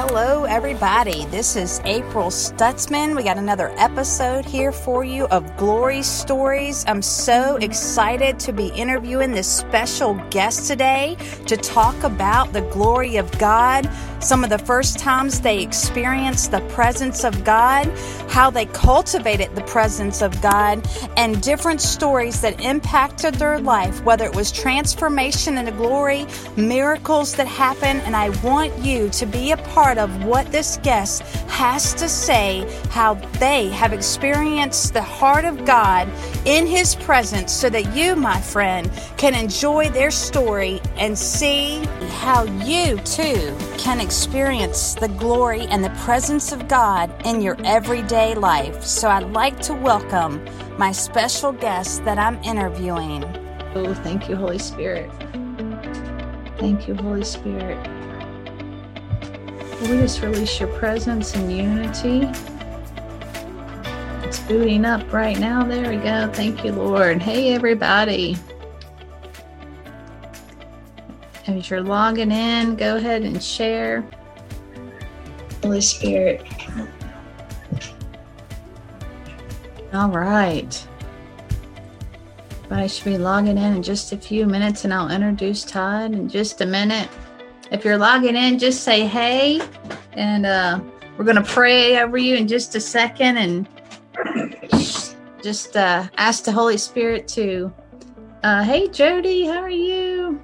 Hello, everybody. This is April Stutzman. We got another episode here for you of Glory Stories. I'm so excited to be interviewing this special guest today to talk about the glory of God, some of the first times they experienced the presence of God, how they cultivated the presence of God, and different stories that impacted their life, whether it was transformation into glory, miracles that happened. And I want you to be a part part of what this guest has to say, how they have experienced the heart of God in His presence, so that you, my friend, can enjoy their story and see how you too can experience the glory and the presence of God in your everyday life. So I'd like to welcome my special guest that I'm interviewing. Oh, thank you, Holy Spirit. Thank you, Holy Spirit. We just release your presence and unity. It's booting up right now. There we go. Thank you, Lord. Hey, everybody. As you're logging in, go ahead and share. Holy Spirit. All right. But I should be logging in in just a few minutes and I'll introduce Todd in just a minute. If you're logging in, just say hey, and uh, we're going to pray over you in just a second and just uh, ask the Holy Spirit to. Uh, hey, Jody, how are you?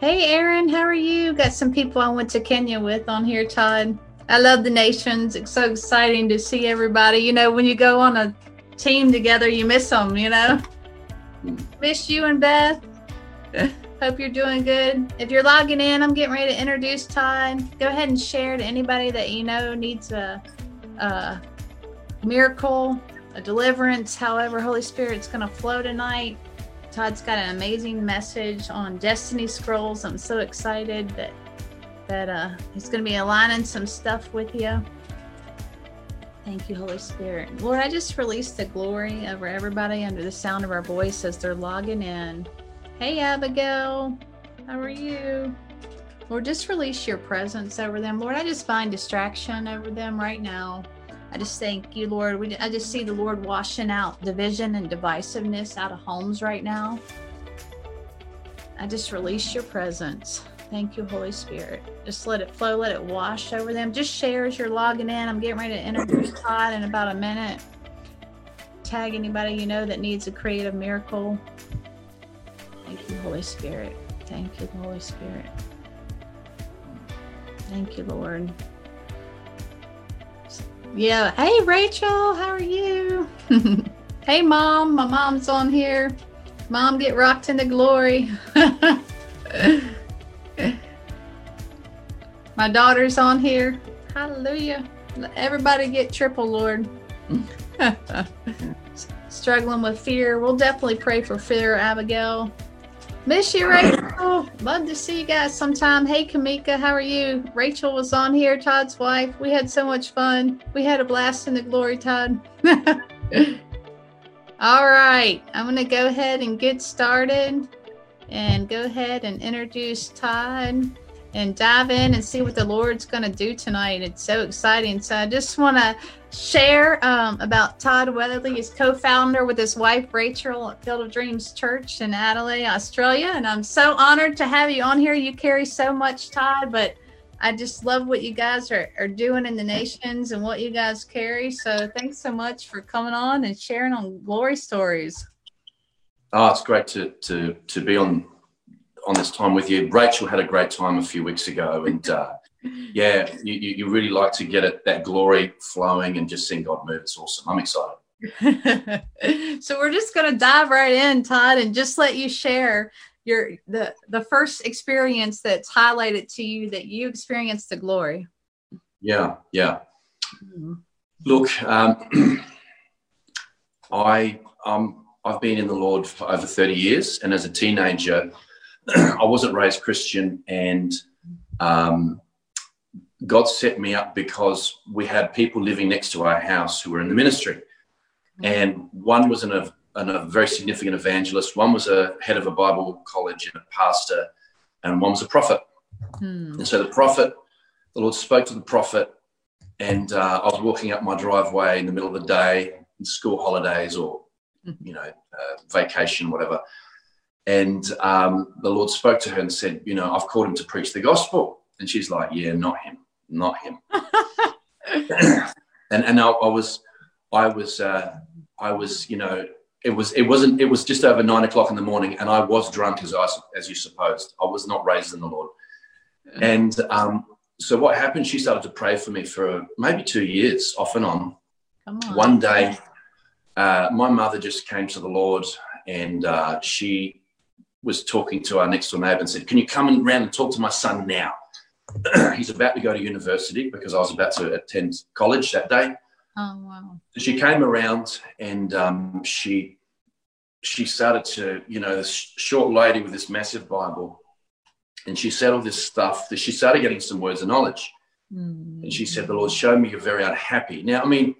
Hey, Aaron, how are you? Got some people I went to Kenya with on here, Todd. I love the nations. It's so exciting to see everybody. You know, when you go on a team together, you miss them, you know? Miss you and Beth. Hope you're doing good. If you're logging in, I'm getting ready to introduce Todd. Go ahead and share to anybody that you know needs a, a miracle, a deliverance, however, Holy Spirit's going to flow tonight. Todd's got an amazing message on Destiny Scrolls. I'm so excited that that uh, he's going to be aligning some stuff with you. Thank you, Holy Spirit. Lord, I just released the glory over everybody under the sound of our voice as they're logging in. Hey, Abigail. How are you? Lord, just release your presence over them. Lord, I just find distraction over them right now. I just thank you, Lord. We, I just see the Lord washing out division and divisiveness out of homes right now. I just release your presence. Thank you, Holy Spirit. Just let it flow, let it wash over them. Just share as you're logging in. I'm getting ready to introduce Todd in about a minute. Tag anybody you know that needs a creative miracle. Thank you, Holy Spirit. Thank you, Holy Spirit. Thank you, Lord. Yeah. Hey, Rachel, how are you? hey, Mom. My mom's on here. Mom, get rocked into glory. My daughter's on here. Hallelujah. Everybody get triple, Lord. Struggling with fear. We'll definitely pray for fear, Abigail. Miss you, Rachel. Love to see you guys sometime. Hey, Kamika, how are you? Rachel was on here, Todd's wife. We had so much fun. We had a blast in the glory, Todd. All right, I'm going to go ahead and get started and go ahead and introduce Todd and dive in and see what the Lord's going to do tonight. It's so exciting. So I just want to share um, about Todd Weatherly. He's co-founder with his wife Rachel at Field of Dreams Church in Adelaide, Australia. And I'm so honored to have you on here. You carry so much, Todd, but I just love what you guys are, are doing in the nations and what you guys carry. So thanks so much for coming on and sharing on glory stories. Oh, it's great to to to be on on this time with you. Rachel had a great time a few weeks ago, and uh, yeah, you, you really like to get it that glory flowing and just seeing God move. It's awesome. I'm excited. so we're just going to dive right in, Todd, and just let you share your the the first experience that's highlighted to you that you experienced the glory. Yeah, yeah. Mm-hmm. Look, um, I um, I've been in the Lord for over 30 years, and as a teenager, I wasn't raised Christian, and um, God set me up because we had people living next to our house who were in the ministry, and one was an, a, a very significant evangelist, one was a head of a Bible college and a pastor, and one was a prophet. Hmm. And so the prophet the Lord spoke to the prophet, and uh, I was walking up my driveway in the middle of the day, in school holidays or you know uh, vacation, whatever. And um, the Lord spoke to her and said, "You know, I've called him to preach the gospel." And she's like, "Yeah, not him, not him." and and I, I, was, I was, uh, I was, you know, it was, it wasn't, it was just over nine o'clock in the morning, and I was drunk as I, as you supposed. I was not raised in the Lord, and um, so what happened? She started to pray for me for maybe two years, off and on. on. One day, uh, my mother just came to the Lord, and uh, she was talking to our next door neighbor and said, "Can you come around and talk to my son now?" He's about to go to university because I was about to attend college that day. Oh wow! She came around and um, she she started to, you know, this short lady with this massive Bible and she said all this stuff that she started getting some words of knowledge. Mm. And she said, The Lord showed me you're very unhappy. Now, I mean,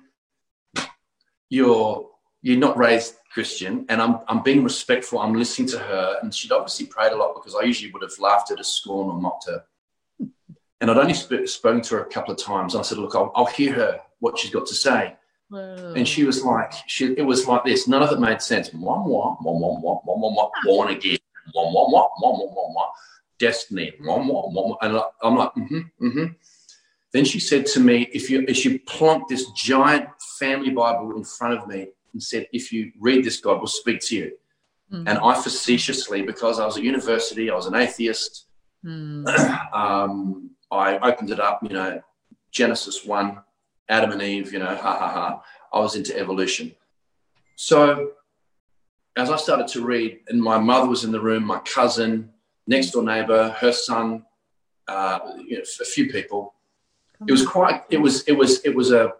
you're you're not raised Christian, and I'm I'm being respectful. I'm listening to her, and she'd obviously prayed a lot because I usually would have laughed at her, scorn, or mocked her. And I'd only sp- spoken to her a couple of times. And I said, "Look, I'll, I'll hear her what she's got to say." Whoa. And she was like, she, it was like this. None of it made sense. One, one, one, one, one, one, one, one, born again. One, one, one, one, one, one, one destiny. And I'm like, mm-hmm, mm-hmm. Then she said to me, if you, if she plonked this giant family Bible in front of me and said, if you read this, God will speak to you. Mm-hmm. And I facetiously, because I was at university, I was an atheist, mm-hmm. um, I opened it up, you know, Genesis 1, Adam and Eve, you know, ha ha ha. I was into evolution. So as I started to read, and my mother was in the room, my cousin, next door neighbor, her son, uh, you know, a few people. It was quite. It was. It was. It was a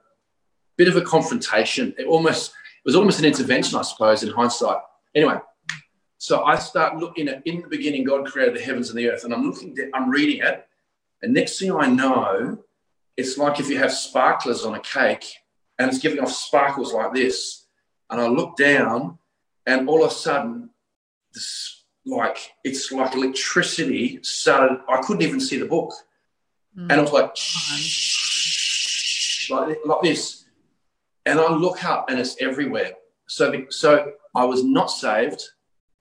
bit of a confrontation. It almost. It was almost an intervention, I suppose, in hindsight. Anyway, so I start looking at. In the beginning, God created the heavens and the earth, and I'm looking. I'm reading it, and next thing I know, it's like if you have sparklers on a cake, and it's giving off sparkles like this. And I look down, and all of a sudden, this like it's like electricity started. I couldn't even see the book, mm. and it was like shh, like like this, and I look up and it's everywhere. So the, so I was not saved,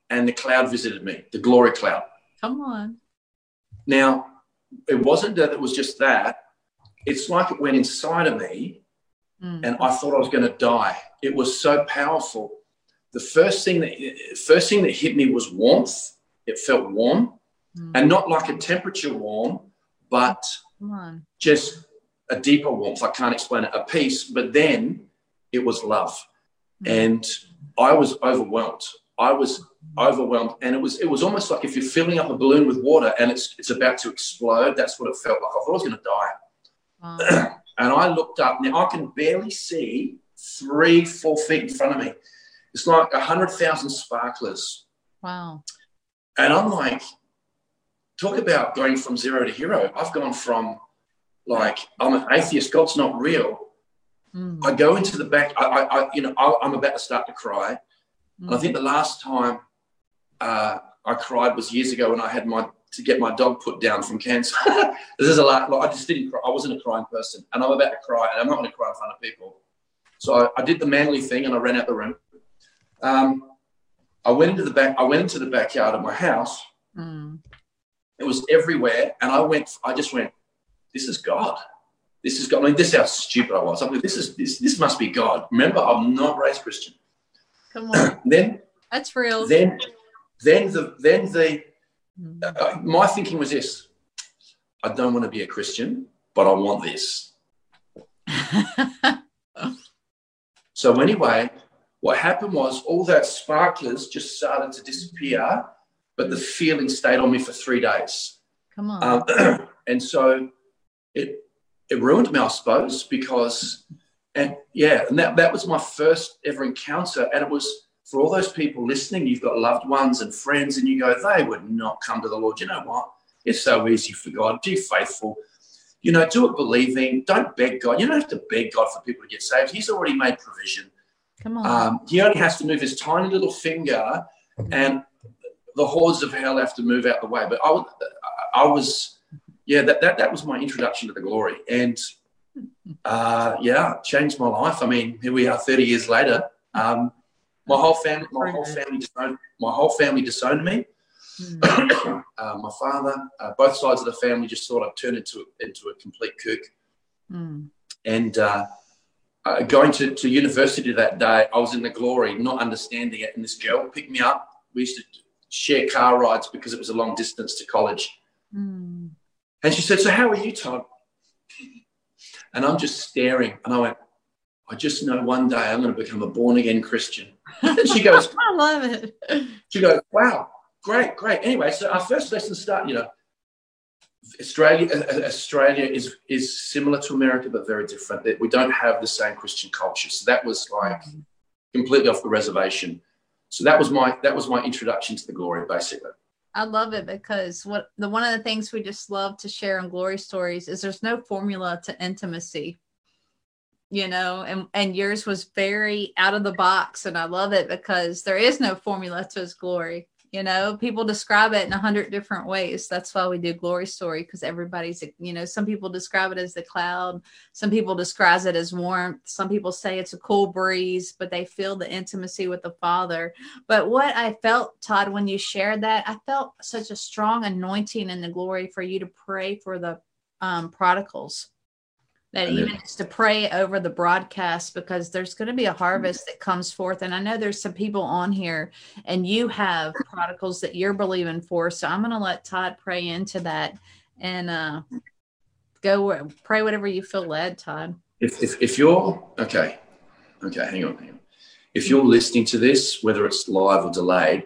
and the cloud visited me, the glory cloud. Come on. Now, it wasn't that it was just that. It's like it went inside of me, mm. and I thought I was going to die. It was so powerful the first thing that first thing that hit me was warmth. It felt warm, mm. and not like a temperature warm, but just a deeper warmth. I can't explain it. A peace, but then it was love, mm. and I was overwhelmed. I was overwhelmed, and it was it was almost like if you're filling up a balloon with water and it's it's about to explode. That's what it felt like. I thought I was going to die. Wow. and I looked up. Now I can barely see three, four feet in front of me. It's like a hundred thousand sparklers. Wow. And I'm like, talk about going from zero to hero. I've gone from like I'm an atheist, God's not real. Mm. I go into the back. I, I, I you know, I, am about to start to cry. Mm. And I think the last time uh, I cried was years ago when I had my to get my dog put down from cancer. this is a lot. Like, I just didn't. Cry. I wasn't a crying person, and I'm about to cry, and I'm not going to cry in front of people. So I, I did the manly thing, and I ran out the room. Um, I went into the back. I went into the backyard of my house. Mm. It was everywhere, and I went. I just went. This is God. This is God. I mean, this is how stupid I was. I mean, this is this. This must be God. Remember, I'm not raised Christian. Come on. then that's real. Then, then the then the mm. uh, my thinking was this: I don't want to be a Christian, but I want this. so anyway, what happened was all that sparklers just started to disappear, but the feeling stayed on me for three days. Come on. Um, and so it it ruined me, I suppose, because and yeah, and that, that was my first ever encounter. And it was for all those people listening, you've got loved ones and friends, and you go, they would not come to the Lord. You know what? It's so easy for God. Be faithful. You know, do it believing. Don't beg God. You don't have to beg God for people to get saved. He's already made provision. Come on. Um, he only has to move his tiny little finger, and the hordes of hell have to move out the way. But I, I was, yeah, that, that that was my introduction to the glory, and uh, yeah, changed my life. I mean, here we are, thirty years later. Um, my whole family, my whole family disowned, my whole family disowned me. Mm. uh, my father, uh, both sides of the family just thought I'd turned into into a complete kook. Mm. And uh, uh, going to, to university that day, I was in the glory, not understanding it. And this girl picked me up. We used to share car rides because it was a long distance to college. Mm. And she said, "So how are you, Todd?" And I'm just staring, and I went, "I just know one day I'm going to become a born again Christian." And she goes, "I love it." She goes, "Wow, great, great." Anyway, so our first lesson start, you know, Australia, uh, uh, Australia is is similar to America, but very different. We don't have the same Christian culture, so that was like completely off the reservation. So that was my that was my introduction to the glory, basically. I love it because what the one of the things we just love to share in glory stories is there's no formula to intimacy you know and and yours was very out of the box and i love it because there is no formula to his glory you know people describe it in a hundred different ways. That's why we do glory story because everybody's you know some people describe it as the cloud some people describe it as warmth some people say it's a cool breeze but they feel the intimacy with the father. But what i felt todd when you shared that i felt such a strong anointing in the glory for you to pray for the um, prodigals that Amen. even just to pray over the broadcast because there's going to be a harvest that comes forth. And i know there's some people on here and you have prodigals that you're believing for. So i'm going to let todd pray into that and uh go pray whatever you feel led todd. If, if, if you're okay okay hang on hang on. If you're listening to this whether it's live or delayed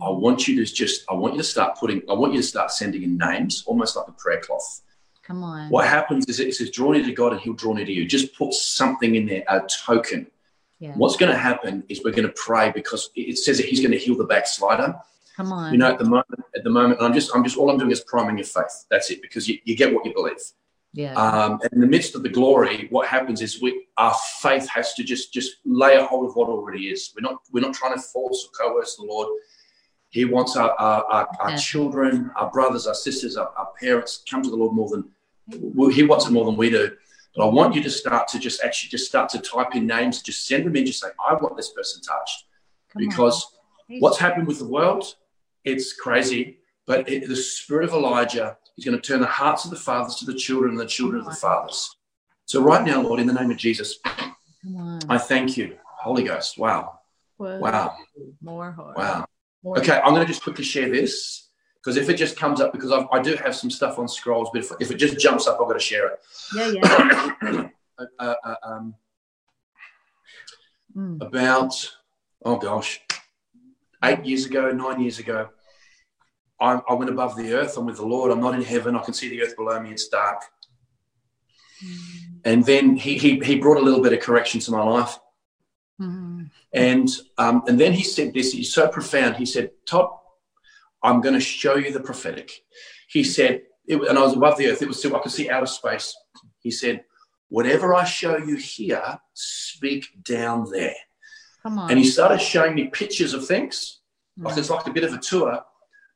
i want you to just i want you to start putting i want you to start sending in names almost like a prayer cloth Come on. What happens is it says, draw near to God and he'll draw near to you. Just put something in there, a token. Yeah. What's going to happen is we're going to pray because it says that he's going to heal the backslider. Come on. You know, at the moment, at the moment, I'm just, I'm just, all I'm doing is priming your faith. That's it, because you, you get what you believe. Yeah. Um, in the midst of the glory, what happens is we, our faith has to just, just lay a hold of what already is. We're not, we're not trying to force or coerce the Lord. He wants our, our, our, our children, our brothers, our sisters, our, our parents come to the Lord more than he wants it more than we do. But I want you to start to just actually just start to type in names, just send them in, just say, I want this person touched. Come because on. what's happened with the world, it's crazy. But it, the spirit of Elijah is going to turn the hearts of the fathers to the children and the children of the fathers. So right now, Lord, in the name of Jesus, I thank you. Holy Ghost. Wow. Wow. More. Wow. More. Okay, I'm going to just quickly share this. Because if it just comes up, because I've, i do have some stuff on scrolls, but if, if, it just jumps up, I've got to share it. Yeah, yeah. uh, uh, uh um, mm. About, oh gosh, eight years ago, nine years ago, I, I, went above the earth. I'm with the Lord. I'm not in heaven. I can see the earth below me. It's dark. Mm. And then he, he, he brought a little bit of correction to my life. Mm. And, um, and then he said this, he's so profound. He said, Todd, I'm going to show you the prophetic. He said, it, and I was above the earth. It was still, I could see outer space. He said, whatever I show you here, speak down there. Come on. And he started showing me pictures of things. Mm. Like it's like a bit of a tour.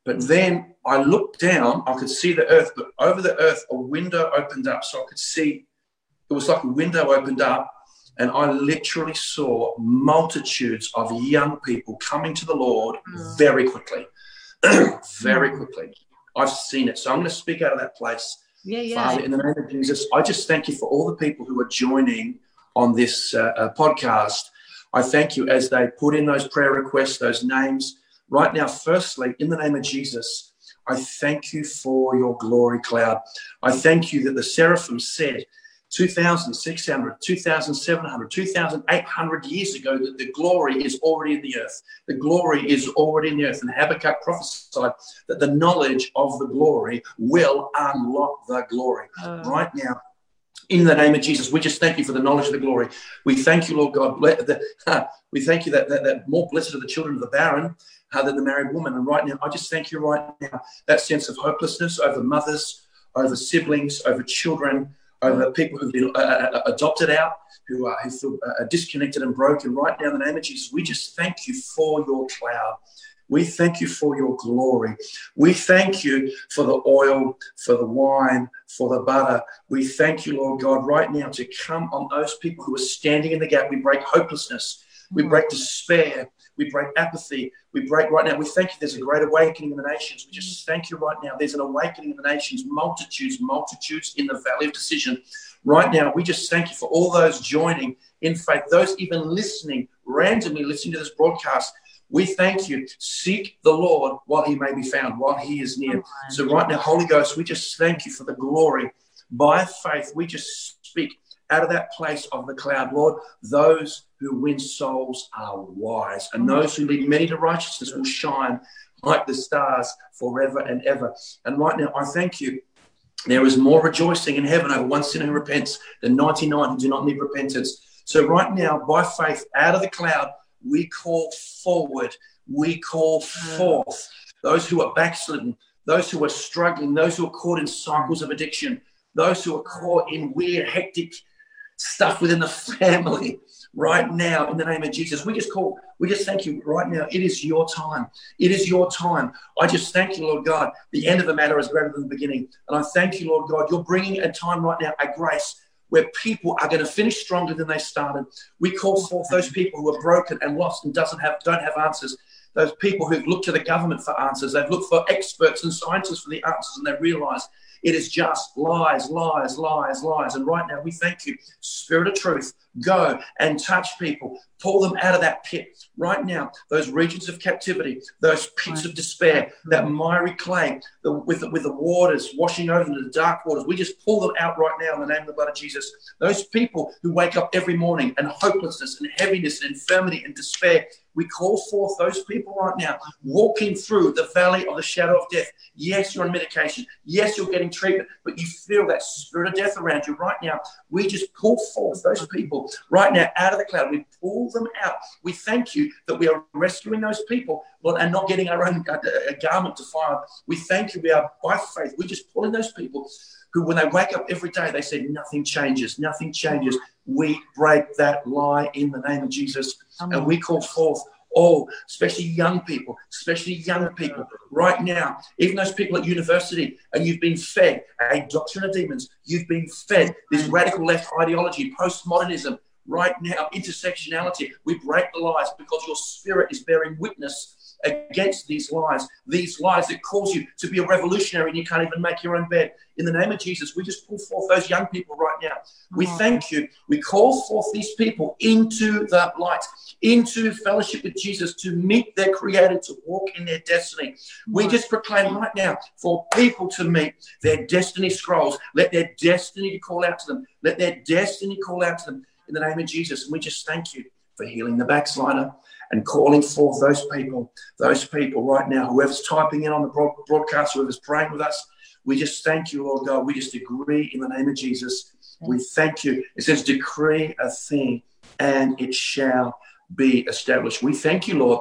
But then I looked down, I could see the earth, but over the earth, a window opened up. So I could see, it was like a window opened up. And I literally saw multitudes of young people coming to the Lord mm. very quickly. Very quickly. I've seen it. So I'm going to speak out of that place. Yeah, yeah. Father, in the name of Jesus, I just thank you for all the people who are joining on this uh, uh, podcast. I thank you as they put in those prayer requests, those names. Right now, firstly, in the name of Jesus, I thank you for your glory cloud. I thank you that the seraphim said, 2,600, 2,700, 2,800 years ago that the glory is already in the earth. The glory is already in the earth. And Habakkuk prophesied that the knowledge of the glory will unlock the glory. Uh. Right now, in the name of Jesus, we just thank you for the knowledge of the glory. We thank you, Lord God. We thank you that, that, that more blessed are the children of the barren uh, than the married woman. And right now, I just thank you right now that sense of hopelessness over mothers, over siblings, over children over people who've been uh, uh, uh, adopted out, who, are, who feel uh, disconnected and broken. Right now, in the name of Jesus, we just thank you for your cloud. We thank you for your glory. We thank you for the oil, for the wine, for the butter. We thank you, Lord God, right now to come on those people who are standing in the gap. We break hopelessness. We mm. break despair. We break apathy. We break right now. We thank you there's a great awakening in the nations. We just thank you right now. There's an awakening in the nations, multitudes, multitudes in the valley of decision. Right now, we just thank you for all those joining in faith, those even listening, randomly listening to this broadcast. We thank you. Seek the Lord while he may be found, while he is near. So, right now, Holy Ghost, we just thank you for the glory. By faith, we just speak out of that place of the cloud, Lord, those who win souls are wise, and those who lead many to righteousness will shine like the stars forever and ever. And right now, I thank you. There is more rejoicing in heaven over one sinner who repents than 99 who do not need repentance. So, right now, by faith, out of the cloud, we call forward, we call forth those who are backslidden, those who are struggling, those who are caught in cycles of addiction, those who are caught in weird, hectic stuff within the family right now in the name of Jesus. We just call, we just thank you right now. It is your time. It is your time. I just thank you, Lord God. The end of the matter is greater than the beginning. And I thank you, Lord God. You're bringing a time right now, a grace where people are going to finish stronger than they started. We call forth those people who are broken and lost and doesn't have, don't have answers. Those people who've looked to the government for answers. They've looked for experts and scientists for the answers and they realize it is just lies, lies, lies, lies. And right now, we thank you, Spirit of Truth, go and touch people, pull them out of that pit. Right now, those regions of captivity, those pits of despair, that miry clay the, with, the, with the waters washing over into the dark waters, we just pull them out right now in the name of the blood of Jesus. Those people who wake up every morning and hopelessness and heaviness and infirmity and despair, we call forth those people right now walking through the valley of the shadow of death. Yes, you're on medication. Yes, you're getting treatment, but you feel that spirit of death around you right now. We just pull forth those people right now out of the cloud. We pull them out. We thank you that we are rescuing those people, Lord, and not getting our own uh, garment to fire. We thank you. We are by faith. We're just pulling those people who, when they wake up every day, they say, Nothing changes, nothing changes. We break that lie in the name of Jesus. Amen. And we call forth all, especially young people, especially young people. Right now, even those people at university, and you've been fed a doctrine of demons, you've been fed this radical left ideology, postmodernism, right now, intersectionality. We break the lies because your spirit is bearing witness against these lies, these lies that cause you to be a revolutionary and you can't even make your own bed. In the name of Jesus, we just pull forth those young people right now. We thank you. We call forth these people into the light, into fellowship with Jesus to meet their Creator, to walk in their destiny. We just proclaim right now for people to meet their destiny scrolls. Let their destiny call out to them. Let their destiny call out to them in the name of Jesus. And we just thank you for healing the backslider and calling forth those people, those people right now, whoever's typing in on the broadcast, whoever's praying with us, we just thank you, Lord God. We just agree in the name of Jesus. We thank you. It says, decree a thing and it shall be established. We thank you, Lord.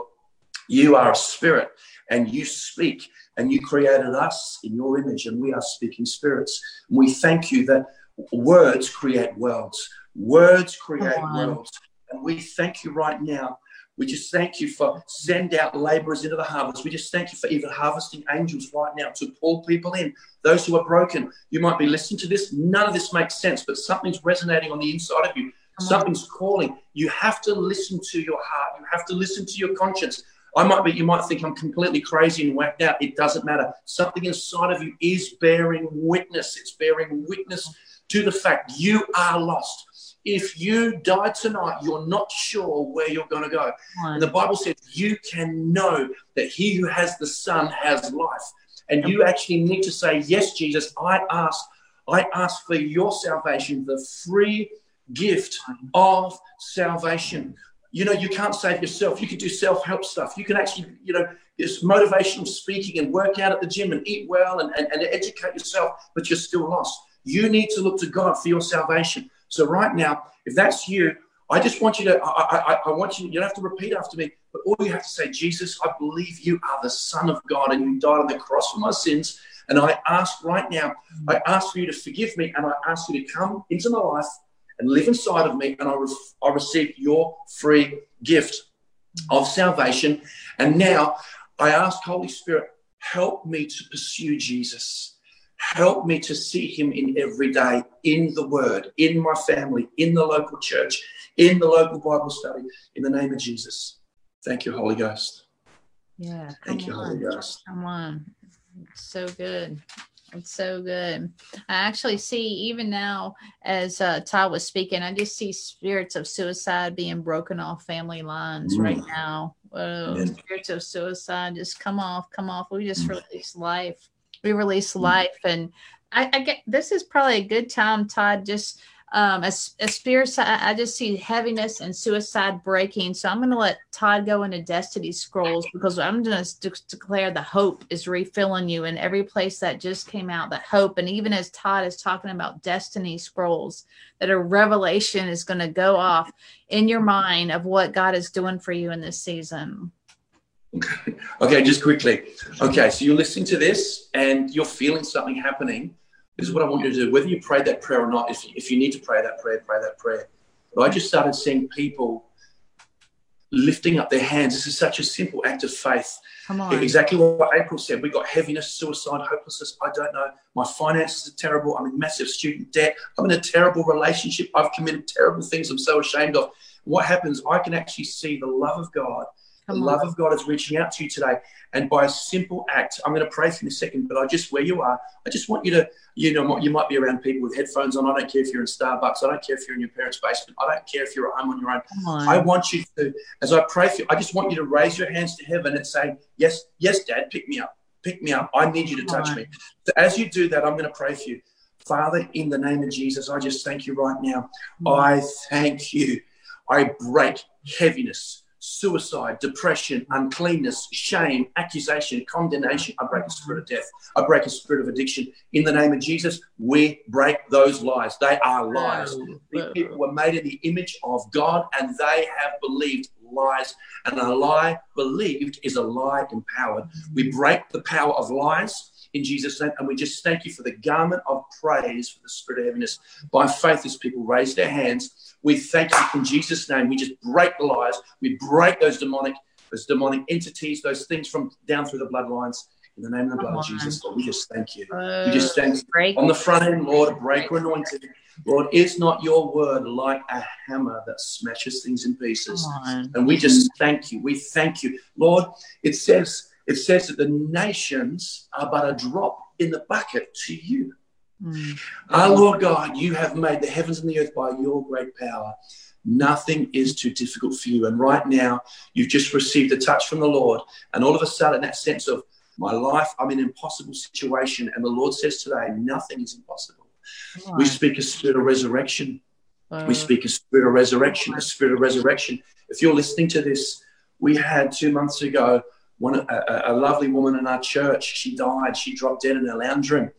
You are a spirit and you speak and you created us in your image and we are speaking spirits. We thank you that words create worlds. Words create worlds. And we thank you right now we just thank you for send out laborers into the harvest. We just thank you for even harvesting angels right now to pull people in. Those who are broken, you might be listening to this. None of this makes sense, but something's resonating on the inside of you. Something's calling. You have to listen to your heart. You have to listen to your conscience. I might be, you might think I'm completely crazy and whacked out. It doesn't matter. Something inside of you is bearing witness. It's bearing witness to the fact you are lost if you die tonight, you're not sure where you're going to go. And the Bible says you can know that he who has the Son has life. And you actually need to say, Yes, Jesus, I ask, I ask for your salvation, the free gift of salvation. You know, you can't save yourself. You can do self help stuff. You can actually, you know, it's motivational speaking and work out at the gym and eat well and, and, and educate yourself, but you're still lost. You need to look to God for your salvation. So right now, if that's you, I just want you to, I, I, I want you, you don't have to repeat after me, but all you have to say, Jesus, I believe you are the Son of God and you died on the cross for my sins. And I ask right now, I ask for you to forgive me and I ask you to come into my life and live inside of me and I, re- I receive your free gift of salvation. And now I ask, Holy Spirit, help me to pursue Jesus. Help me to see him in every day, in the word, in my family, in the local church, in the local Bible study, in the name of Jesus. Thank you, Holy Ghost. Yeah. Thank you, on. Holy Ghost. Come on. It's so good. It's so good. I actually see, even now, as uh, Todd was speaking, I just see spirits of suicide being broken off family lines Mm. right now. Whoa, spirits of suicide, just come off, come off. We just Mm. release life. We release life. And I, I get this is probably a good time, Todd, just um, as, as spirits, I, I just see heaviness and suicide breaking. So I'm going to let Todd go into Destiny Scrolls because I'm going to declare the hope is refilling you in every place that just came out. That hope, and even as Todd is talking about Destiny Scrolls, that a revelation is going to go off in your mind of what God is doing for you in this season. Okay, just quickly. Okay, so you're listening to this and you're feeling something happening. This is what I want you to do. Whether you prayed that prayer or not, if, if you need to pray that prayer, pray that prayer. But I just started seeing people lifting up their hands. This is such a simple act of faith. Come on. Exactly what April said. We've got heaviness, suicide, hopelessness. I don't know. My finances are terrible. I'm in massive student debt. I'm in a terrible relationship. I've committed terrible things I'm so ashamed of. What happens? I can actually see the love of God the Come love of God is reaching out to you today. And by a simple act, I'm going to pray for you in a second, but I just, where you are, I just want you to, you know, you might be around people with headphones on. I don't care if you're in Starbucks. I don't care if you're in your parents' basement. I don't care if you're at home on your own. On. I want you to, as I pray for you, I just want you to raise your hands to heaven and say, Yes, yes, Dad, pick me up. Pick me up. I need you to touch me. So as you do that, I'm going to pray for you. Father, in the name of Jesus, I just thank you right now. I thank you. I break heaviness, suicide, depression, uncleanness, shame, accusation, condemnation. I break the spirit of death. I break the spirit of addiction. In the name of Jesus, we break those lies. They are lies. These people were made in the image of God and they have believed lies. And a lie believed is a lie empowered. We break the power of lies in Jesus' name. And we just thank you for the garment of praise for the spirit of heaviness. By faith, as people raise their hands, we thank you in Jesus' name. We just break the lies. We break those demonic, those demonic entities, those things from down through the bloodlines. In the name of the blood of. Jesus, Lord, we just thank you. Uh, We just thank you. On the front end, Lord, a breaker anointed. Lord, is not your word like a hammer that smashes things in pieces? And we just thank you. We thank you. Lord, it says, it says that the nations are but a drop in the bucket to you. Mm. Our Lord God, you have made the heavens and the earth by your great power. Nothing is too difficult for you. And right now, you've just received a touch from the Lord. And all of a sudden, that sense of my life, I'm in an impossible situation. And the Lord says today, nothing is impossible. Come We speak a spirit of resurrection. Uh, We speak a spirit of resurrection, a spirit of resurrection. If you're listening to this, we had two months ago one a, a- a lovely woman in our church. She died. She dropped dead in her lounge room.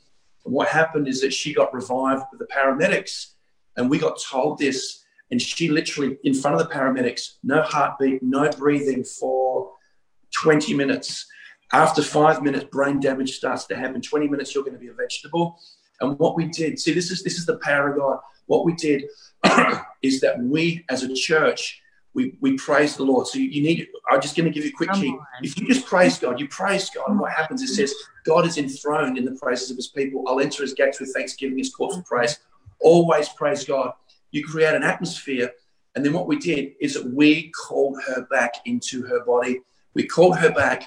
And what happened is that she got revived with the paramedics, and we got told this. And she literally, in front of the paramedics, no heartbeat, no breathing for 20 minutes. After five minutes, brain damage starts to happen. 20 minutes, you're going to be a vegetable. And what we did, see, this is this is the power of God. What we did is that we, as a church, we we praise the Lord. So you, you need. I'm just going to give you a quick Come key. on. If you just praise God, you praise God, and what happens? It says God is enthroned in the praises of His people. I'll enter His gates with thanksgiving, His courts with praise. Always praise God. You create an atmosphere, and then what we did is that we called her back into her body. We called her back,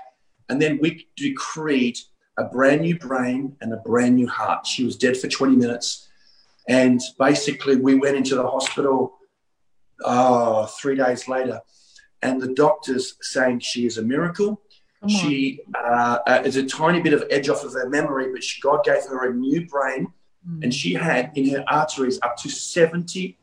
and then we decreed a brand new brain and a brand new heart. She was dead for 20 minutes. And basically, we went into the hospital oh, three days later, and the doctors saying she is a miracle. Come. She uh, uh, is a tiny bit of edge off of her memory, but she, God gave her a new brain, Mm. and she had in her arteries up to 70%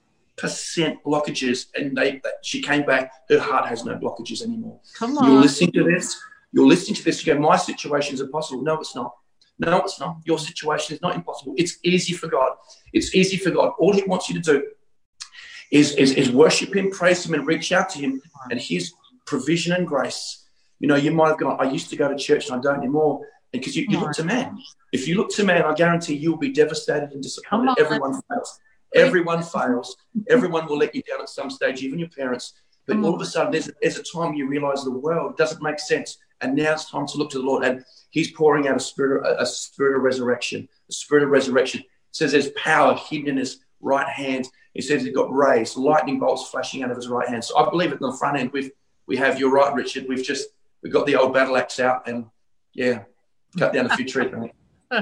blockages. And they, she came back, her heart has no blockages anymore. Come on. You're listening to this. You're listening to this. You go, my situation is impossible. No, it's not. No, it's not. Your situation is not impossible. It's easy for God. It's easy for God. All He wants you to do is, is, is worship Him, praise Him, and reach out to Him and His provision and grace. You know, you might have gone, I used to go to church and I don't anymore. Because you, you look to man. If you look to man, I guarantee you'll be devastated and disappointed. Everyone fails. Everyone fails. Everyone will let you down at some stage, even your parents. But all of a sudden, there's, there's a time you realize the world doesn't make sense And now it's time to look to the Lord. And He's pouring out a spirit, a spirit of resurrection, a spirit of resurrection. It says there's power hidden in His right hand. He says he's got rays, lightning bolts flashing out of his right hand. So I believe at the front end we've we have. You're right, Richard. We've just we've got the old battle axe out and yeah, cut down a few trees.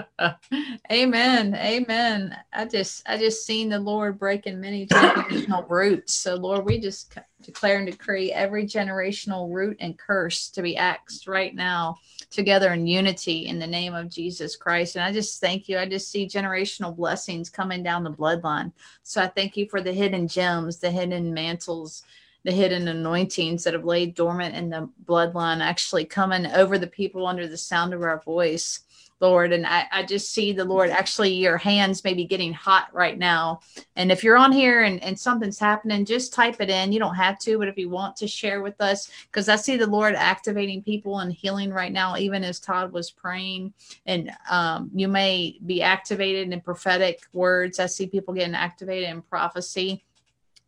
Amen. Amen. I just I just seen the Lord breaking many generational roots. So Lord, we just declare and decree every generational root and curse to be axed right now together in unity in the name of Jesus Christ. And I just thank you. I just see generational blessings coming down the bloodline. So I thank you for the hidden gems, the hidden mantles, the hidden anointings that have laid dormant in the bloodline actually coming over the people under the sound of our voice. Lord. And I, I just see the Lord actually your hands maybe getting hot right now. And if you're on here and, and something's happening, just type it in. You don't have to, but if you want to share with us, because I see the Lord activating people and healing right now, even as Todd was praying. And um, you may be activated in prophetic words. I see people getting activated in prophecy.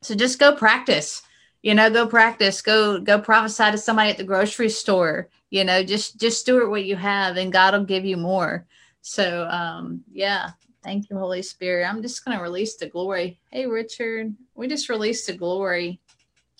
So just go practice you know go practice go go prophesy to somebody at the grocery store you know just just steward what you have and god will give you more. So um yeah thank you holy spirit. I'm just going to release the glory. Hey richard we just released the glory.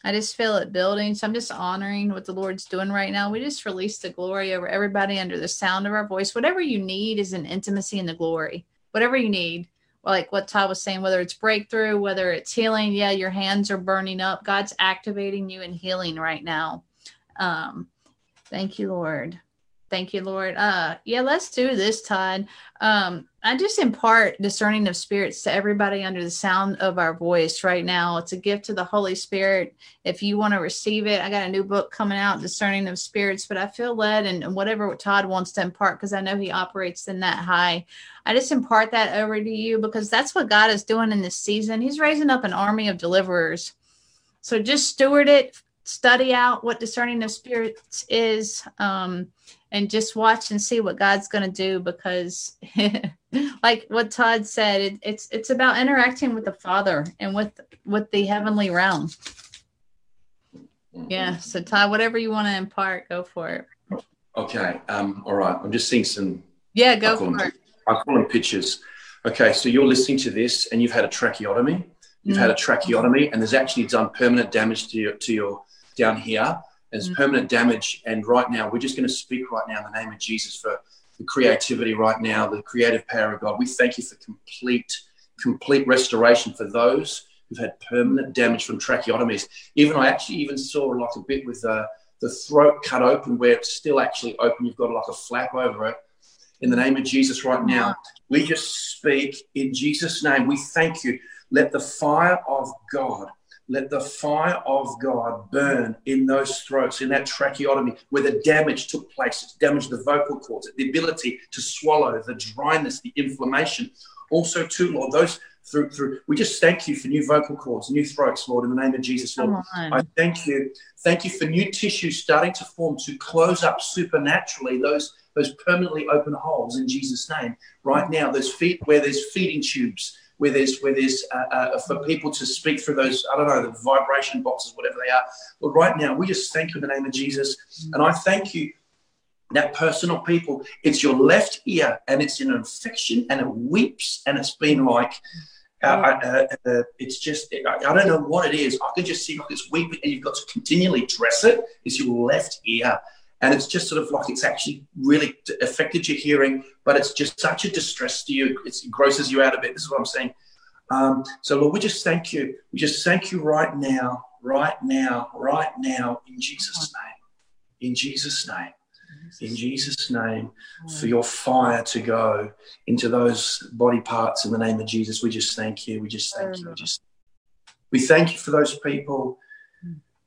I just feel it building so i'm just honoring what the lord's doing right now. We just released the glory over everybody under the sound of our voice. Whatever you need is an intimacy in the glory. Whatever you need like what Todd was saying, whether it's breakthrough, whether it's healing, yeah, your hands are burning up. God's activating you and healing right now. Um, thank you, Lord. Thank you, Lord. Uh, yeah, let's do this, Todd. Um, I just impart discerning of spirits to everybody under the sound of our voice right now. It's a gift to the Holy Spirit. If you want to receive it, I got a new book coming out, Discerning of Spirits, but I feel led and, and whatever Todd wants to impart, because I know he operates in that high. I just impart that over to you because that's what God is doing in this season. He's raising up an army of deliverers. So just steward it, study out what discerning of spirits is. Um, and just watch and see what God's going to do because like what Todd said it, it's it's about interacting with the Father and with with the heavenly realm. Yeah, so Todd whatever you want to impart go for it. Okay. Um all right. I'm just seeing some Yeah, go for them, it. I call them pictures. Okay, so you're listening to this and you've had a tracheotomy. You've mm. had a tracheotomy and there's actually done permanent damage to your to your down here there's mm-hmm. permanent damage. And right now, we're just going to speak right now in the name of Jesus for the creativity right now, the creative power of God. We thank you for complete, complete restoration for those who've had permanent damage from tracheotomies. Even I actually even saw like a bit with uh, the throat cut open where it's still actually open. You've got like a flap over it. In the name of Jesus, right now, we just speak in Jesus' name. We thank you. Let the fire of God let the fire of God burn in those throats, in that tracheotomy where the damage took place. It's damaged the vocal cords, the ability to swallow, the dryness, the inflammation. Also, too, Lord, those through through we just thank you for new vocal cords, new throats, Lord, in the name of Jesus, Lord. I thank you. Thank you for new tissue starting to form to close up supernaturally those those permanently open holes in Jesus' name. Right now, those feet where there's feeding tubes where there's where there's uh, uh, for people to speak through those I don't know the vibration boxes, whatever they are. But right now, we just thank you in the name of Jesus, and I thank you. That personal people, it's your left ear, and it's an infection, and it weeps, and it's been like, uh, uh, uh, it's just, I, I, don't know what it is. I can just see like it's weeping, and you've got to continually dress it. It's your left ear, and it's just sort of like it's actually really affected your hearing, but it's just such a distress to you. It's, it grosses you out a bit. This is what I'm saying. Um, so, Lord, we just thank you. We just thank you right now, right now, right now, in Jesus' name. In Jesus' name. In Jesus' name, for your fire to go into those body parts in the name of Jesus. We just thank you. We just thank you. We just we thank you for those people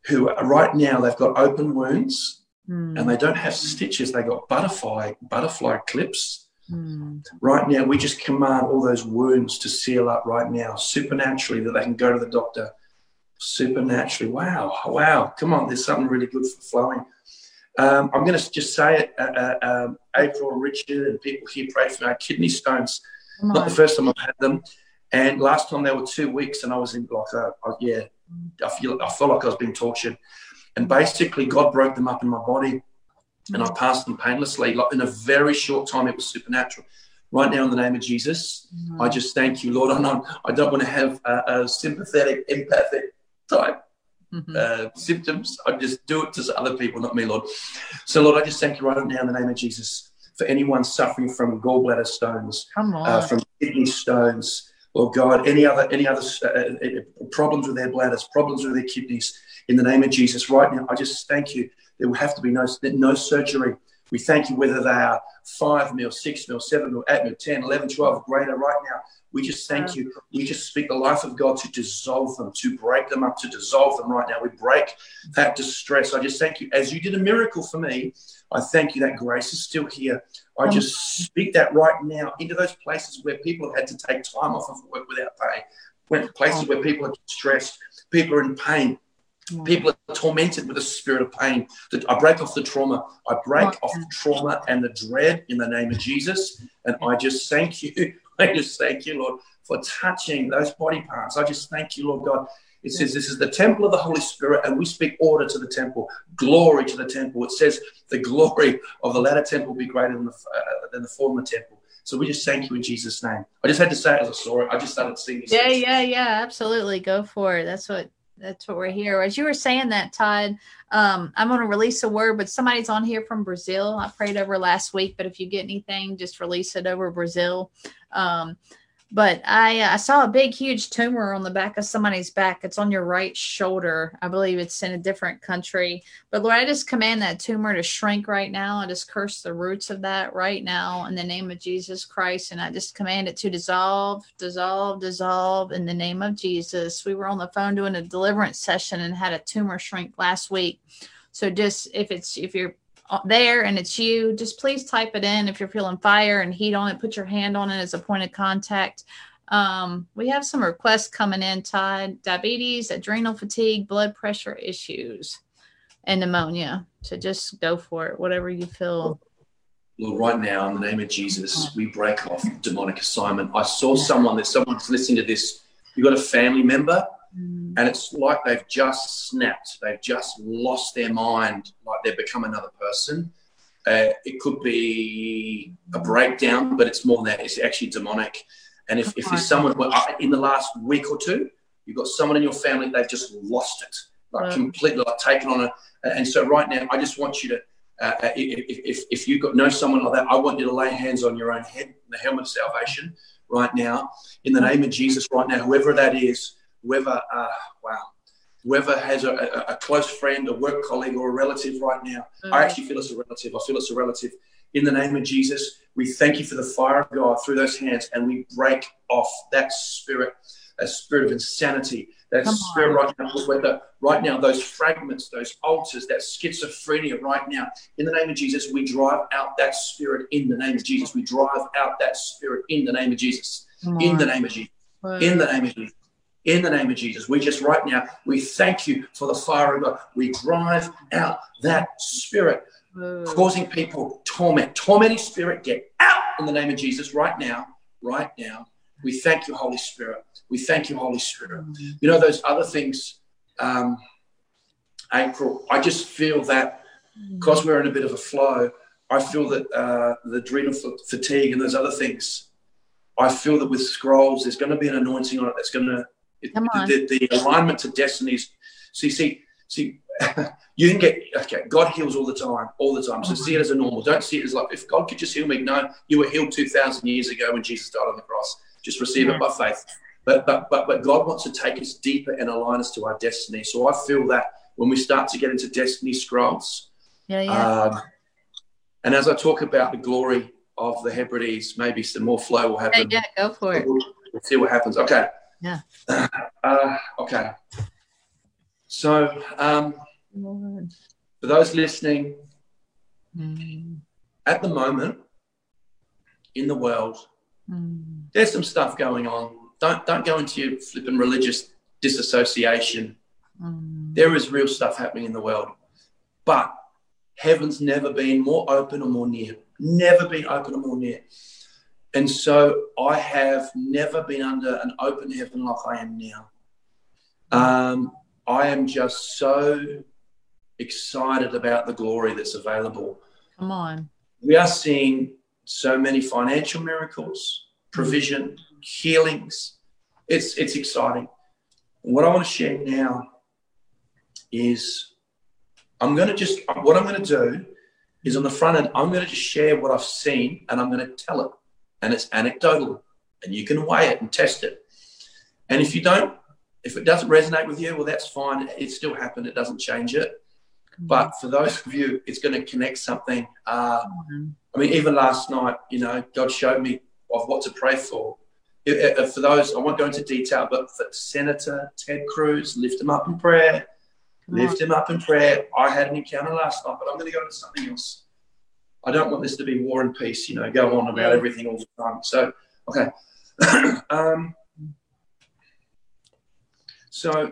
who are right now they've got open wounds mm. and they don't have stitches. They got butterfly butterfly clips. Mm. Right now, we just command all those wounds to seal up right now, supernaturally, that they can go to the doctor. Supernaturally, wow, wow! Come on, there's something really good for flowing. Um, I'm going to just say it, uh, uh, um, April, Richard, and people here pray for my kidney stones. Not the first time I've had them, and last time they were two weeks, and I was in like, a, yeah, I feel I felt like I was being tortured. And basically, God broke them up in my body. and I passed them painlessly. Like in a very short time, it was supernatural. Right now, in the name of Jesus, mm-hmm. I just thank you, Lord. I, I don't want to have a, a sympathetic, empathic type mm-hmm. uh, symptoms. I just do it to other people, not me, Lord. So, Lord, I just thank you right now in the name of Jesus for anyone suffering from gallbladder stones, uh, from kidney stones, or God, any other any other uh, uh, problems with their bladders, problems with their kidneys. In the name of Jesus, right now, I just thank you. There will have to be no no surgery. We thank you whether they are five mil, six mil, seven mil, eight mil, 10, 11, 12, greater right now. We just thank you. We just speak the life of God to dissolve them, to break them up, to dissolve them right now. We break that distress. I just thank you. As you did a miracle for me, I thank you that grace is still here. I just speak that right now into those places where people have had to take time off of work without pay, places where people are stressed, people are in pain. People are tormented with a spirit of pain. I break off the trauma. I break off the trauma and the dread in the name of Jesus. And I just thank you I just thank you, Lord, for touching those body parts. I just thank you, Lord God. It says this is the temple of the Holy Spirit, and we speak order to the temple, glory to the temple. It says the glory of the latter temple will be greater than the, uh, than the former temple. So we just thank you in Jesus' name. I just had to say it as I saw it. I just started seeing this. Yeah, yeah, yeah. Absolutely. Go for it. That's what that's what we're here. As you were saying that, Todd, um, I'm going to release a word, but somebody's on here from Brazil. I prayed over last week, but if you get anything, just release it over Brazil. Um, but I uh, I saw a big huge tumor on the back of somebody's back. It's on your right shoulder. I believe it's in a different country. But Lord, I just command that tumor to shrink right now. I just curse the roots of that right now in the name of Jesus Christ and I just command it to dissolve, dissolve, dissolve in the name of Jesus. We were on the phone doing a deliverance session and had a tumor shrink last week. So just if it's if you're there and it's you, just please type it in if you're feeling fire and heat on it. Put your hand on it as a point of contact. Um, we have some requests coming in, Todd. Diabetes, adrenal fatigue, blood pressure issues, and pneumonia. So just go for it, whatever you feel. Lord, right now, in the name of Jesus, we break off demonic assignment. I saw someone that someone's listening to this. You've got a family member Mm. And it's like they've just snapped. They've just lost their mind, like they've become another person. Uh, it could be a breakdown, but it's more than that. It's actually demonic. And if, if there's someone well, in the last week or two, you've got someone in your family, they've just lost it, like completely like taken on it. And so right now, I just want you to, uh, uh if, if, if you've got know someone like that, I want you to lay hands on your own head, the helmet of salvation, right now, in the name of Jesus, right now, whoever that is, whoever, uh, wow, whoever has a, a, a, close friend, a work colleague, or a relative right now. Mm. I actually feel it's a relative. I feel it's a relative. In the name of Jesus, we thank you for the fire of God through those hands, and we break off that spirit, that spirit of insanity, that Come spirit on. right now, whether right now those fragments, those altars, that schizophrenia right now. In the name of Jesus, we drive out that spirit. In the name of Jesus, we drive out that spirit. In the name of Jesus. In the name of Jesus. In the name of Jesus in the name of Jesus. We just right now, we thank you for the fire of God. We drive out that spirit causing people torment. Tormenting spirit, get out in the name of Jesus right now, right now. We thank you, Holy Spirit. We thank you, Holy Spirit. You know, those other things, um, April, I just feel that because we're in a bit of a flow, I feel that uh, the adrenal fatigue and those other things, I feel that with scrolls, there's going to be an anointing on it that's going to Come on. The, the, alignment to destinies. See, see, see, you can get, okay, God heals all the time, all the time. So oh see it as a normal. Don't see it as like, if God could just heal me. No, you were healed 2,000 years ago when Jesus died on the cross. Just receive yeah. it by faith. But, but, but, but God wants to take us deeper and align us to our destiny. So I feel that when we start to get into destiny scrolls, yeah, yeah. Um, and as I talk about the glory of the Hebrides, maybe some more flow will happen. Yeah, yeah go for it. We'll, we'll see what happens. Okay. Yeah. Uh, okay. So, um, for those listening, mm. at the moment in the world, mm. there's some stuff going on. Don't don't go into your flipping religious disassociation. Mm. There is real stuff happening in the world, but heaven's never been more open or more near. Never been open or more near. And so I have never been under an open heaven like I am now. Um, I am just so excited about the glory that's available. Come on. We are seeing so many financial miracles, provision, healings. It's it's exciting. What I want to share now is I'm going to just what I'm going to do is on the front end I'm going to just share what I've seen and I'm going to tell it, and it's anecdotal, and you can weigh it and test it. And if you don't, if it doesn't resonate with you, well, that's fine. It still happened. It doesn't change it. But for those of you, it's going to connect something. Uh, I mean, even last night, you know, God showed me of what to pray for. If, if for those, I won't go into detail, but for Senator Ted Cruz, lift him up in prayer. Lift him up in prayer. I had an encounter last night, but I'm going to go into something else. I don't want this to be war and peace, you know, go on about everything all the time. So, okay. um, so,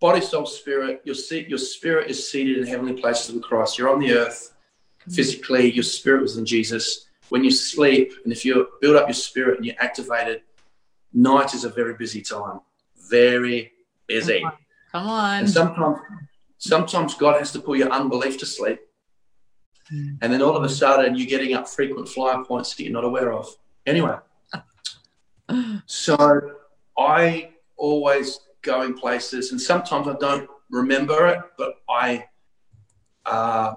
body, soul, spirit, your, seat, your spirit is seated in heavenly places with Christ. You're on the earth physically, your spirit was in Jesus. When you sleep, and if you build up your spirit and you're activated, night is a very busy time. Very busy. Come on. Come on. And sometimes, sometimes God has to put your unbelief to sleep. Mm. And then all of a sudden, you're getting up frequent flyer points that you're not aware of. Anyway, so I always go in places, and sometimes I don't remember it, but I, uh,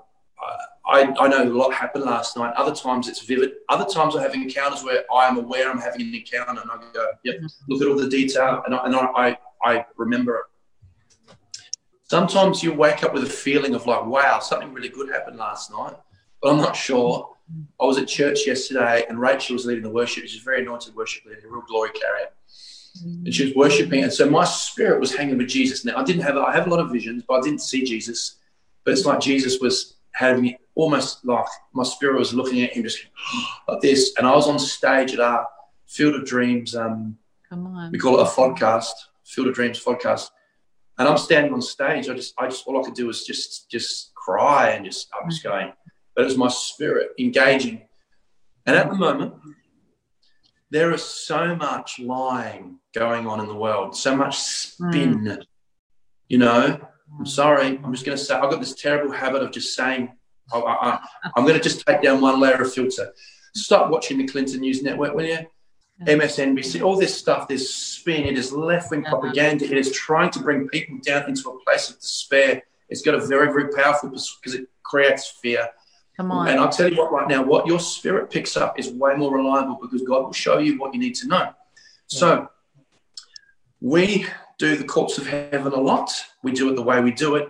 I, I know a lot happened last night. Other times it's vivid. Other times I have encounters where I am aware I'm having an encounter, and I go, "Yep, look at all the detail," and I, and I, I remember it. Sometimes you wake up with a feeling of like, "Wow, something really good happened last night," but I'm not sure. I was at church yesterday, and Rachel was leading the worship. She's a very anointed worship leader, a real glory carrier and she was worshiping. And so my spirit was hanging with Jesus. Now I didn't have I have a lot of visions, but I didn't see Jesus. But it's like Jesus was having almost like my spirit was looking at him just like this. And I was on stage at our Field of Dreams. Um, Come on. we call it a podcast, Field of Dreams podcast. And I'm standing on stage. I just, I just, all I could do was just, just cry and just, I'm just mm-hmm. going. But it was my spirit engaging. And at the moment, there is so much lying going on in the world, so much spin. Mm. You know, I'm mm. sorry. I'm just going to say I've got this terrible habit of just saying I, I, I'm going to just take down one layer of filter. Stop watching the Clinton News Network, will you? MSNBC, all this stuff, this spin, it is left wing uh-huh. propaganda. It is trying to bring people down into a place of despair. It's got a very, very powerful because it creates fear. Come on. And I'll tell you what, right now, what your spirit picks up is way more reliable because God will show you what you need to know. So we do the courts of heaven a lot. We do it the way we do it.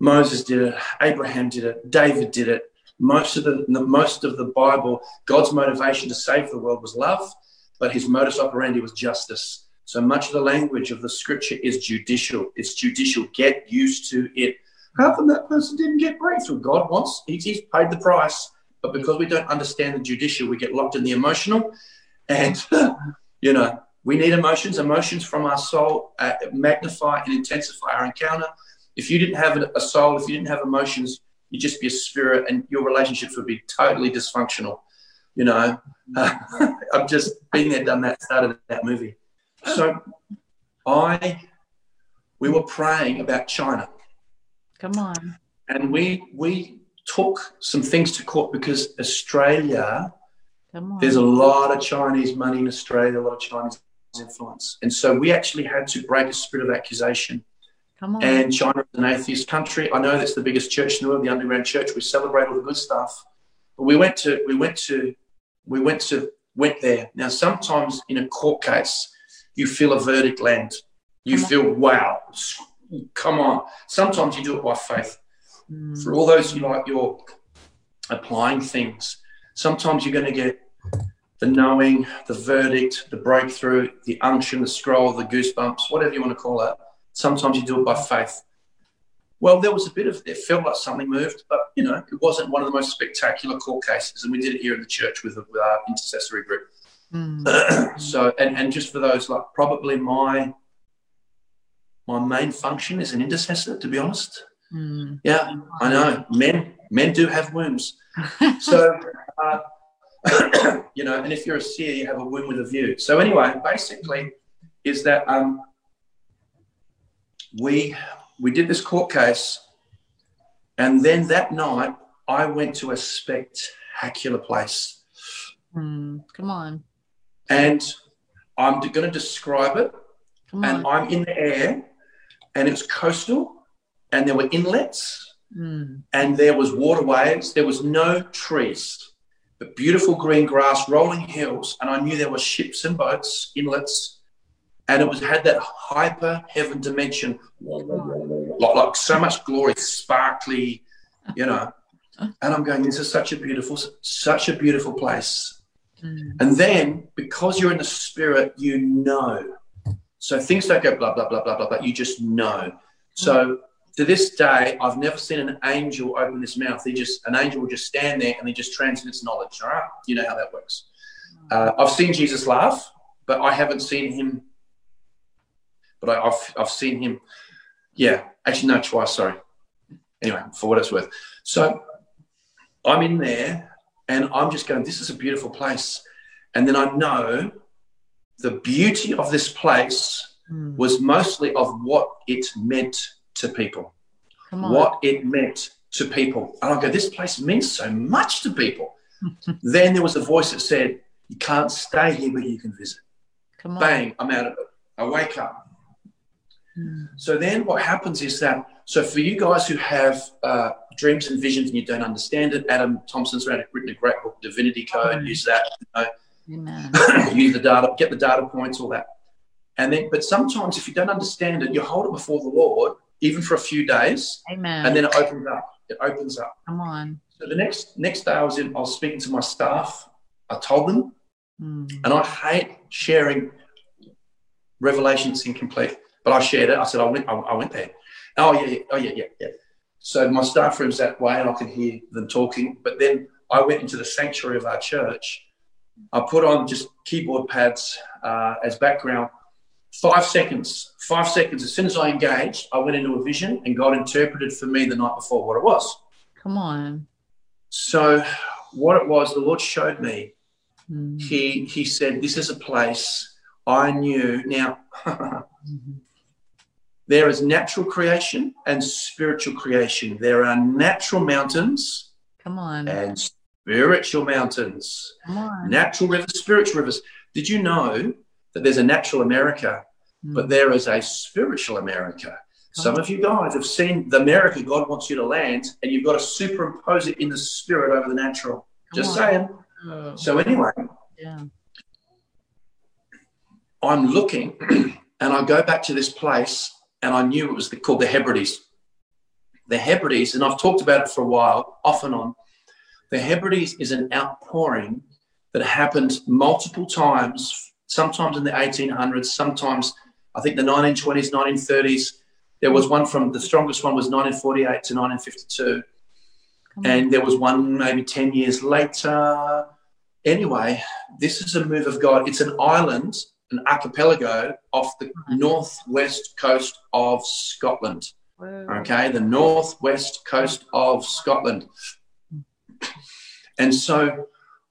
Moses did it. Abraham did it. David did it. Most of the most of the Bible, God's motivation to save the world was love, but his modus operandi was justice. So much of the language of the scripture is judicial. It's judicial. Get used to it. How come that person didn't get breakthrough? God wants, he's, he's paid the price. But because we don't understand the judicial, we get locked in the emotional. And, you know, we need emotions. Emotions from our soul uh, magnify and intensify our encounter. If you didn't have a soul, if you didn't have emotions, you'd just be a spirit and your relationships would be totally dysfunctional. You know, uh, I've just been there, done that, started that movie. So I, we were praying about China. Come on. And we we took some things to court because Australia, Come on. there's a lot of Chinese money in Australia, a lot of Chinese influence. And so we actually had to break a spirit of accusation. Come on. And China is an atheist country. I know that's the biggest church in the world, the underground church. We celebrate all the good stuff. But we went to we went to we went to went there. Now sometimes in a court case, you feel a verdict land. You Come on. feel wow, come on. Sometimes you do it by faith. Mm. For all those who like you're applying things, sometimes you're going to get the knowing, the verdict, the breakthrough, the unction, the scroll, the goosebumps, whatever you want to call it. Sometimes you do it by faith. Well, there was a bit of it felt like something moved, but you know, it wasn't one of the most spectacular court cases, and we did it here in the church with, with our intercessory group. Mm. so, and, and just for those, like probably my my main function is an intercessor, to be honest. Mm. Yeah, I know. Men men do have wombs. So, uh, you know, and if you're a seer, you have a womb with a view. So anyway, basically, is that um, we we did this court case, and then that night I went to a spectacular place. Mm, come on. And I'm going to describe it. Come And on. I'm in the air, and it's coastal, and there were inlets, Mm, and there was waterways. There was no trees, but beautiful green grass, rolling hills, and I knew there were ships and boats, inlets, and it was had that hyper heaven dimension, like, like so much glory, sparkly, you know. And I'm going, this is such a beautiful, such a beautiful place. mm, And then because you're in the spirit, you know. So things don't go blah blah blah blah blah, but you just know. So to this day, I've never seen an angel open his mouth. He just an angel will just stand there and he just transmits knowledge. All right, you know how that works. Uh, I've seen Jesus laugh, but I haven't seen him. But I, I've I've seen him. Yeah, actually no, twice. Sorry. Anyway, for what it's worth. So I'm in there and I'm just going. This is a beautiful place. And then I know the beauty of this place mm. was mostly of what it meant to people, what it meant to people. And I go, this place means so much to people. then there was a voice that said, You can't stay here, but you can visit. Come on. Bang, I'm out of it. I wake up. Mm, So then what happens is that, so for you guys who have uh, dreams and visions and you don't understand it, Adam Thompson's written a great book, Divinity Code, Mm. use that. Amen. use the data, get the data points, all that. And then, but sometimes if you don't understand it, you hold it before the Lord, even for a few days, Amen. and then it opens up. It opens up. Come on. So the next next day, I was in. I was speaking to my staff. I told them, Mm, and I hate sharing revelations incomplete, but I shared it. I said I went. I, I went there. Oh yeah, yeah. Oh yeah, yeah, yeah. So my staff room's that way, and I can hear them talking. But then I went into the sanctuary of our church. I put on just keyboard pads uh, as background. Five seconds. Five seconds. As soon as I engaged, I went into a vision, and God interpreted for me the night before what it was. come on. So, what it was, the Lord showed me. Mm, He He said, "This is a place I knew." Now, mhm. There is natural creation and spiritual creation. There are natural mountains Come on. and spiritual mountains. Come on. Natural rivers, spiritual rivers. Did you know that there's a natural America, but Mm, there is a spiritual America? Some of you guys have seen the America God wants you to land, and you've got to superimpose it in the spirit over the natural. come Just on. saying. Oh, So, anyway, yeah. I'm looking and I go back to this place and I knew it was the, called the Hebrides. The Hebrides, and I've talked about it for a while, off and on. The Hebrides is an outpouring that happened multiple times, sometimes in the 1800s, sometimes I think the 1920s, 1930s. There was one from the strongest one was 1948 to 1952 Come on. and there was one maybe 10 years later. Anyway, this is a move of God. It's an island, an archipelago off the hmm. northwest coast of Scotland. Okay, the northwest coast of Scotland. And so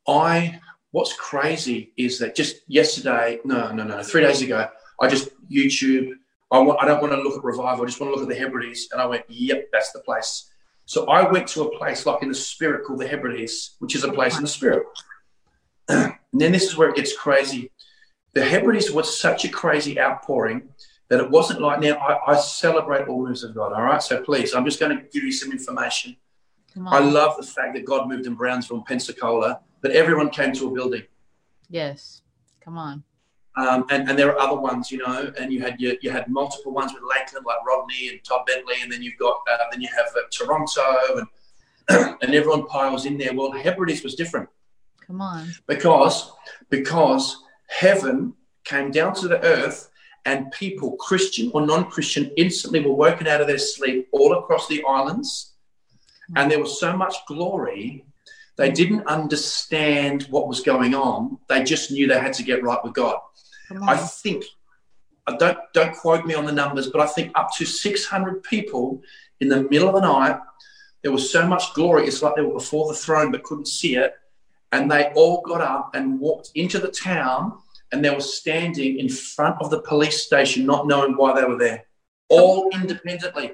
I, what's crazy is that just yesterday, no, no, no, three days ago, I just YouTube. I, want, I don't want to look at revival. I just want to look at the Hebrides. And I went, yep, that's the place. So I went to a place like in the spirit called the Hebrides, which is a place in the spirit. and then this is where it gets crazy. The Hebrides was such a crazy outpouring that it wasn't like now I, I celebrate all moves of God. All right. So please, I'm just going to give you some information. I love the fact that God moved in Brownsville and Pensacola, that everyone came to a building. yes. Come on. Um, and, and there are other ones, you know, and you had you, you had multiple ones with Lakeland, like Rodney and Todd Bentley, and then you've got uh, then you have uh, Toronto, and and everyone piles in there. Well, Hebrides was different Come on. because because heaven came down to the earth, and people, Christian or non-Christian, instantly were woken out of their sleep all across the islands, and there was so much glory. They didn't understand what was going on. They just knew they had to get right with God. I think, I don't don't quote me on the numbers, but I think up to 600 people in the middle of the night. There was so much glory. It's like they were before the throne but couldn't see it, and they all got up and walked into the town, and they were standing in front of the police station, not knowing why they were there, all independently.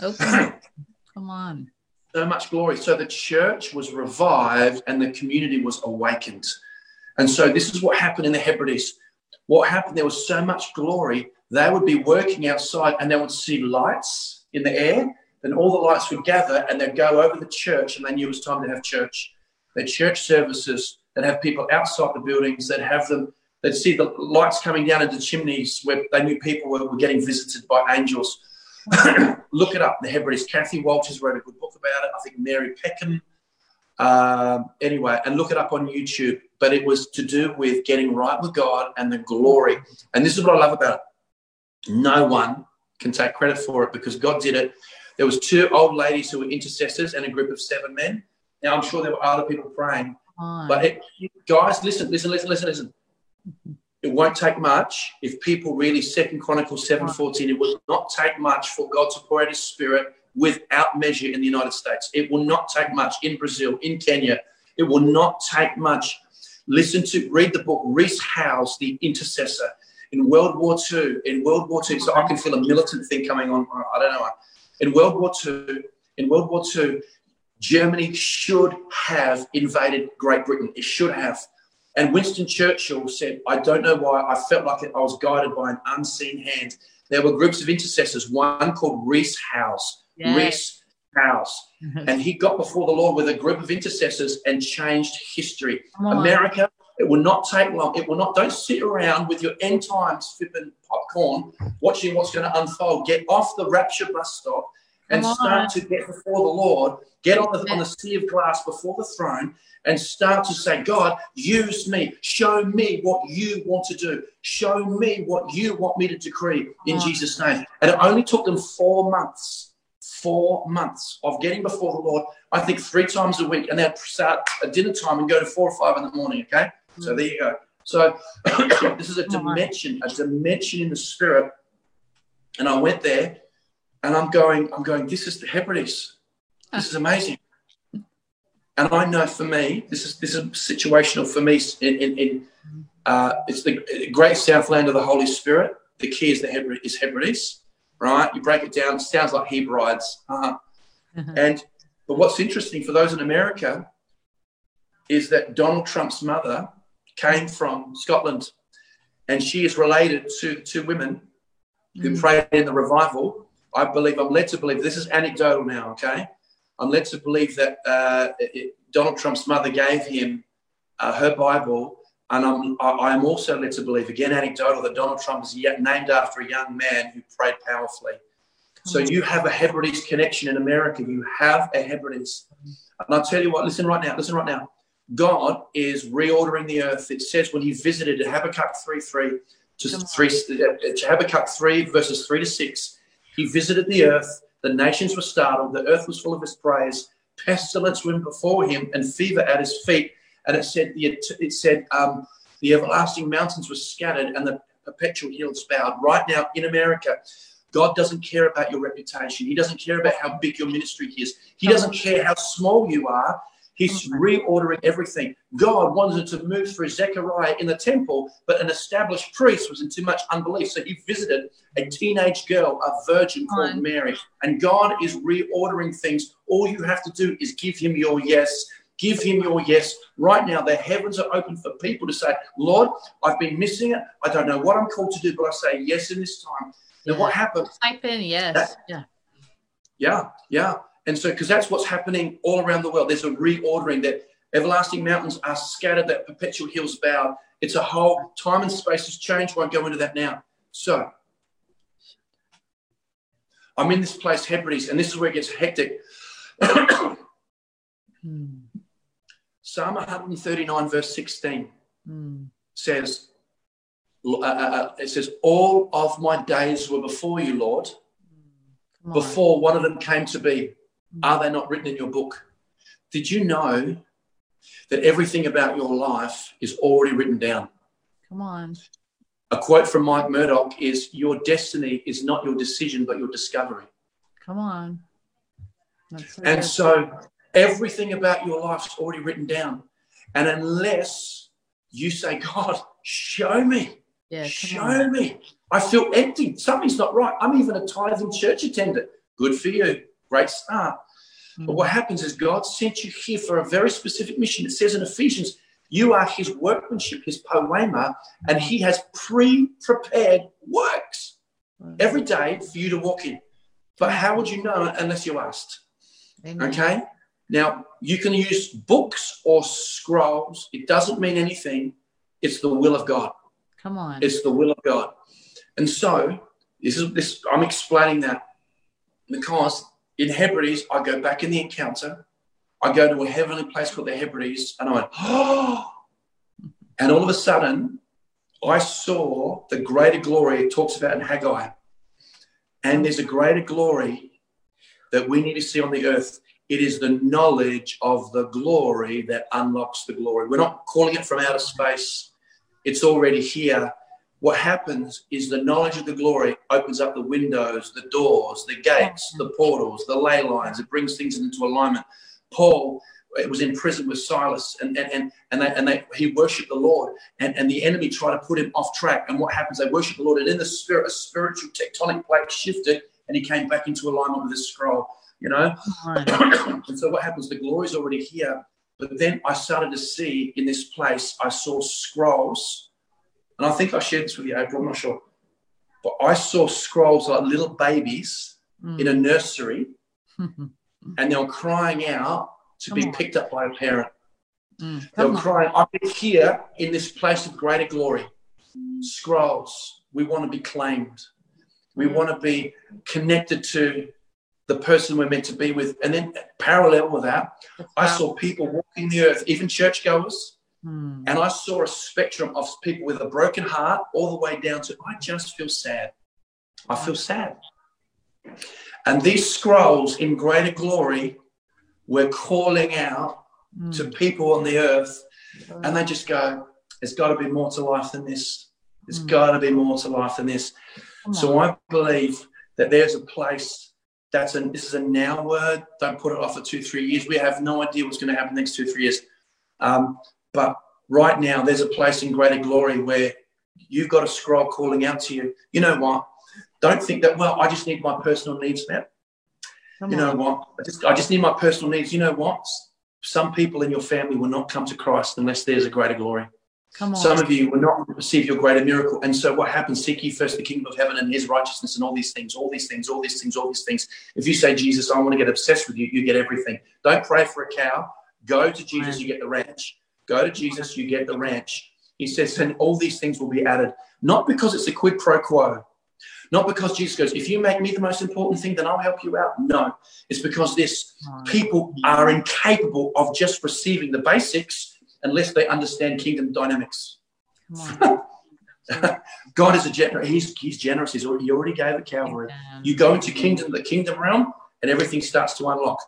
Okay. Come on. so much glory. So the church was revived and the community was awakened. And so this is what happened in the Hebrides. What happened? There was so much glory. They would be working outside and they would see lights in the air. Then all the lights would gather and they'd go over the church and they knew it was time to have church. Their church services, they'd have people outside the buildings, they'd have them, they'd see the lights coming down into chimneys where they knew people were, were getting visited by angels. Look it up, the Hebrides. Kathie Walters wrote a good book about it. I think Mary Peckham. Um, anyway, and look it up on YouTube. But it was to do with getting right with God and the glory. And this is what I love about it. No one can take credit for it because God did it. There was two old ladies who were intercessors and a group of seven men. Now I'm sure there were other people praying, but it, guys, listen, listen, listen, listen, listen. It won't take much if people really, Second Chronicles 7.14, it will not take much for God to pour out his spirit without measure in the United States. It will not take much in Brazil, in Kenya. It will not take much. Listen to, read the book, Rees Howells, The Intercessor. In World War II, in World War II, so I can feel a militant thing coming on. I don't know. In World War II, in World War II, Germany should have invaded Great Britain. It should have. And Winston Churchill said, I don't know why, I felt like I was guided by an unseen hand. There were groups of intercessors, one called Reese House. Yes. Rees Howells. and he got before the Lord with a group of intercessors and changed history. America, it will not take long. It will not, don't sit around with your end times flipping popcorn, watching what's going to unfold. Get off the rapture bus stop and start to get before the Lord, get on the, on the sea of glass before the throne and start to say, God, use me. Show me what you want to do. Show me what you want me to decree in Jesus' name. And it only took them four months, four months of getting before the Lord, I think three times a week. And they'd start at dinner time and go to four or five in the morning. Okay. So mm. there you go. So this is a dimension, a dimension in the spirit. And I went there and I'm going, I'm going, this is the Hebrides. This is amazing. And I know for me, this is this is situational for me. In, in, in uh, it's the great southland of the Holy Spirit. The key is the is Hebrides, right? You break it down, it sounds like Hebrides. Uh-huh. Uh-huh. And but what's interesting for those in America is that Donald Trump's mother came from Scotland, and she is related to two women who mm. prayed in the revival. I believe I'm led to believe this is anecdotal now. Okay, I'm led to believe that uh, it, Donald Trump's mother gave him uh, her Bible, and I'm, I am also led to believe, again anecdotal, that Donald Trump is yet named after a young man who prayed powerfully. So you have a Hebrides connection in America. You have a Hebrides. And I'll tell you what, listen right now, listen right now. God is reordering the earth. It says when he visited Habakkuk 3 3 to, 3, to Habakkuk 3, verses 3 to 6, he visited the earth the nations were startled. The earth was full of his praise. Pestilence went before him and fever at his feet. And it said, the, it said um, the everlasting mountains were scattered and the perpetual hills bowed. Right now in America, God doesn't care about your reputation. He doesn't care about how big your ministry is. He doesn't care how small you are. He's mm-hmm. reordering everything. God wanted to move through Zechariah in the temple, but an established priest was in too much unbelief. So he visited a mm-hmm. teenage girl, a virgin called Mary. And God is reordering things. All you have to do is give him your yes. Give him your yes. Right now, the heavens are open for people to say, Lord, I've been missing it. I don't know what I'm called to do, but I say yes in this time. Then what happens? Type in yes. That, yeah. Yeah. Yeah. And so, because that's what's happening all around the world, there's a reordering that everlasting mountains are scattered, that perpetual hills bowed. It's a whole time and space has changed. Won't go into that now. So, I'm in this place, Hebrides, and this is where it gets hectic. hmm. Psalm 139, verse 16 hmm. says, uh, uh, uh, it says, All of my days were before you, Lord, before one of them came to be. Are they not written in your book? Did you know that everything about your life is already written down? Come on. A quote from Mike Murdock is Your destiny is not your decision, but your discovery. Come on. So and good. so everything about your life is already written down. And unless you say, God, show me, yeah, show on. me, I feel empty. Something's not right. I'm even a tithing church attendant. Good for you. Great start. Mm. But what happens is God sent you here for a very specific mission. It says in Ephesians, you are his workmanship, his poema, and he has pre prepared works every day for you to walk in. But how would you know unless you asked? Amen. Okay? Now, you can use books or scrolls. It doesn't mean anything. It's the will of God. Come on. It's the will of God. And so, this is this I'm explaining that because in Hebrides, I go back in the encounter. I go to a heavenly place called the Hebrides, and I went, oh. And all of a sudden, I saw the greater glory it talks about in Haggai. And there's a greater glory that we need to see on the earth. It is the knowledge of the glory that unlocks the glory. We're not calling it from outer space, it's already here. What happens is the knowledge of the glory opens up the windows, the doors, the gates, the portals, the ley lines. It brings things into alignment. Paul it was in prison with Silas, and and and and, they, and they, he worshipped the Lord, and, and the enemy tried to put him off track. And what happens? They worship the Lord, and in the spirit, a spiritual tectonic plate shifted, and he came back into alignment with his scroll. You know, and so what happens? The glory is already here, but then I started to see in this place. I saw scrolls, and I think I shared this with you, April. I'm not sure, but I saw scrolls like little babies mm. in a nursery, and they were crying out to Come be on. picked up by a parent. Mm, they were crying, I'm here in this place of greater glory. Scrolls, we want to be claimed. We want to be connected to the person we're meant to be with. And then, parallel with that, I saw people walking the earth, even churchgoers. Mm. And I saw a spectrum of people with a broken heart all the way down to, I just feel sad. I feel sad. And these scrolls in greater glory we're calling out mm. to people on the earth, and they just go, There's got to be more to life than this. There's mm. got to be more to life than this. So I believe that there's a place that's a this is a now word. Don't put it off for two, three years. We have no idea what's going to happen next two, three years. Um, but right now, there's a place in greater glory where you've got a scroll calling out to you. You know what? Don't think that, well, I just need my personal needs met. Come you on. know what? I just, I just need my personal needs. You know what? Some people in your family will not come to Christ unless there's a greater glory. Come on. Some of you will not receive your greater miracle. And so what happens? Seek ye first the kingdom of heaven and his righteousness and all these things, all these things, all these things, all these things. If you say, Jesus, I want to get obsessed with you, you get everything. Don't pray for a cow. Go to Jesus, you get the ranch. Go to Jesus, you get the ranch. He says, and all these things will be added. Not because it's a quid pro quo, not because Jesus goes, if you make me the most important thing, then I'll help you out. No, it's because this people are incapable of just receiving the basics unless they understand kingdom dynamics. God is a generous. He's, he's generous. He's already, he already gave it Calvary. You go into kingdom, the kingdom realm, and everything starts to unlock.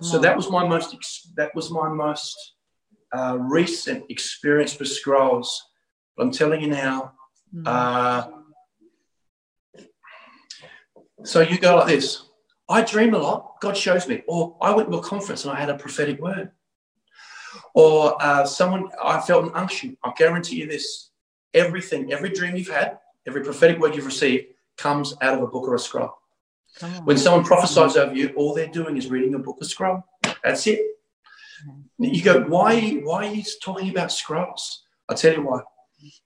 So that was my most. That was my most uh, recent experience with scrolls. But I'm telling you now, hmm. uh, so you go like this I dream a lot, God shows me. Or I went to a conference and I had a prophetic word. Or uh, someone, I felt an unction. I guarantee you this everything, every dream you've had, every prophetic word you've received comes out of a book or a scroll. When someone prophesies over you, all they're doing is reading a book or scroll. That's it. You go, why, why are you talking about scrolls? I'll tell you why.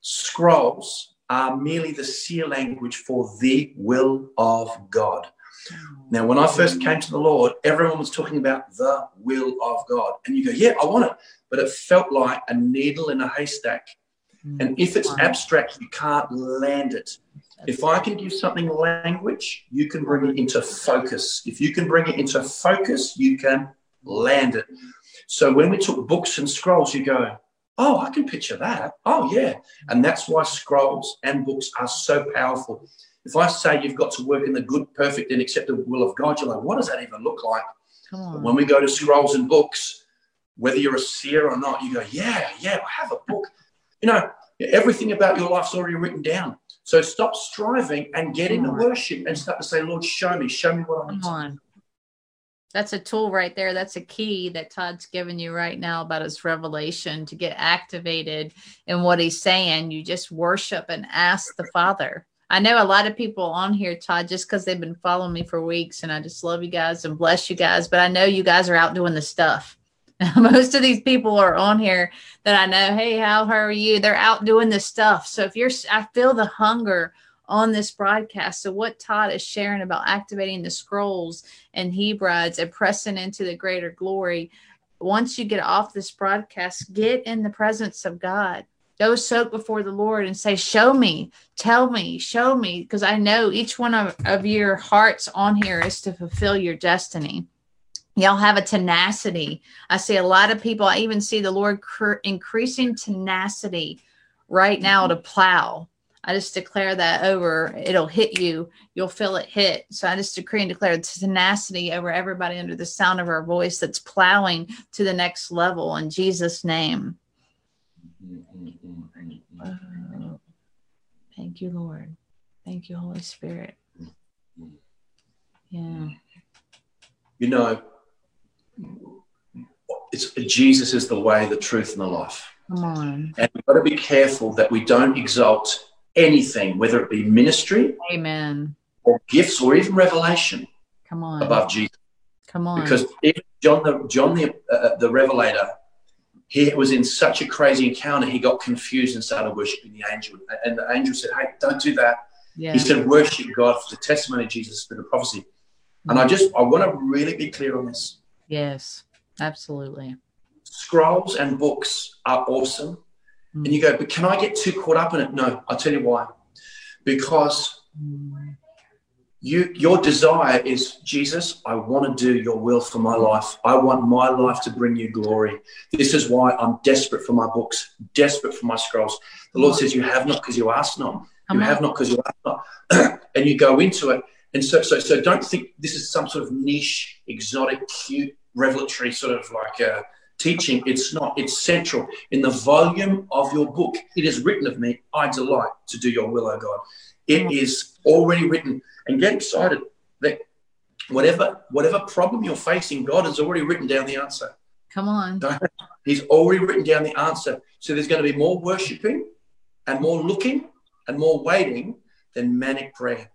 Scrolls are merely the seer language for the will of God. Now, when I first came to the Lord, everyone was talking about the will of God. And you go, yeah, I want it. But it felt like a needle in a haystack. Hmm. And if it's abstract, you can't land it. If I can give something language, you can bring it into focus. If you can bring it into focus, you can land it. So when we took books and scrolls, you go, Oh, I can picture that. Oh, yeah. And that's why scrolls and books are so powerful. If I say you've got to work in the good, perfect, and acceptable will of God, you're like, what does that even look like? When we go to scrolls and books, whether you're a seer or not, you go, yeah, yeah, I have a book. You know, everything about your life's already written down. So stop striving and get into worship and start to say, Lord, show me, show me what I need. Come on that's a tool right there. That's a key that Todd's giving you right now about his revelation to get activated in what he's saying. You just worship and ask the Father. I know a lot of people on here, Todd, just because they've been following me for weeks, and I just love you guys and bless you guys. But I know you guys are out doing the stuff. Most of these people are on here that I know. Hey, how, how are you? They're out doing the stuff. So if you're, I feel the hunger on this broadcast. So what Todd is sharing about activating the scrolls and Hebrides and pressing into the greater glory. Once you get off this broadcast, get in the presence of God go soak before the Lord and say, Show me, tell me, show me, because I know each one of, of your hearts on here is to fulfill your destiny. Y'all have a tenacity. I see a lot of people, I even see the Lord cr- increasing tenacity right now to plow. I just declare that over. It'll hit you. You'll feel it hit. So I just decree and declare the tenacity over everybody under the sound of our voice that's plowing to the next level in Jesus' name. Thank you, Lord. Thank you, Holy Spirit. Yeah. You know, it's Jesus is the way, the truth, and the life. Come on. And we've got to be careful that we don't exalt anything, whether it be ministry, Amen, or gifts, or even revelation, come on, above Jesus. Come on, because John the John the uh, the Revelator he was in such a crazy encounter, he got confused and started worshiping the angel. And the angel said, Hey, don't do that. Yeah. He said, Worship God for the testimony of Jesus, for the prophecy. Mm-hmm. And I just, I want to really be clear on this. Yes, absolutely. Scrolls and books are awesome. And you go, But can I get too caught up in it? No, I'll tell you why. Because you your desire is jesus i want to do your will for my life. I want my life to bring you glory. This is why i'm desperate for my books desperate for my scrolls. The lord says you have not because you ask not. You have not because you ask not. And you go into it. And so so so don't think this is some sort of niche exotic cute revelatory sort of like uh, teaching it's not it's central in the volume of your book it is written of me i delight to do your will o god it mm. is already written and get excited that whatever whatever problem you're facing, God has already written down the answer. Come on. He's already written down the answer. So there's going to be more worshiping and more looking and more waiting than manic prayer.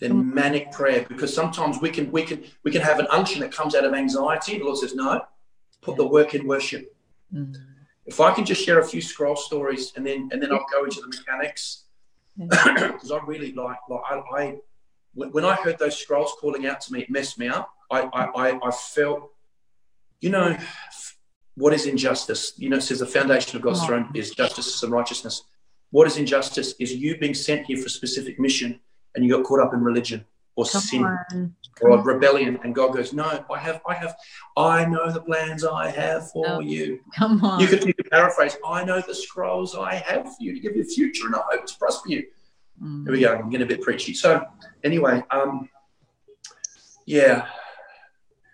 Than manic prayer. Because sometimes we can we can we can have an unction that comes out of anxiety. The Lord says, No, put the work in worship. Mm. If I can just share a few scroll stories and then and then I'll go into the mechanics. Because I really like like I, I when I heard those scrolls calling out to me, it messed me up. I, I, I felt, you know, what is injustice? You know, it says the foundation of God's throne is justice and righteousness. What is injustice? Is you being sent here for a specific mission and you got caught up in religion or Come sin on. or on. rebellion. And God goes, No, I have, I have, I know the plans I have for no. you. Come on. You could, you could paraphrase, I know the scrolls I have for you to give you a future and a hope to prosper you. Mm. Here we go. I'm getting a bit preachy. So, anyway, um, yeah.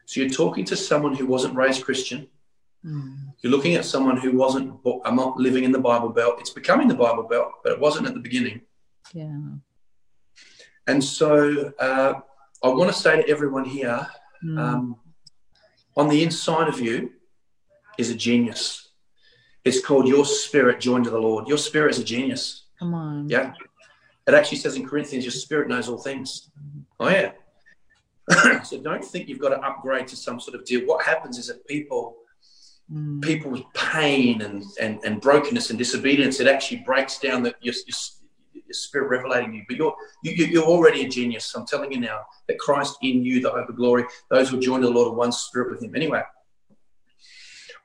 So you're talking to someone who wasn't raised Christian. Mm. You're looking at someone who wasn't. I'm not living in the Bible Belt. It's becoming the Bible Belt, but it wasn't at the beginning. Yeah. And so uh, I want to say to everyone here, mm. um, on the inside of you is a genius. It's called your spirit joined to the Lord. Your spirit is a genius. Come on. Yeah. It actually says in Corinthians, your spirit knows all things. Oh, yeah. so don't think you've got to upgrade to some sort of deal. What happens is that people, mm. people's pain and, and, and brokenness and disobedience, it actually breaks down the, your, your, your spirit revelating you. But you're, you, you're already a genius. I'm telling you now that Christ in you, the hope of glory, those who join the Lord are one spirit with him. Anyway,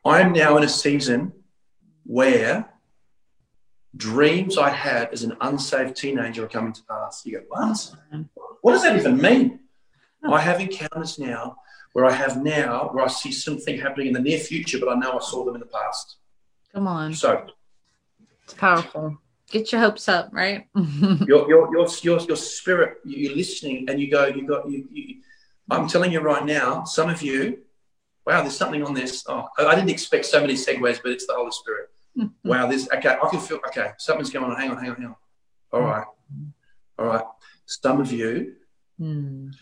I am now in a season where dreams I had as an unsaved teenager are coming to pass. You go, what? What does that even mean? I have encounters now where I have now where I see something happening in the near future, but I know I saw them in the past. Come on. So it's powerful. Get your hopes up, right? your, your, your, your, your spirit, you're listening and you go, you got, you, you, I'm telling you right now, some of you, wow, there's something on this. Oh, I didn't expect so many segues, but it's the Holy Spirit. wow, this okay. I can feel okay. Something's going on. Hang on, hang on, hang on. All right, all right. Some of you, mm.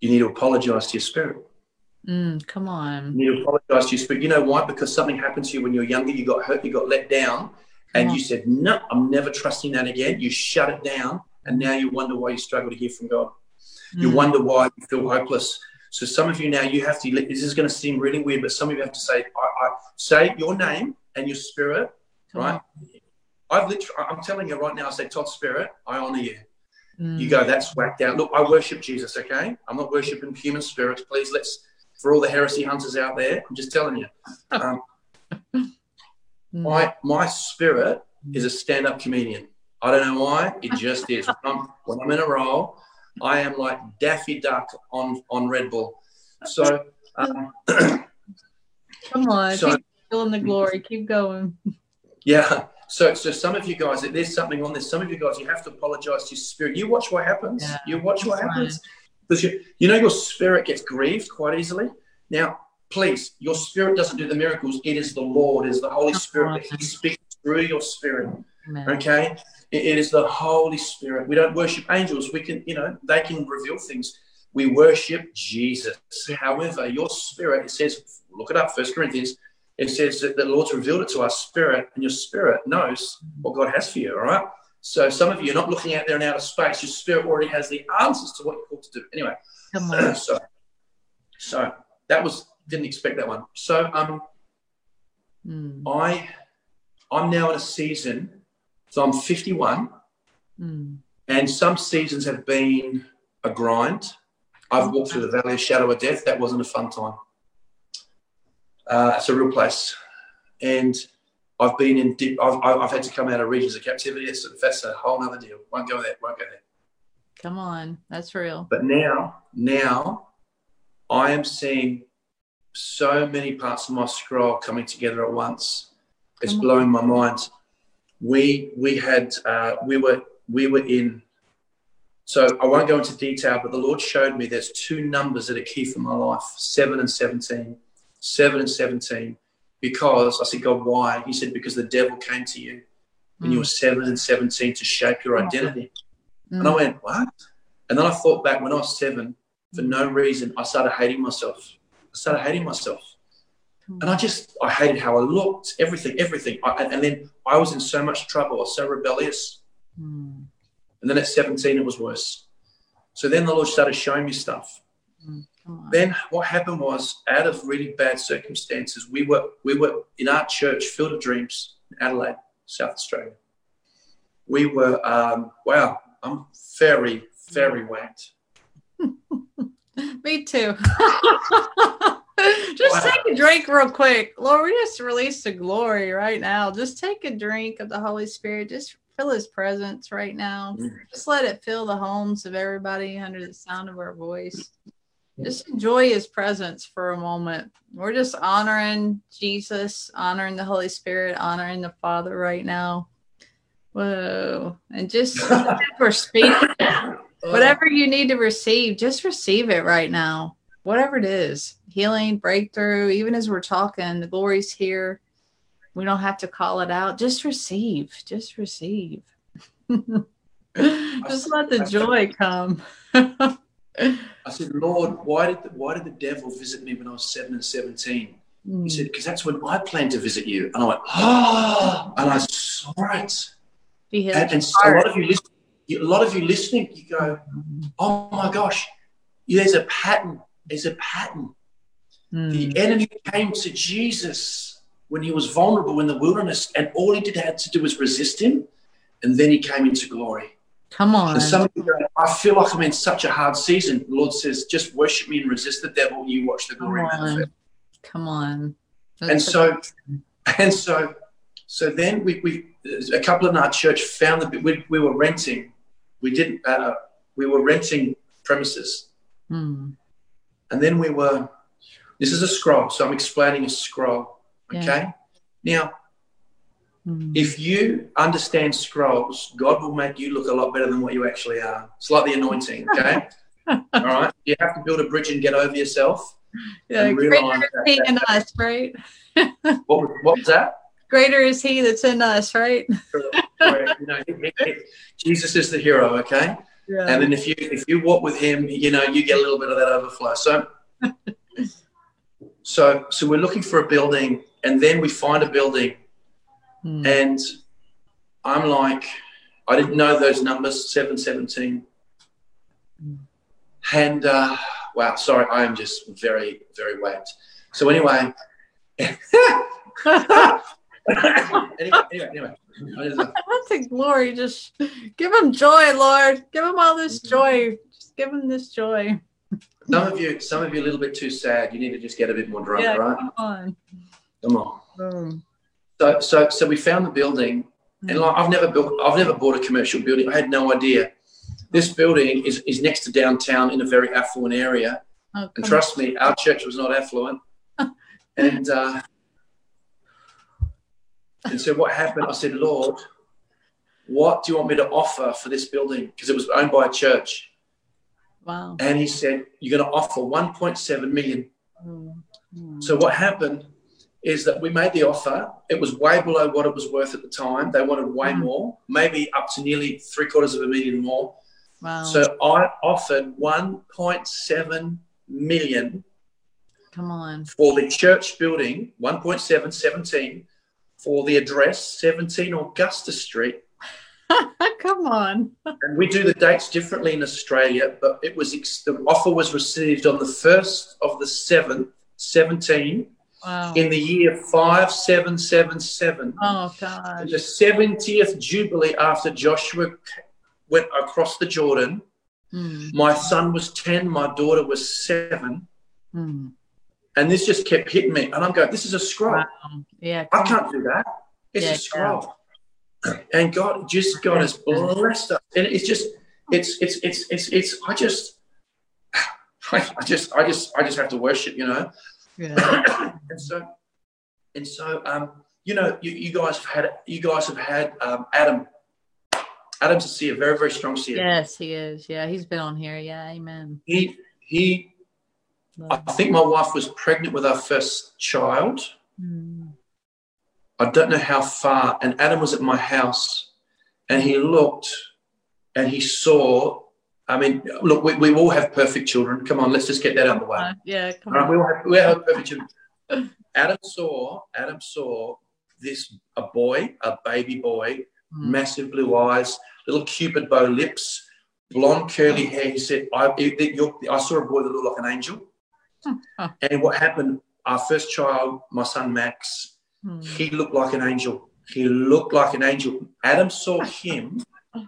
you need to apologize to your spirit. Mm, come on. You need to apologize to your spirit. You know why? Because something happened to you when you were younger. You got hurt. You got let down, and you said, "No, I'm never trusting that again." You shut it down, and now you wonder why you struggle to hear from God. You Mm. wonder why you feel hopeless. So some of you now you have to. This is going to seem really weird, but some of you have to say, I, I say your name and your spirit, Come right? I've literally, I'm telling you right now. I say, Todd Spirit, I honor you. on. You go, that's whacked out. Look, I worship Jesus. Okay, I'm not worshiping human spirits. Please, let's for all the heresy hunters out there. I'm just telling you. Um, Mm. my my spirit is a stand-up comedian. I don't know why. It just is. When I'm, when I'm in a role, I am like Daffy Duck on on Red Bull. So um, Come on, So- keep feeling the glory. Keep going. yeah. So so some of you guys, if there's something on this. Some of you guys, you have to apologize to your spirit. You watch what happens. Yeah. You watch what That's happens. Because you, you know your spirit gets grieved quite easily. Now, please, your spirit doesn't do the miracles. It is the Lord, it is the Holy Spirit that He speaks through your spirit. Amen. Okay, it, it is the Holy Spirit. We don't worship angels. We can, you know, they can reveal things. We worship Jesus. However, your spirit, it says, look it up, First Corinthians. It says that the Lord's revealed it to our spirit, and your spirit knows what God has for you. All right. So some of you are not looking out there in outer space. Your spirit already has the answers to what you're called to do. Anyway, Come on. so so that was didn't expect that one. So um, Mm. I I'm now in a season. So I'm 51. Mm. And some seasons have been a grind. I've walked through the valley of shadow of death. That wasn't a fun time. Uh, it's a real place. And I've been in deep, I've, I've had to come out of regions of captivity. That's, that's a whole other deal. Won't go there, won't go there. Come on. That's real. But now, now I am seeing so many parts of my scroll coming together at once. It's on. blowing my mind. We we had uh, we were we were in. So I won't go into detail, but the Lord showed me there's two numbers that are key for my life: seven and seventeen. Seven and seventeen. Because I said, God, why? He said, because the devil came to you when you were seven and seventeen to shape your Mm. identity. Mm. And I went, what? And then I thought back when I was seven, for no reason, I started hating myself. Started hating myself. And I just, I hated how I looked, everything, everything. I, and- and then I was in so much trouble. I was so rebellious. Mm. And then at 17, it was worse. So then the Lord started showing me stuff. Mm. Then what happened was, out of really bad circumstances, we were we were in our church, Field of Dreams, in Adelaide, South Australia. We were um, wow. I'm very very whacked. Me too. just Wow. take a drink real quick. Lord, we just release the glory right now. Just take a drink of the Holy Spirit. Just feel his presence right now. Mm. Just let it fill the homes of everybody under the sound of our voice. Just enjoy his presence for a moment. We're just honoring Jesus, honoring the Holy Spirit, honoring the Father right now. Whoa. And just for speaking whatever you need to receive, just receive it right now. Whatever it is healing, breakthrough, even as we're talking, the glory's here. We don't have to call it out. Just receive. Just receive. just let the joy come. I said, Lord, why did the, why did the devil visit me when I was seven and seventeen? He hmm. said, because that's when I planned to visit you. And I went, oh, and I saw it. Be healed. And, and so a lot of you listen, you- a lot of you listening, you go, oh my gosh, there's a pattern. There's a pattern. Mm. The enemy came to Jesus when he was vulnerable in the wilderness, and all he did had to do was resist him, and then he came into glory. Come on. And some you go, I feel like I'm in such a hard season. The Lord says, just worship me and resist the devil. and You watch the glory Come on. manifest. Come on. And so, and so, so then we, we a couple in our church found that we, we were renting. We didn't. Uh, we were renting premises, Mm. and then we were. This is a scroll, so I'm explaining a scroll. Okay. Yeah. Now, Mm. if you understand scrolls, God will make you look a lot better than what you actually are. It's like the anointing. Okay. All right. You have to build a bridge and get over yourself. Yeah, and realize that- in us, right? What, what was that? Greater is he that's in us, right? You know, he- he- Jesus is the hero. Okay. Yeah. And then if you if you walk with him, you know, you get a little bit of that overflow. So so so we're looking for a building and then we find a building Mm. and I'm like, I didn't know those numbers, 717. And uh, wow, sorry, I am just very, very wet. So anyway, anyway, anyway, anyway. Think glory. Just give him joy, Lord. Give him all this joy. Just give him this joy. Some of you, some of you, a little bit too sad. You need to just get a bit more drunk, Yeah, right? come on. Come on. Boom. So, so, so we found the building, and like I've never built, I've never bought a commercial building. I had no idea. This building is is next to downtown in a very affluent area, Oh, and trust me, our church was not affluent. and uh, and so what happened? I said, Lord, what do you want me to offer for this building? Because it was owned by a church. Wow. And he said, You're going to offer 1.7 million. Mm, mm. So what happened is that we made the offer. It was way below what it was worth at the time. They wanted way Mm. more, maybe up to nearly three quarters of a million more. Wow. So I offered 1.7 million come on. for the church building, 1.7, 17, for the address, 17 Augusta Street. come on. And we do the dates differently in Australia, but it was ex- the offer was received on the first of the seventh, 17, Wow. in the year 5777. Oh God. The 70th Jubilee after Joshua went across the Jordan. Mm, My son was 10, my daughter was seven. mm. And this just kept hitting me. And I'm going, this is a scroll. Wow. Yeah. I can't do that. It's Yeah, a scroll. And God, just God has blessed us. And it's just, it's, it's, it's, it's, it's, I just, I just, I just, I just have to worship, you know. Yeah. and so, and so, um, you know, you, you guys have had, you guys have had um, Adam. Adam's a seer, very, very strong seer. yes, he is. Yeah, he's been on here. Yeah. Amen. He, he, I think my wife was pregnant with our first child. Mm, I don't know how far. And Adam was at my house and he looked and he saw. I mean, look, we, we all have perfect children. Come on, let's just get that out of the way. uh, yeah. Come right, on. we all have, we all have perfect children. Adam saw, Adam saw this a boy, a baby boy, Mm, massive blue eyes, little cupid bow lips, blonde curly hair. He said, I, it, it- you're- I saw a boy that looked like an angel. And what happened, our first child, my son Max, mm. he looked like an angel. He looked like an angel. Adam saw him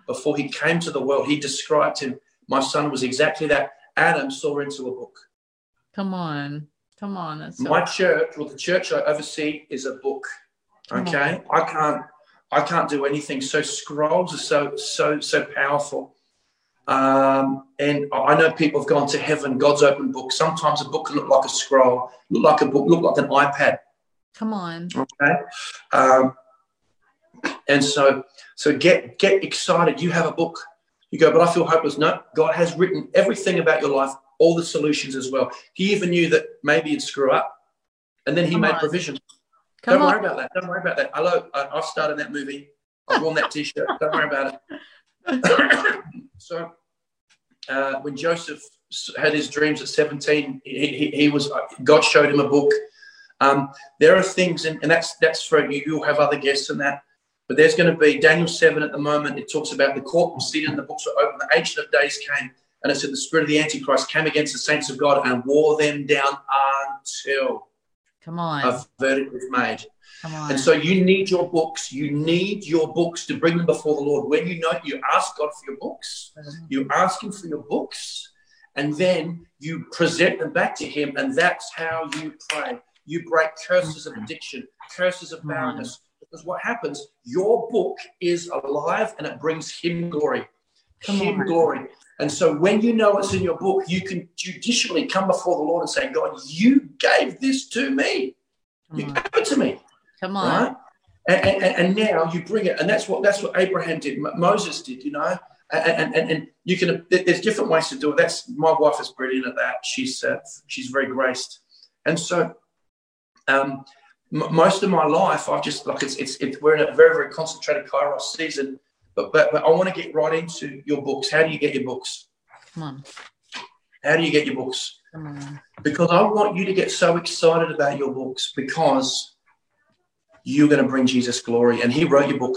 before he came to the world. He described him. My son was exactly that. Adam saw into a book. Come on. Come on. That's so My church, well, the church I oversee is a book. Okay, I can't, I can't do anything. So scrolls are so, so, so powerful. Um, and I know people have gone to heaven. God's open book. Sometimes a book can look like a scroll, look like a book, look like an iPad. come on. Okay, um, and so, so get get excited. You have a book. You go, but I feel hopeless. No, God has written everything about your life, all the solutions as well. He even knew that maybe you'd screw up, and then He Come made on. provision. Come Don't on. worry about that. Don't worry about that. Hello, I, I've started that movie. I've worn that T-shirt. Don't worry about it. so, uh, when Joseph had his dreams at 17, he, he, he was God showed him a book. Um, there are things, and, and that's that's for you. You'll have other guests in that, but there's going to be Daniel seven at the moment. It talks about the court was seated and the books were open. The ancient of days came, and it said the spirit of the Antichrist came against the saints of God and wore them down until Come on. a verdict was made. And so you need your books. You need your books to bring them before the Lord. When you know, you ask God for your books. Mm-hmm. You ask Him for your books, and then you present them back to Him, and that's how you pray. You break curses of mm-hmm. addiction, curses of barrenness. Mm-hmm. Because what happens, your book is alive and it brings Him glory. Come him on. glory. And so when you know it's in your book, you can judicially come before the Lord and say, God, you gave this to me. You gave it to me Come on. right? And, and, and now you bring it, and that's what that's what Abraham did, Moses did, you know. And, and, and you can there's different ways to do it. That's my wife is brilliant at that. She's uh, she's very graced, and so um, m- most of my life I've just like it's it's, it's we're in a very very concentrated Kairos season. But, but but I want to get right into your books. How do you get your books? Come on. How do you get your books? Come on. because I want you to get so excited about your books because you're going to bring Jesus glory. And he wrote your book.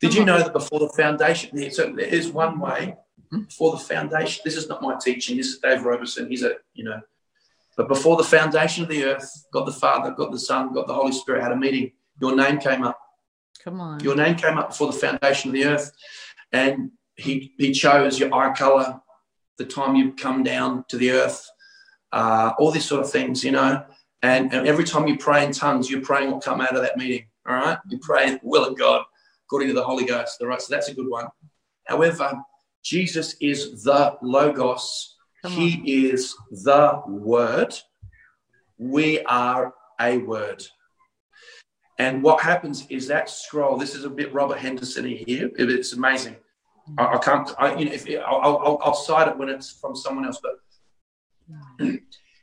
Did you know that before the foundation, so there is one way before the foundation. This is not my teaching. This is Dave Roberson. He's a, you know, but before the foundation of the earth, God the Father, God the Son, God the Holy Spirit had a meeting. Your name came up. Come on. Your name came up before the foundation of the earth, and He He chose your eye color, the time you come down to the earth, uh, all these sort of things, you know. And, and every time you pray in tongues, you're praying what come out of that meeting. All right, you pray the will of God according to the Holy Ghost. All right, so that's a good one. However, Jesus is the Logos. Come he on. is the Word. We are a Word. And what happens is that scroll. This is a bit Robert Henderson here. It's amazing. I, I can't. I, you know, if I'll, I'll, I'll cite it when it's from someone else, but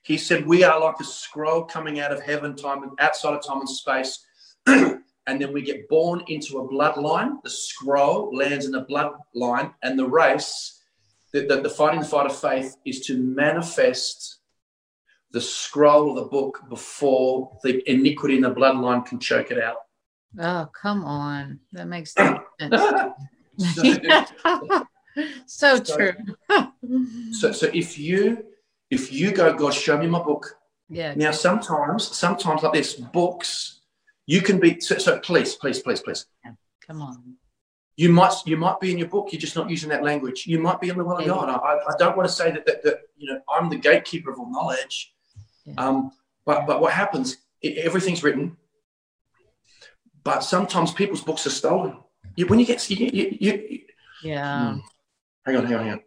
he said we are like a scroll coming out of heaven, time outside of time and space, and then we get born into a bloodline. The scroll lands in the bloodline, and the race, the, the, the fighting the fight of faith, is to manifest the scroll of the book before the iniquity in the bloodline can choke it out. Oh, come on. That makes sense. so, so So- true. so, so if you if you go, God, show me my book. yeah. Now, sometimes, sometimes like this, books, you can be. So, so please, please, please, please. Come on. You might, you might be in your book. You're just not using that language. You might be in the will of Yeah. God. I, I don't want to say that, that, that you know I'm the gatekeeper of all knowledge. Yeah. Um, but but what happens? e- Everything's written. But sometimes people's books are stolen. You, when you get, you, you, you, Yeah. Hmm. hang on, hang on, hang on.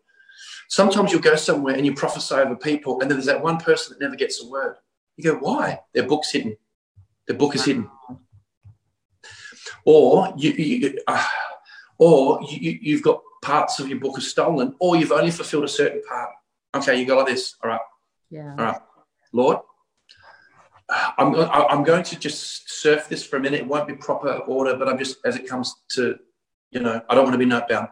Sometimes you'll go somewhere and you prophesy over people, and then there's that one person that never gets a word. You go, why? Their book's hidden. Their book is hidden. Or you, you uh, or you, you've got parts of your book are stolen, or you've only fulfilled a certain part. Okay, you go like this. All right, Yeah. all right, Lord. I'm, I'm going to just surf this for a minute. It won't be proper order, but I'm just as it comes to, you know, I don't want to be note bound.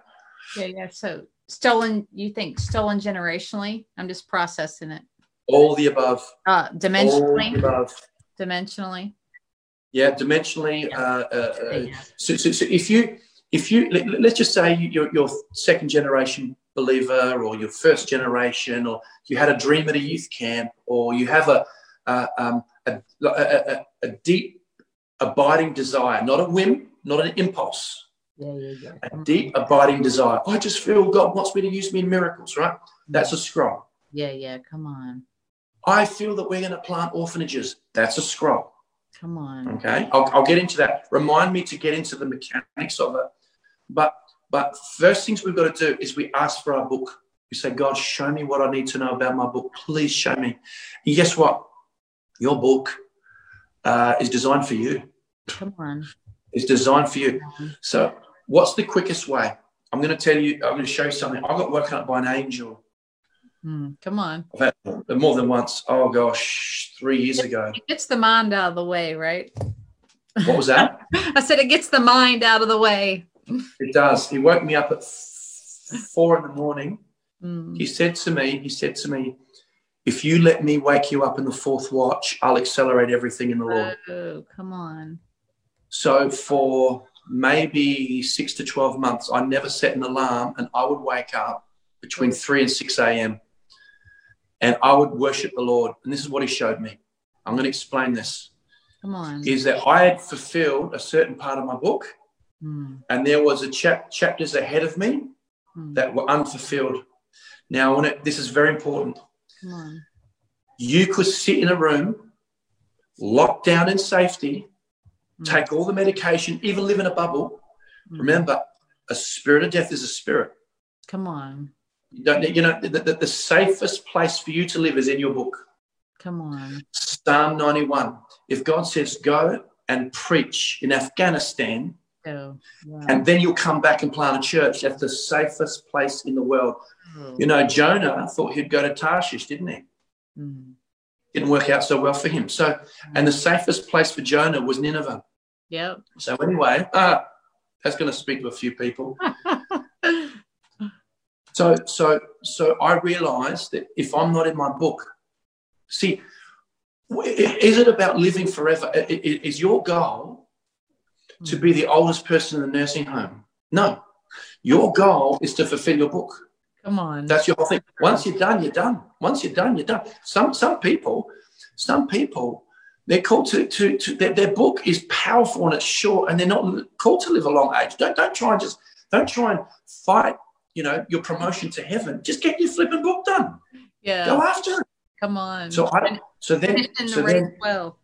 Yeah. Yeah. So stolen, you think stolen generationally? I'm just processing it. All the above. Uh, All the dimensionally, above. dimensionally. Yeah, dimensionally. Uh, uh, uh, Yeah. so, so, so if you, if you, let, let's just say you're, you're second generation believer, or you're first generation, or you had a dream at a youth camp, or you have a, uh, um, a, a, a, a deep, abiding desire, not a whim, not an impulse, Yeah. Yeah. Yeah. a deep, abiding desire. I just feel God wants me to use me in miracles, right? That's a scroll. Yeah. Yeah. Come on. I feel that we're going to plant orphanages. That's a scroll. Come on. Okay, I'll, I'll get into that. Remind me to get into the mechanics of it. But but first things we've got to do is we ask for our book. We say, God, show me what I need to know about my book. Please show me. And guess what? Your book uh, is designed for you. Come on. It's designed for you. So, what's the quickest way? I'm going to tell you. I'm going to show you something. I got woken up by an angel. Hmm, come on. I've had more than once. Oh gosh, three years ago. It gets the mind out of the way, right? What was that? I said it gets the mind out of the way. It does. He woke me up at four in the morning. Hmm. He said to me, he said to me, if you let me wake you up in the fourth watch, I'll accelerate everything in the Lord. Oh, come on. So for maybe six to 12 months, I never set an alarm and I would wake up between 3 and 6 a.m. and I would worship the Lord. And this is what he showed me. I'm going to explain this. Come on. Is that I had fulfilled a certain part of my book Hmm, and there was a chap- chapters ahead of me hmm, that were unfulfilled. Now, I want to, this is very important. come on. You could sit in a room, locked down in safety, Take all the medication, even live in a bubble. Hmm. Remember, a spirit of death is a spirit. Come on. You don't need, you know, the, the, the safest place for you to live is in your book. Come on. Psalm 91. If God says, go and preach in Afghanistan, Oh, wow. and then you'll come back and plant a church, that's the safest place in the world. Oh, You know, Jonah thought he'd go to Tarshish, didn't he? hmm. Didn't work out so well for him. So, and the safest place for Jonah was Nineveh. Yep. So anyway, ah, that's going to speak to a few people. So, so, so I realised that if I'm not in my book, see, is it about living forever? Is your goal to be the oldest person in the nursing home? No. Your goal is to fulfill your book. Come on. That's your whole thing. Once you're done, you're done. Once you're done, you're done. Some some people, some people, they're called to to, to their, their book is powerful and it's short, and they're not called to live a long age. Don't don't try and just don't try and fight. You know your promotion to heaven. Just get your flipping book done. Yeah. Go after it. Come on. So I don't so then the so then well.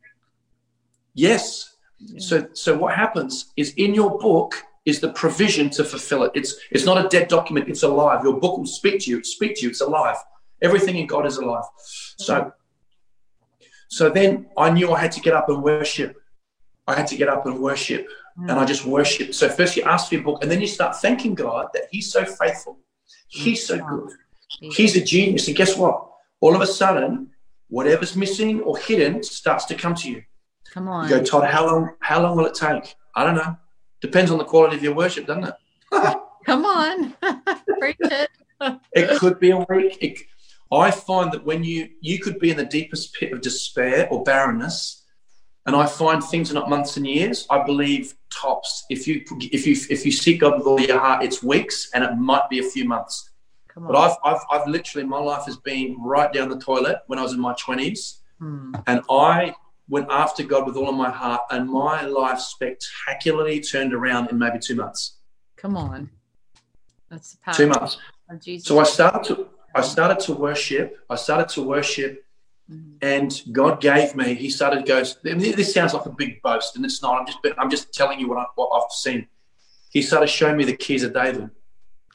yes. Yeah. So so what happens is in your book is the provision to fulfill it. It's it's not a dead document, it's alive. Your book will speak to you, speak to you, it's alive. Everything in God is alive. So mm-hmm. So then I knew I had to get up and worship. I had to get up and worship. Hmm. And I just worship. So first you ask for your book, and then you start thanking God that He's so faithful. He's so hmm. good. He's a genius. And guess what? All of a sudden, whatever's missing or hidden starts to come to you. Come on. You go, Todd, how long how long will it take? I don't know. Depends on the quality of your worship, doesn't it? Come on. Preach it. It could be a week. It, I find that when you you could be in the deepest pit of despair or barrenness, and I find things are not months and years. I believe tops. If you if you if you seek God with all your heart, it's weeks, and it might be a few months. But I've I've, I've literally my life has been right down the toilet when I was in my twenties, Hmm. and I went after God with all of my heart, and my life spectacularly turned around in maybe two months. Come on. That's the power Two months. of Jesus. So I started to I started to worship. I started to worship, and God gave me. He started goes. This sounds like a big boast, and it's not. I'm just I'm just telling you what, I, what I've seen. He started showing me the keys of David,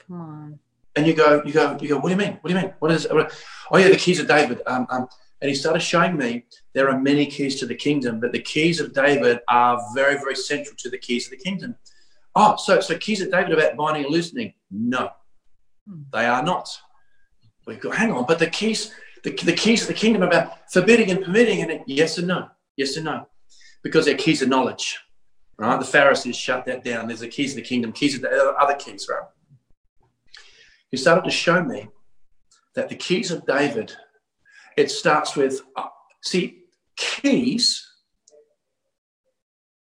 Come on. and you go you go you go. What do you mean? What do you mean? What is? What, oh yeah, the keys of David. Um, um, and he started showing me there are many keys to the kingdom, but the keys of David are very very central to the keys of the kingdom. Oh, so so keys of David about binding and loosening? No, Hmm. they are not. We go, hang on, but the keys, the, the keys of the kingdom about forbidding and permitting, and it, yes and no, yes and no, because they're keys of knowledge. Right? The Pharisees shut that down. There's the keys of the kingdom, keys of the other keys, right? He started to show me that the keys of David, it starts with, uh, see, keys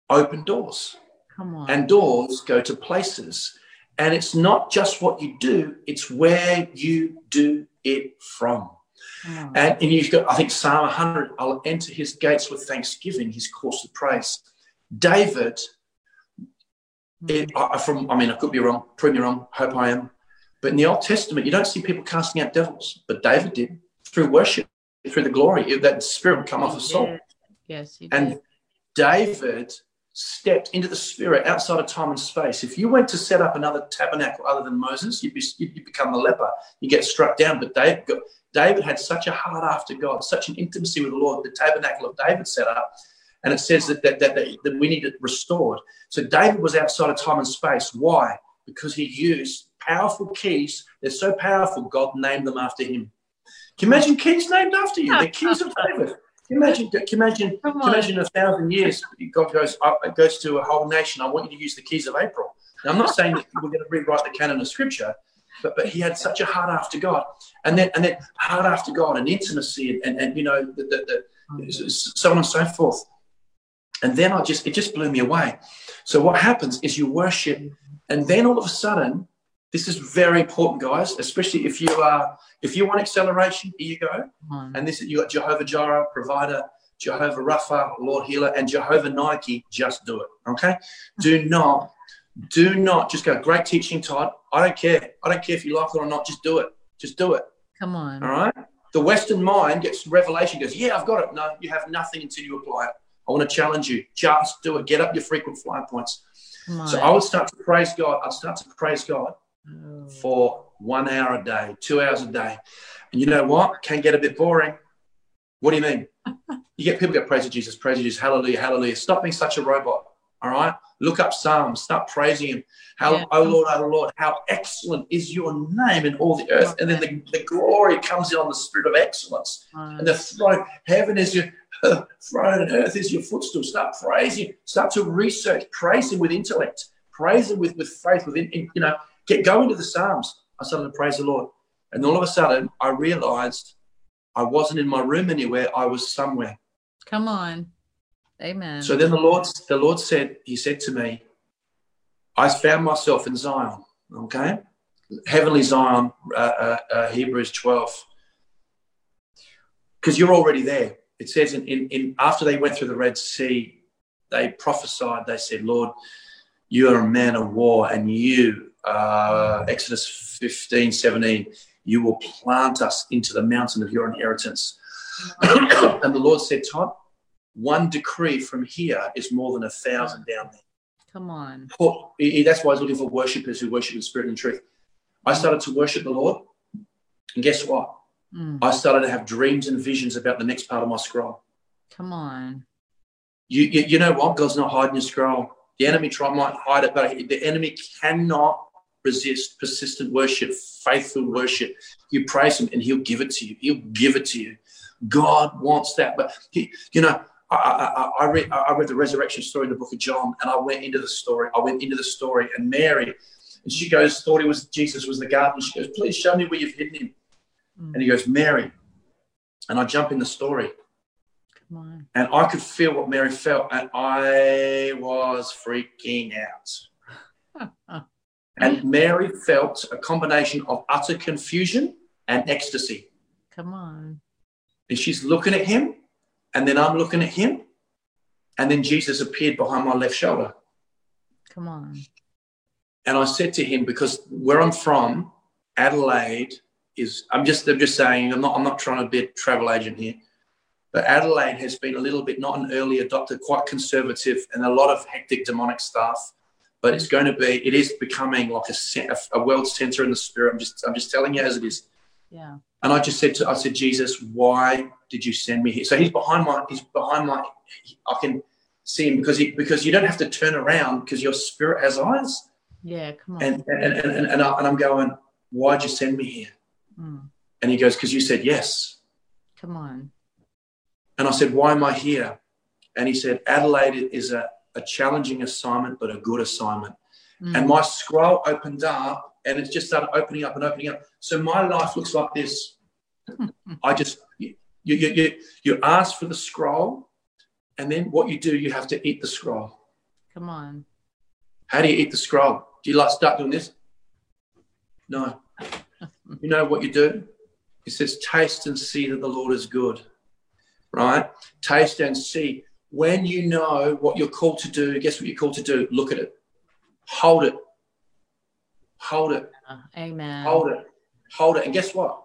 open doors Come on. and doors go to places. And it's not just what you do, it's where you do it from. Come. And, and you've got, I think, Psalm 100, I'll enter his gates with thanksgiving, his course of praise. David, hmm. it, I, from, I mean, I could be wrong, prove me wrong, hope I am. But in the Old Testament, you don't see people casting out devils, but David did through worship, through the glory, that spirit would come off his soul. Yes. Yes, And. David stepped into the spirit outside of time and space. If you went to set up another tabernacle other than Moses, you'd, be, you'd become a leper. You get struck down. But David, David had such a heart after God, such an intimacy with the Lord. The tabernacle of David set up, and it says that that, that, that, that we need it restored. So David was outside of time and space. Why? Because he used powerful keys. They're so powerful, God named them after him. Can you imagine keys named after you? The keys of David. Can you imagine? Can you imagine? Can you imagine a thousand years? God goes up, it goes to a whole nation. I want you to use the keys of April. Now, I'm not saying that we're going to rewrite the canon of Scripture, but but he had such a heart after God, and then and then heart after God and intimacy, and and, and you know the, the, the so on and so forth. And then I just it just blew me away. So what happens is you worship, and then all of a sudden, this is very important, guys, especially if you are if you want acceleration. Here you go. On. And this you got Jehovah Jireh, provider, Jehovah Rapha, Lord healer, and Jehovah Nike. Just do it. Okay. Do not, do not just go. Great teaching, Todd. I don't care. I don't care if you like it or not. Just do it. Just do it. Come on. All right. The Western mind gets revelation. Goes, yeah, I've got it. No, you have nothing until you apply it. I want to challenge you. Just do it. Get up your frequent flyer points. So I would start to praise God. I'd start to praise God Oh. for one hour a day, two hours a day. And you know what? Can get a bit boring. What do you mean? You get people get praise to Jesus, praise Jesus, hallelujah, hallelujah. Stop being such a robot. All right. Look up Psalms. Start praising him. How, Yeah. oh Lord, oh Lord, how excellent is your name in all the earth. And then the, the glory comes in on the spirit of excellence. And the throne, heaven is your throne and earth is your footstool. Start praising. Start to research. Praise him with intellect. Praise him with, with faith, with in, in- you know, get go into the Psalms. I started to praise the Lord. And all of a sudden I realized I wasn't in my room anywhere, I was somewhere. Come on. Amen. So then the Lord the Lord said, He said to me, I found myself in Zion, okay? Heavenly Zion, uh, uh, uh, Hebrews 12. Because you're already there. It says in, in, in after they went through the Red Sea, they prophesied, they said, Lord, you are a man of war, and you, uh, Exodus 15, 17, you will plant us into the mountain of your inheritance. and the Lord said, Todd, one decree from here is more than a thousand down there. Come on. That's why he's looking for worshippers who worship in spirit and truth. I started to worship the Lord, and guess what? Mm. I started to have dreams and visions about the next part of my scroll. Come on. You, you, you know what? God's not hiding your scroll. The enemy try, might hide it, but the enemy cannot resist persistent worship, faithful worship. You praise him and he'll give it to you. He'll give it to you. God wants that. But, he, you know, I, I, I, read, I read the resurrection story in the book of John and I went into the story. I went into the story and Mary, and she goes, thought it was Jesus was the gardener. She goes, please show me where you've hidden him. Mm. And he goes, Mary. And I jump in the story. And I could feel what Mary felt, and I was freaking out. and Mary felt a combination of utter confusion and ecstasy. Come on. And she's looking at him, and then I'm looking at him, and then Jesus appeared behind my left shoulder. Come on. And I said to him, because where I'm from, Adelaide is I'm just I'm just saying, I'm not I'm not trying to be a travel agent here. But Adelaide has been a little bit not an early adopter, quite conservative, and a lot of hectic demonic stuff. But it's going to be, it is becoming like a, a world center in the spirit. I'm just, I'm just telling you as it is. Yeah. And I just said to, I said, Jesus, why did you send me here? So he's behind my, he's behind my, I can see him because he, because you don't have to turn around because your spirit has eyes. Yeah, come on. And and and, and, and, I, am going, why'd you send me here? Mm. And he goes, because you said yes. Come on. And I said, Why am I here? And he said, Adelaide is a, a challenging assignment, but a good assignment. Mm. And my scroll opened up and it just started opening up and opening up. So my life looks like this. I just, you, you, you, you ask for the scroll, and then what you do, you have to eat the scroll. Come on. How do you eat the scroll? Do you like start doing this? No. you know what you do? It says, taste and see that the Lord is good right? Taste and see. When you know what you're called to do, guess what you're called to do? Look at it, hold it, hold it. Amen. Hold it, hold it. And guess what?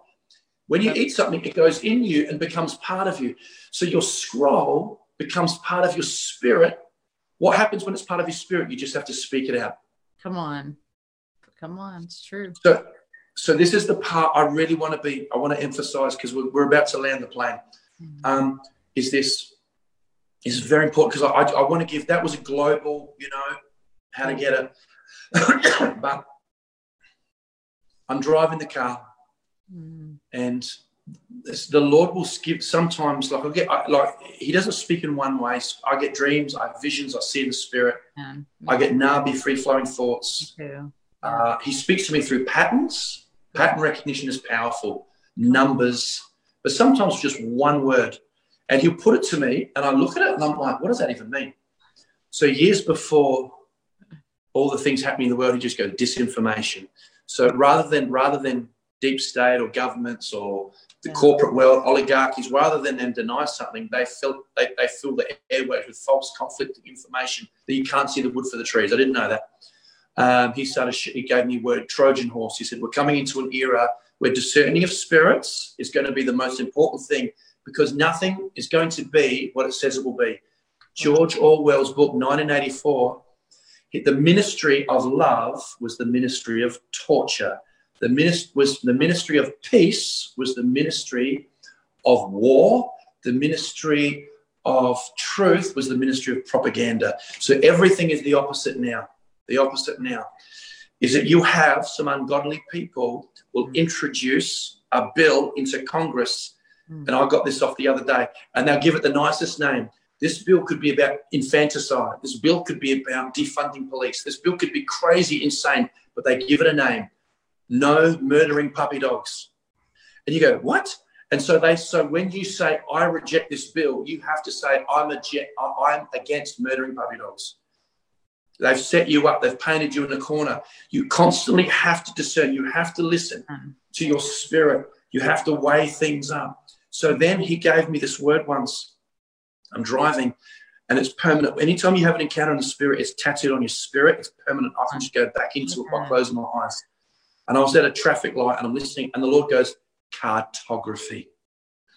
When you eat something, it goes in you and becomes part of you. So your scroll becomes part of your spirit. What happens when it's part of your spirit? You just have to speak it out. Come on. Come on. It's true. So, so this is the part I really want to be, I want to emphasize because we're, we're about to land the plane. Mm. um, is this is very important because I, I, I, want to give that was a global, you know, how to get it. but I'm driving the car mm. and the Lord will skip sometimes like I get I, like he doesn't speak in one way. So I get dreams, I have visions, I see in the spirit. Yeah. I get nabi free flowing thoughts. Uh, he speaks to me through patterns. Pattern recognition is powerful. Numbers, but sometimes just one word. And he'll put it to me, and I look at it and I'm like, what does that even mean? So, years before all the things happening in the world, he just goes, disinformation. So, rather than, rather than deep state or governments or the yeah. corporate world, oligarchies, rather than them deny something, they fill, they, they fill the airways with false conflicting information that you can't see the wood for the trees. I didn't know that. Um, he started, he gave me word Trojan horse. He said, We're coming into an era where discerning of spirits is going to be the most important thing because nothing is going to be what it says it will be. George Orwell's book, 1984, the ministry of love was the ministry of torture. The minist- was the ministry of peace was the ministry of war. The ministry of truth was the ministry of propaganda. So everything is the opposite now. The opposite now is that you have some ungodly people will mm. introduce a bill into Congress. Mm. And I got this off the other day, and they'll give it the nicest name. This bill could be about infanticide. This bill could be about defunding police. This bill could be crazy, insane, but they give it a name. No murdering puppy dogs. And you go, what? And so they, so when you say, I reject this bill, you have to say, I'm, a, I'm against murdering puppy dogs. They've set you up. They've painted you in a corner. You constantly have to discern. You have to listen to your spirit. You have to weigh things up. So then he gave me this word once. I'm driving and it's permanent. Anytime you have an encounter in the spirit, it's tattooed on your spirit. It's permanent. I can just go back into it by closing my eyes. And I was at a traffic light and I'm listening, and the Lord goes, cartography.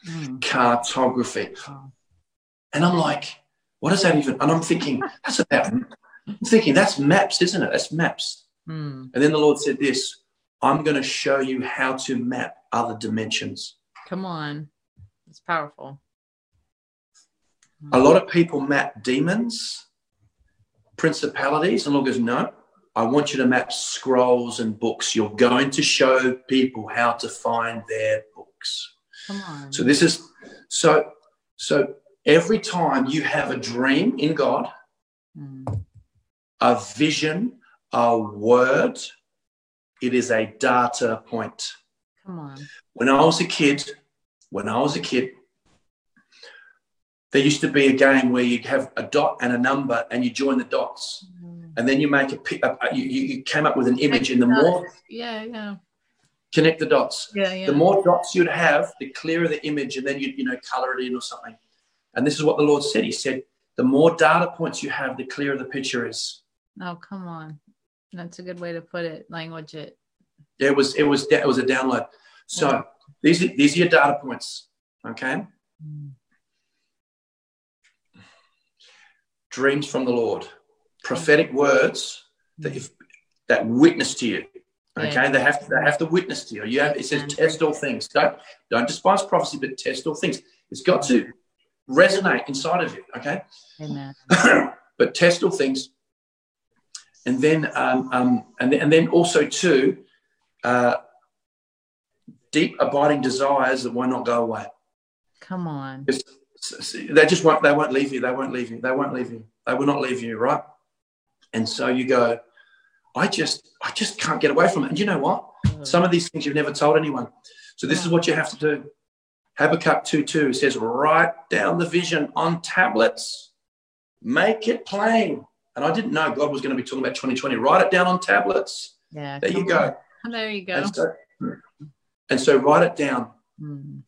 Mm. Cartography. And I'm like, what does that even? And I'm thinking, that's about, I'm thinking, that's maps, isn't it? That's maps. Mm. And then the Lord said this I'm going to show you how to map other dimensions. Come on. It's powerful. A lot of people map demons, principalities, and Lord goes, No, I want you to map scrolls and books. You're going to show people how to find their books. Come on. So this is so so every time you have a dream in God, mm. a vision, a word, it is a data point. Come on. When I was a kid, when I was a kid, there used to be a game where you have a dot and a number and you join the dots. Mm. and then you make a, a, a you, you came up with an image and the more yeah yeah. Connect the dots. Yeah, yeah. the more dots you'd have the clearer the image and then you'd you know color it in or something. And this is what the lord said. He said the more data points you have the clearer the picture is. Oh come on. That's a good way to put it language it. Yeah, it was it was it was a download. So yeah. These are, these are your data points okay mm. dreams from the Lord, prophetic words that if that witness to you. Okay, yeah. they have to they have to witness to you. You have it says test all things. Don't don't despise prophecy, but test all things. It's got to resonate inside of you. Okay, Amen. but test all things, and then um, um and then, and then also too, uh, deep abiding desires that will not go away. Come on. It's, they just won't they won't leave you they won't leave you they won't leave you they will not leave you right? And so you go i just i just can't get away from it. And you know what? Some of these things you've never told anyone. So this is what you have to do. Habakkuk 2 2 says write down the vision on tablets. Make it plain. And i didn't know god was going to be talking about 2020 write it down on tablets. Yeah there you go. there you go. So, and so write it down mm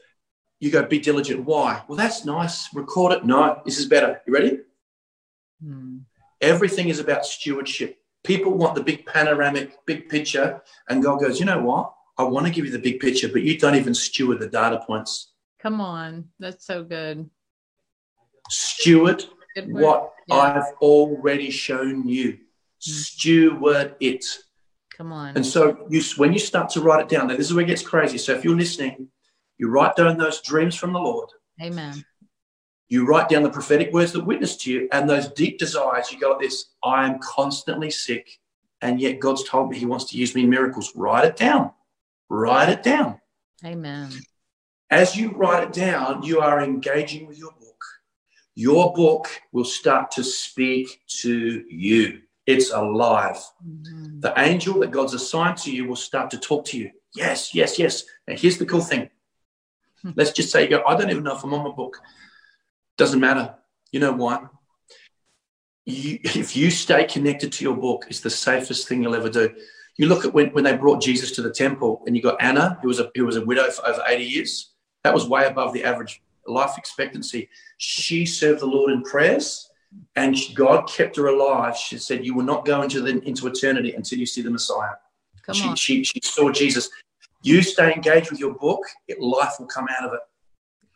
you go, be diligent. Why? Well, that's nice. Record it. No, this is better. You ready? Hmm. Everything is about stewardship. People want the big panoramic, big picture. And God goes, you know what? I want to give you the big picture, but you don't even steward the data points. Come on. That's so good. Steward what yeah. I've already shown you. Hmm. Steward it. Come on. And so you, when you start to write it down, now this is where it gets crazy. So if you're listening, you write down those dreams from the Lord. Amen. You write down the prophetic words that witness to you and those deep desires. You go like this I am constantly sick, and yet God's told me He wants to use me in miracles. Write it down. Write it down. Amen. As you write it down, you are engaging with your book. Your book will start to speak to you. It's alive. Mm-hmm. The angel that God's assigned to you will start to talk to you. Yes, yes, yes. And here's the cool thing Let's just say you go, I don't even know if I'm on my book. Doesn't matter. You know why? You, if you stay connected to your book, it's the safest thing you'll ever do. You look at when, when they brought Jesus to the temple and you got Anna, who was a who was a widow for over 80 years. That was way above the average life expectancy. She served the Lord in prayers and God kept her alive. She said, You will not go into the into eternity until you see the Messiah. Come she, on. she she saw Jesus. You stay engaged with your book, it, life will come out of it.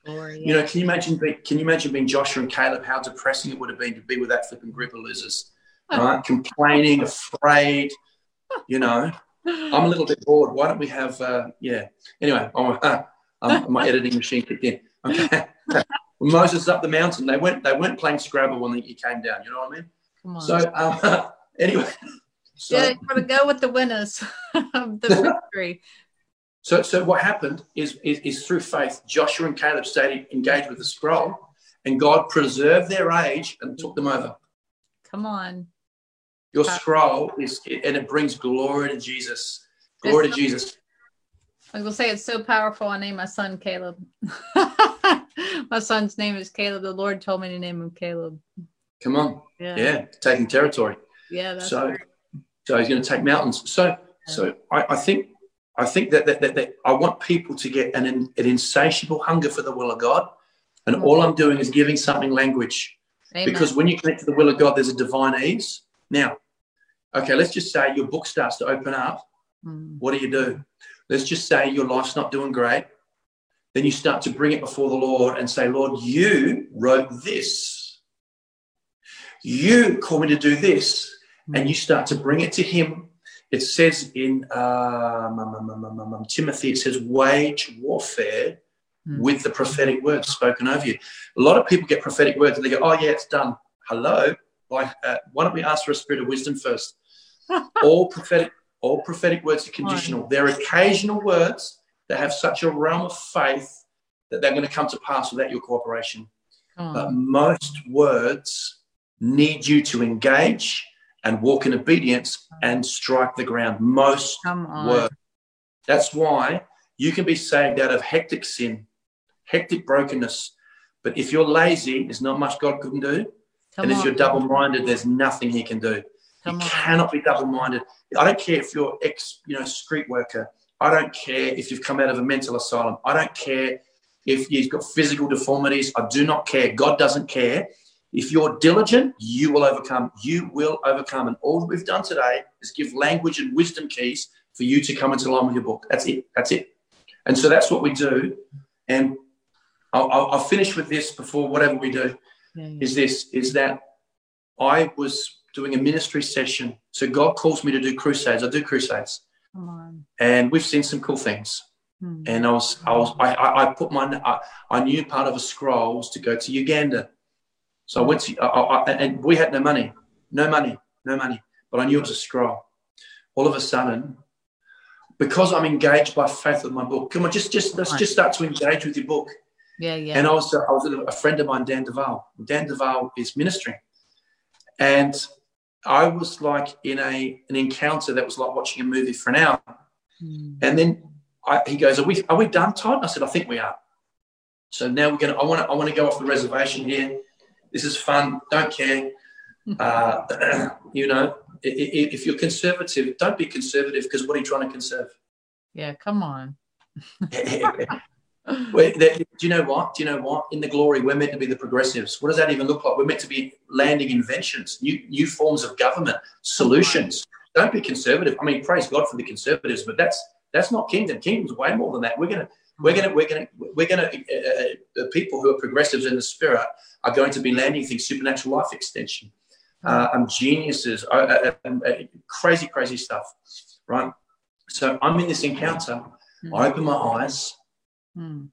You know, can you imagine? Be, can you imagine being Joshua and Caleb? How depressing it would have been to be with that flipping group of losers, right? Complaining, afraid. You know, I'm a little bit bored. Why don't we have? Uh, yeah. Anyway, I'm, uh, I'm, my editing machine kicked in. Okay. Moses up the mountain. They went. They weren't playing Scrabble when he came down. You know what I mean? Come on. So um, anyway. So, yeah, you to go with the winners of the victory. So, so what happened is, is, is through faith, Joshua and Caleb stayed engaged with the scroll, and God preserved their age and took them over. Come on. Your scroll is, and it brings glory to Jesus. Glory to Jesus. I will say it's so powerful. I named my son Caleb. My son's name is Caleb. The Lord told me to name him Caleb. Come on. Yeah. yeah. Taking territory. Yeah, that's so right. so he's going to take mountains. So so I, I think I think that, that, that, that I want people to get an, an insatiable hunger for the will of God, and all I'm doing is giving something language. Amen. Because when you connect to the will of God, there's a divine ease. Now, okay, let's just say your book starts to open up. Mm. What do you do? Let's just say your life's not doing great. Then you start to bring it before the Lord and say, Lord, you wrote this. You called me to do this. And you start to bring it to Him. It says in um, um, Timothy, it says, wage warfare Mm. with the prophetic words spoken over you. A lot of people get prophetic words and they go, oh, yeah, it's done. Hello. Why, uh, why don't we ask for a spirit of wisdom first? all prophetic all prophetic words are conditional. They're occasional words that have such a realm of faith that they're going to come to pass without your cooperation. Come But most words need you to engage and walk in obedience and strike the ground. Most words. That's why you can be saved out of hectic sin, hectic brokenness. But if you're lazy, there's not much God can do. Come and if on. you're double minded, there's nothing He can do. Come you on. cannot be double minded. I don't care if you're ex, you know, street worker. I don't care if you've come out of a mental asylum. I don't care if you've got physical deformities. I do not care. God doesn't care. If you're diligent, you will overcome. You will overcome. And all we've done today is give language and wisdom keys for you to come into line with your book. That's it. That's it. And so that's what we do. And I'll, I'll, I'll finish with this before whatever we do Yeah, yeah. is this is that I was doing a ministry session. So God calls me to do crusades. I do crusades, Come on. and we've seen some cool things. Hmm. And I was, I was, I, I, I put my, I, I knew part of a scroll was to go to Uganda. So I went to, I, I, and we had no money, no money, no money, but I knew it was a scroll. All of a sudden, because I'm engaged by faith with my book, come on, just, just let's just start to engage with your book. Yeah, yeah. And I was, I was a friend of mine, Dan Duval. Dan Duval is ministering. And I was like in a an encounter that was like watching a movie for an hour. Hmm. And then I, he goes, "Are we are we done, Todd?" And I said, "I think we are." So now we're gonna. I want to. I want to go off the reservation here. This is fun. Don't care. Uh, you know, if you're conservative, don't be conservative because what are you trying to conserve? Yeah, come on. That- do you know what? Do you know what? In the glory, we're meant to be the progressives. What does that even look like? We're meant to be landing inventions, new new forms of government, solutions. Don't be conservative. I mean, praise God for the conservatives, but that's that's not kingdom. Kingdom's way more than that. We're gonna we're gonna we're gonna we're gonna uh, uh, the people who are progressives in the spirit are going to be landing things, supernatural life extension, uh, and geniuses, uh, uh, um, uh, crazy crazy stuff, right? So I'm in this encounter. I open my eyes. Hmm.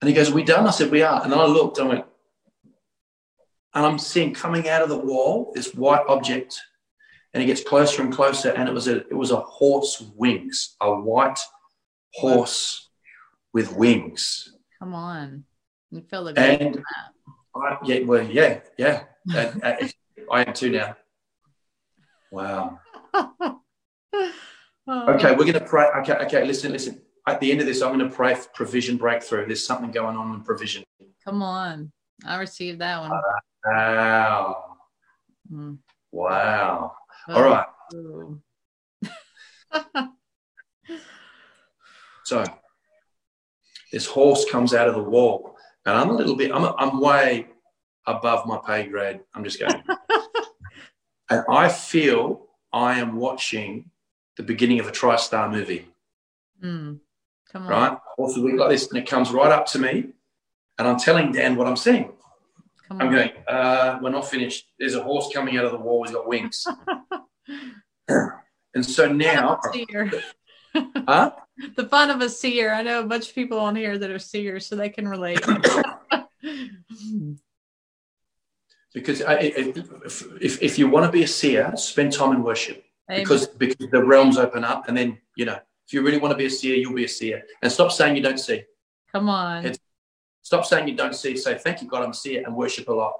And he goes, Are we done? I said, We are. And then I looked and I went, and I'm seeing coming out of the wall this white object. And it gets closer and closer. And it was a it was a horse wings, a white horse with wings. Come on. You feel the And I, yeah, well, yeah, yeah. And, uh, I am too now. Wow. Okay, we're gonna pray. Okay, okay, listen, listen. At the end of this, I'm gonna pray for provision breakthrough. There's something going on in provision. Come on. I received that one. Wow. Hmm. Wow. All right. So this horse comes out of the wall, and I'm a little bit, I'm, I'm way above my pay grade. I'm just going. and I feel I am watching the beginning of a TriStar movie, Hmm. Come on. right? Horse will look like this, and it comes right up to me, and I'm telling Dan what I'm seeing. Come I'm on. going, uh, we're not finished. There's a horse coming out of the wall. He's got wings. and so now, huh? the fun of a seer. I know a bunch of people on here that are seers, so they can relate. Because I, if, if, if you want to be a seer, spend time in worship. Amen. because because the realms open up and then you know if you really want to be a seer you'll be a seer. And stop saying you don't see. Come on. It's- stop saying you don't see. Say thank you god i'm a seer and worship a lot.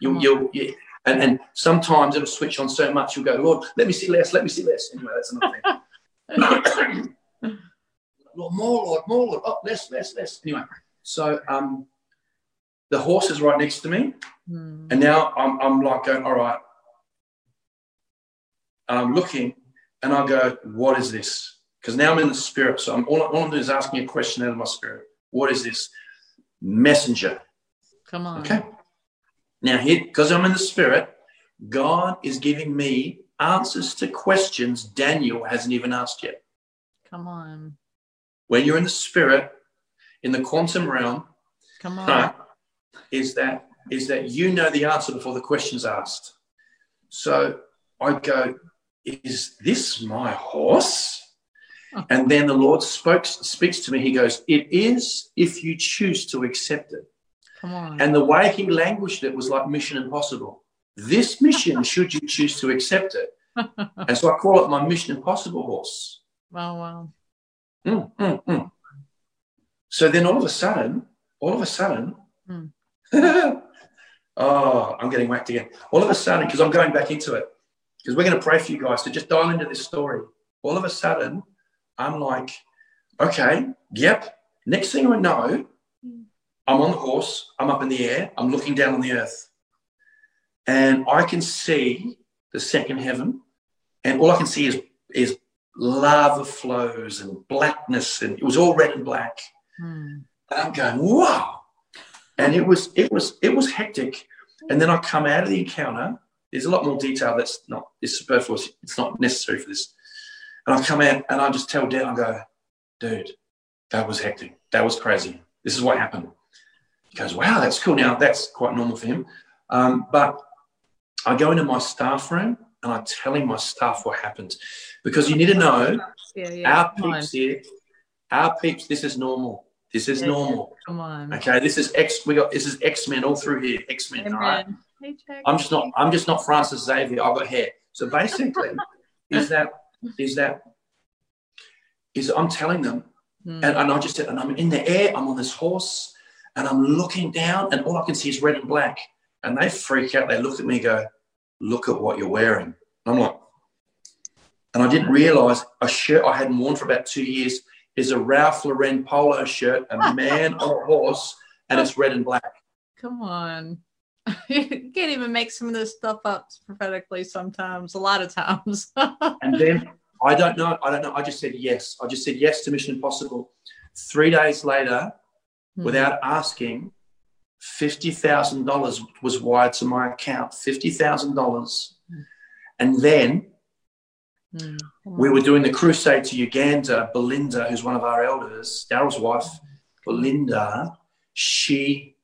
You Come on. you'll you, and and sometimes it'll switch on so much you'll go lord let me see less let me see less. Anyway that's another thing. Lord more lord more lord. Oh less less less. Anyway so um the horse is right next to me. Hmm. and now i'm, I'm like going all right. And I'm looking, and I go, "What is this?" Because now I'm in the spirit. So I'm all, all I'm doing is asking a question out of my spirit. What is this? Messenger. Come on. Okay. Now here, because I'm in the spirit, God is giving me answers to questions Daniel hasn't even asked yet. Come on. When you're in the spirit, in the quantum realm, Come on. right, is that is that you know the answer before the question's asked. So I go, is this my horse? And then the Lord spoke, speaks to me. He goes, It is if you choose to accept it. Come on. And the way he languaged it was like mission impossible. This mission, should you choose to accept it. And so I call it my mission impossible horse. wow, wow. Mm, mm, mm. So then all of a sudden, all of a sudden, Hmm. oh, I'm getting whacked again. All of a sudden, because I'm going back into it, because we're going to pray for you guys to just dial into this story. All of a sudden, I'm like, okay, yep. Next thing I know, I'm on the horse, I'm up in the air, I'm looking down on the earth, and I can see the second heaven, and all I can see is is lava flows and blackness, and it was all red and black. Hmm. And I'm going, wow. And it was, it was, it was hectic. And then I come out of the encounter. There's a lot more detail that's not, it's superfluous. It's not necessary for this. And I come out and I just tell Dan, I go, dude, that was hectic. That was crazy. This is what happened. He goes, wow, that's cool. Now that's quite normal for him. Um, but I go into my staff room and I tell him my staff what happened because you need to know Yeah, yeah. our peeps here, our peeps, this is normal. This is Yeah, normal. Come on. Okay, this is X. We got this is X Men all through here. X Men. All right. Hey, I'm just not. I'm just not Francis Xavier. I've got hair. So basically, is that is that is I'm telling them, Hmm. and, and I just said, and I'm in the air. I'm on this horse, and I'm looking down, and all I can see is red and black. And they freak out. They look at me, and go, "Look at what you're wearing." And I'm like, and I didn't realize a shirt I hadn't worn for about two years is a Ralph Lauren polo shirt, a man on a horse, and it's red and black. Come on. You can't even make some of this stuff up prophetically sometimes, a lot of times. And then I don't know. I don't know. I just said yes. I just said yes to Mission Impossible. Three days later, Hmm. without asking, fifty thousand dollars was wired to my account. Fifty thousand dollars, and then Hmm. We were doing the crusade to Uganda. Belinda, who's one of our elders, Daryl's wife, Belinda, she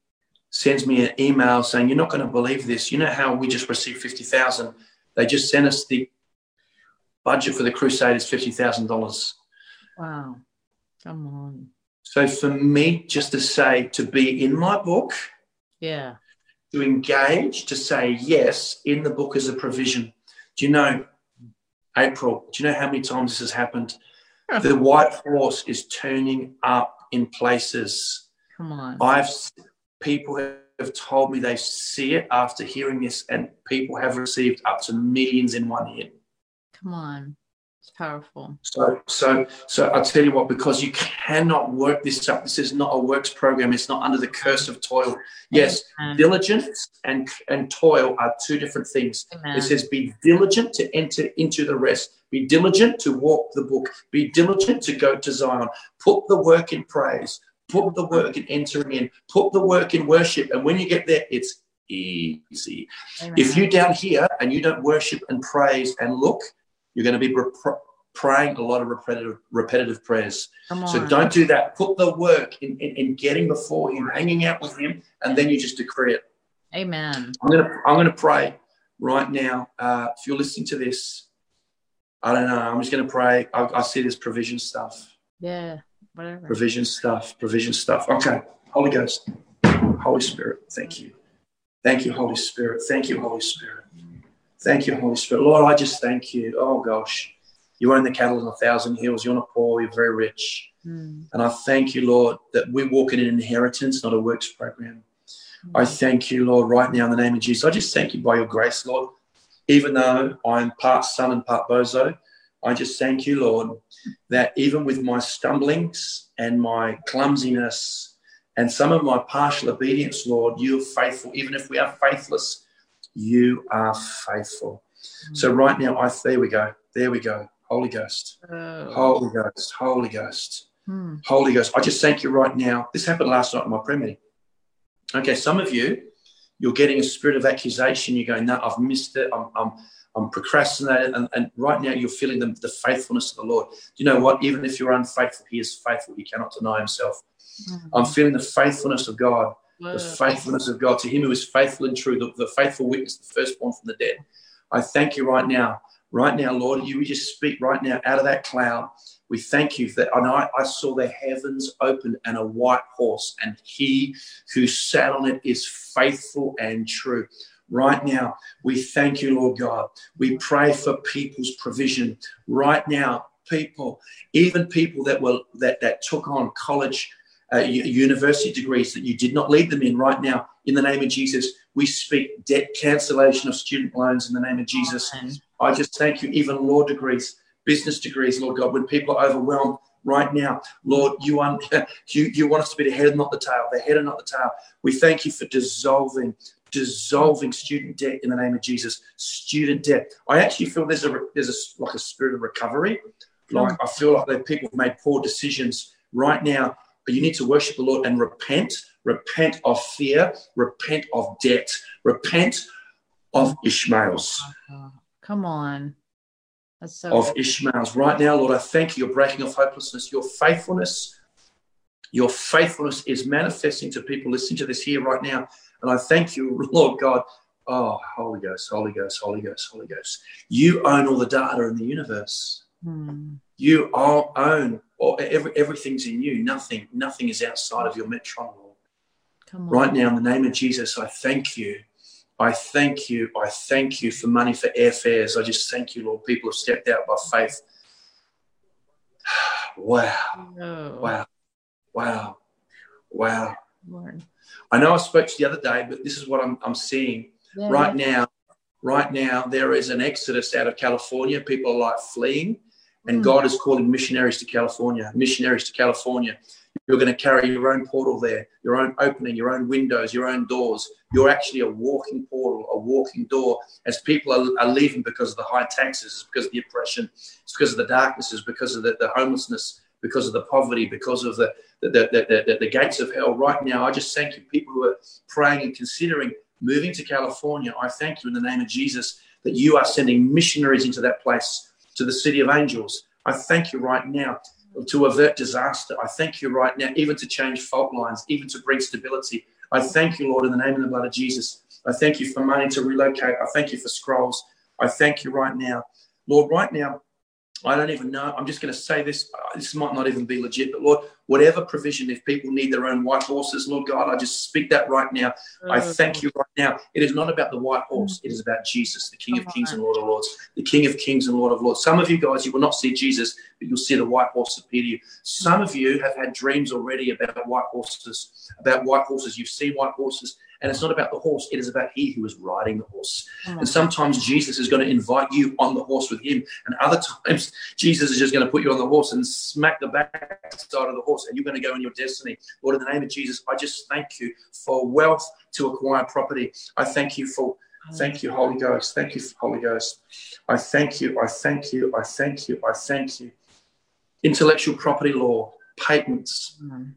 sends me an email saying, "You're not going to believe this. You know how we just received fifty thousand? They just sent us the budget for the crusade is fifty thousand dollars." Wow. Come on. So for me, just to say to be in my book, Yeah. to engage, to say yes in the book as a provision. Do you know, April? Do you know how many times this has happened? The white horse is turning up in places. Come on. I've people have told me they see it after hearing this, and people have received up to millions in one hit. Come on. It's powerful. So, so, so I'll tell you what, because you cannot work this up. This is not a works program. It's not under the curse of toil. Yes, Amen. diligence and and toil are two different things. Amen. It says, "Be diligent to enter into the rest. Be diligent to walk the book. Be diligent to go to Zion. Put the work in praise. Put the work in entering in. Put the work in worship. And when you get there, it's easy. Amen. If you're down here and you don't worship and praise and look, you're going to be rep- praying a lot of repetitive repetitive prayers. So don't do that. Put the work in, in, in getting before Him, hanging out with Him, and then you just decree it. Amen. I'm gonna I'm gonna pray right now. Uh, if you're listening to this, I don't know. I'm just gonna pray. I, I see this provision stuff, Yeah. Whatever. provision stuff, provision stuff. Okay, Holy Ghost, Holy Spirit, thank you, thank you, Holy Spirit, thank you, Holy Spirit, thank you, Holy Spirit. Lord, I just thank you. Oh gosh, you own the cattle on a thousand hills. You're not poor. You're very rich. Hmm. And I thank you, Lord, that we walk in an inheritance, not a works program. I thank you, Lord, right now in the name of Jesus. I just thank you by your grace, Lord. Even though I'm part son and part bozo, I just thank you, Lord, that even with my stumblings and my clumsiness and some of my partial obedience, Lord, you are faithful. Even if we are faithless, you are faithful. So right now, I there we go. There we go. Holy Ghost. Oh. Holy Ghost. Holy Ghost. Hmm. Holy Ghost. I just thank you right now. This happened last night in my prayer meeting. Okay, some of you, you're getting a spirit of accusation. You're going, no, I've missed it. I'm, I'm, I'm procrastinating. And, and right now, you're feeling the, the faithfulness of the Lord. Do you know what? Even if you're unfaithful, He is faithful. He cannot deny Himself. Hmm. I'm feeling the faithfulness of God, the faithfulness of God to Him who is faithful and true, the, the faithful witness, the firstborn from the dead. I thank you right now. Right now, Lord, you just speak right now out of that cloud. We thank you for that and I, I saw the heavens open and a white horse, and he who sat on it is faithful and true. Right now, we thank you, Lord God. We pray for people's provision. Right now, people, even people that were that that took on college, uh, university degrees that you did not lead them in. Right now, in the name of Jesus, we speak debt cancellation of student loans in the name of Jesus. Amen. I just thank you, even law degrees, business degrees, Lord God, when people are overwhelmed right now, Lord, you, un- you, you want us to be the head and not the tail, the head and not the tail. We thank you for dissolving, dissolving student debt in the name of Jesus. Student debt. I actually feel there's a there's a like a spirit of recovery. Like I feel like that people have made poor decisions right now. But you need to worship the Lord and repent. Repent of fear. Repent of debt. Repent of Ishmaels Oh, Come on. That's so of Ishmael's. Right now, Lord, I thank you. You're breaking off hopelessness. Your faithfulness, your faithfulness is manifesting to people listening to this here right now. And I thank you, Lord God. Oh, Holy Ghost, Holy Ghost, Holy Ghost, Holy Ghost. You own all the data in the universe. Hmm. You all own or every, everything's in you. Nothing, nothing is outside of your metron, Lord. Come on. Right now, in the name of Jesus, I thank you. I thank you. I thank you for money for airfares. I just thank you, Lord. People have stepped out by faith. Wow. Oh, Wow. Wow. Wow. Lord. I know I spoke to you the other day, but this is what I'm, I'm seeing Yeah, right now. Right now, there is an exodus out of California. People are like fleeing, and Mm. God is calling missionaries to California. Missionaries to California. You're going to carry your own portal there, your own opening, your own windows, your own doors. You're actually a walking portal, a walking door. As people are, are leaving because of the high taxes, it's because of the oppression, it's because of the darkness, it's because of the, the homelessness, because of the poverty, because of the the, the, the, the, gates of hell. Right now, I just thank you, people who are praying and considering moving to California. I thank you in the name of Jesus that you are sending missionaries into that place, to the city of angels. I thank you right now to avert disaster. I thank you right now, even to change fault lines, even to bring stability. I thank you, Lord, in the name and the blood of Jesus. I thank you for money to relocate. I thank you for scrolls. I thank you right now. Lord, right now, I don't even know. I'm just going to say this. Uh, This might not even be legit, but Lord, whatever provision, if people need their own white horses, Lord God, I just speak that right now. I Oh, thank you right now. It is not about the white horse. It is about Jesus, the King of Kings and Lord of Lords, the King of Kings and Lord of Lords. Some of you guys, you will not see Jesus, but you'll see the white horse appear to you. Some of you have had dreams already about white horses, about white horses. You've seen white horses, and it's not about the horse. It is about he who is riding the horse. on. And sometimes Jesus is going to invite you on the horse with him, and other times Jesus is just going to put you on the horse and smack the backside of the horse, and you're going to go in your destiny. Lord, in the name of Jesus, I just thank you for wealth to acquire property. I thank you for Thank you, Holy Ghost. Thank you, Holy Ghost. I thank you. I thank you. I thank you. I thank you. Intellectual property law, patents. On.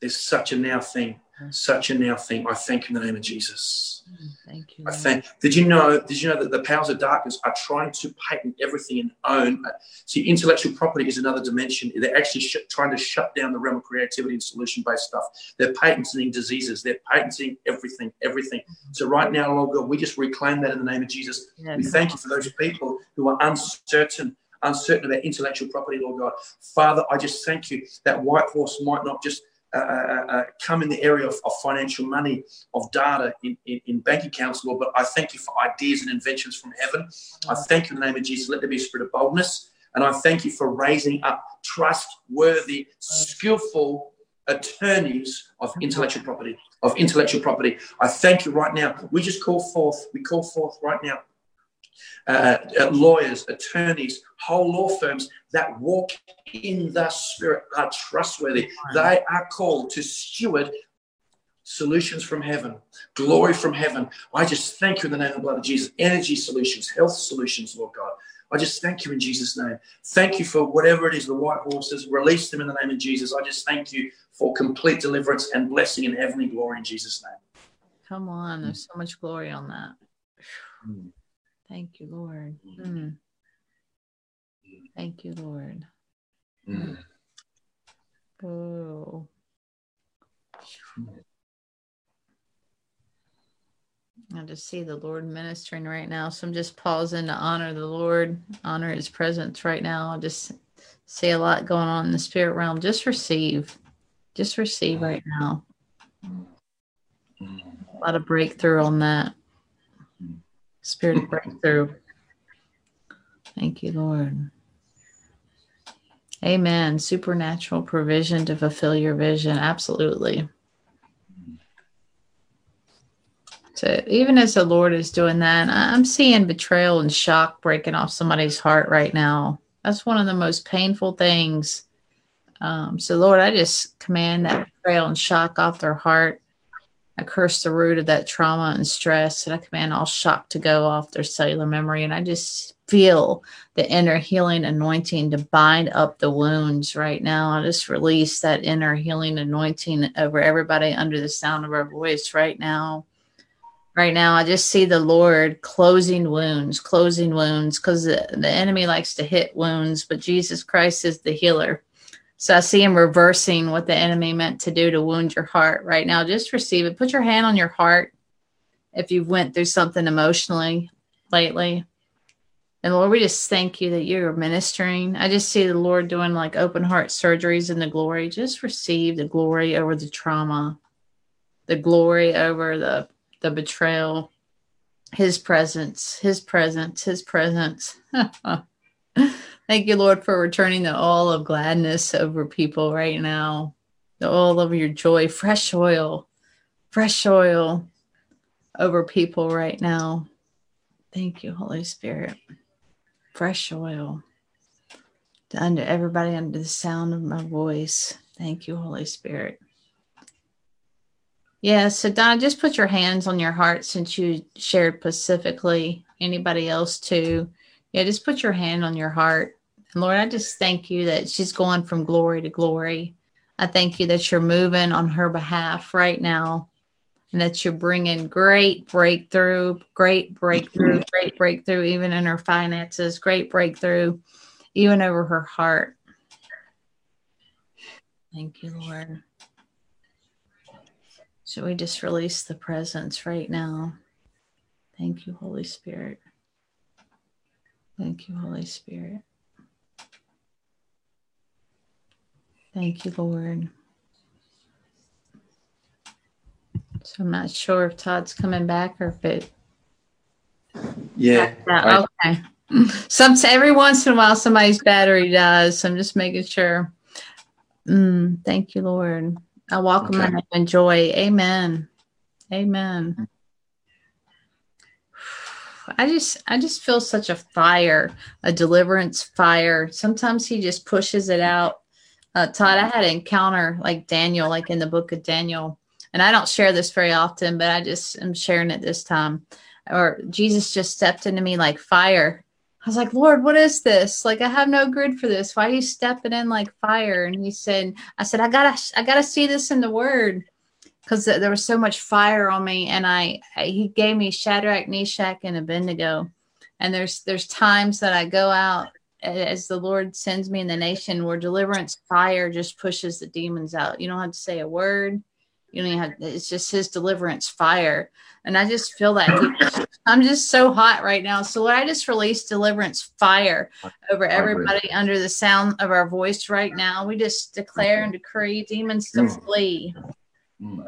There's such a now thing. Such a now thing. I thank you in the name of Jesus. Mm, thank you. I think. Did you know? Did you know that the powers of darkness are trying to patent everything and own? Uh, see, intellectual property is another dimension. They're actually sh- trying to shut down the realm of creativity and solution-based stuff. They're patenting diseases. They're patenting everything, everything. Mm-hmm. So right now, Lord God, we just reclaim that in the name of Jesus. Yeah, We thank you for those people who are uncertain, uncertain about intellectual property, Lord God. Father, I just thank you that white horse might not just uh, uh, uh, come in the area of, of financial money, of data in, in, in bank accounts, Lord, but I thank you for ideas and inventions from heaven. I thank you in the name of Jesus. Let there be a spirit of boldness. And I thank you for raising up trustworthy, skillful attorneys of intellectual property, of intellectual property. I thank you right now. We just call forth, we call forth right now uh, uh, lawyers, attorneys, whole law firms that walk in the spirit are trustworthy. They are called to steward solutions from heaven, glory from heaven. I just thank you in the name of the blood of Jesus. Energy solutions, health solutions, Lord God. I just thank you in Jesus' name. Thank you for whatever it is, the white horses. Release them in the name of Jesus. I just thank you for complete deliverance and blessing and heavenly glory in Jesus' name. Come on, there's so much glory on that. Mm. Thank you, Lord. Mm. Thank you, Lord. Mm. Oh. I just see the Lord ministering right now. So I'm just pausing to honor the Lord, honor his presence right now. I just see a lot going on in the spirit realm. Just receive. Just receive right now. A lot of breakthrough on that. Spirit of breakthrough. Thank you, Lord. Amen. Supernatural provision to fulfill your vision. Absolutely. So even as the Lord is doing that, I'm seeing betrayal and shock breaking off somebody's heart right now. That's one of the most painful things. Um, so Lord, I just command that betrayal and shock off their heart. I curse the root of that trauma and stress, and I command all shock to go off their cellular memory. And I just feel the inner healing anointing to bind up the wounds right now. I just release that inner healing anointing over everybody under the sound of our voice right now right now i just see the lord closing wounds closing wounds because the, the enemy likes to hit wounds but jesus christ is the healer so i see him reversing what the enemy meant to do to wound your heart right now. Just receive it. Put your hand on your heart if you've went through something emotionally lately. And lord we just thank you that you're ministering. I just see the lord doing like open heart surgeries in the glory. Just receive the glory over the trauma the glory over the the betrayal, his presence, his presence, his presence. Thank you, Lord, for returning the oil of gladness over people right now. The oil of your joy, fresh oil, fresh oil over people right now. Thank you, Holy Spirit. Fresh oil to under everybody under the sound of my voice. Thank you, Holy Spirit. Yeah, so Donna, just put your hands on your heart since you shared specifically. Anybody else too? Yeah, just put your hand on your heart. And Lord, I just thank you that she's going from glory to glory. I thank you that you're moving on her behalf right now and that you're bringing great breakthrough, great breakthrough, mm-hmm. great breakthrough, even in her finances, great breakthrough, even over her heart. Thank you, Lord. Should we just release the presence right now? Thank you, Holy Spirit. Thank you, Holy Spirit. Thank you, Lord. So I'm not sure if Todd's coming back or if it. Yeah. okay. Some every once in a while somebody's battery dies. So I'm just making sure. Mm, thank you, Lord. I welcome okay. and enjoy. Amen. Amen. I just I just feel such a fire, a deliverance fire. Sometimes he just pushes it out. Uh, Todd, I had an encounter like Daniel, like in the book of Daniel, and I don't share this very often, but I just am sharing it this time. Or Jesus just stepped into me like fire, I was like, Lord, what is this? Like, I have no grid for this. Why are you stepping in like fire? And he said, I said, I gotta, I gotta see this in the word because there was so much fire on me. And I, I, he gave me Shadrach, Meshach, and Abednego. And there's, there's times that I go out as the Lord sends me in the nation where deliverance fire just pushes the demons out. You don't have to say a word. You don't have, it's just his deliverance fire. And I just feel that I'm just so hot right now. So Lord, I just release deliverance fire over everybody under the sound of our voice right now. We just declare and decree demons to mm. flee.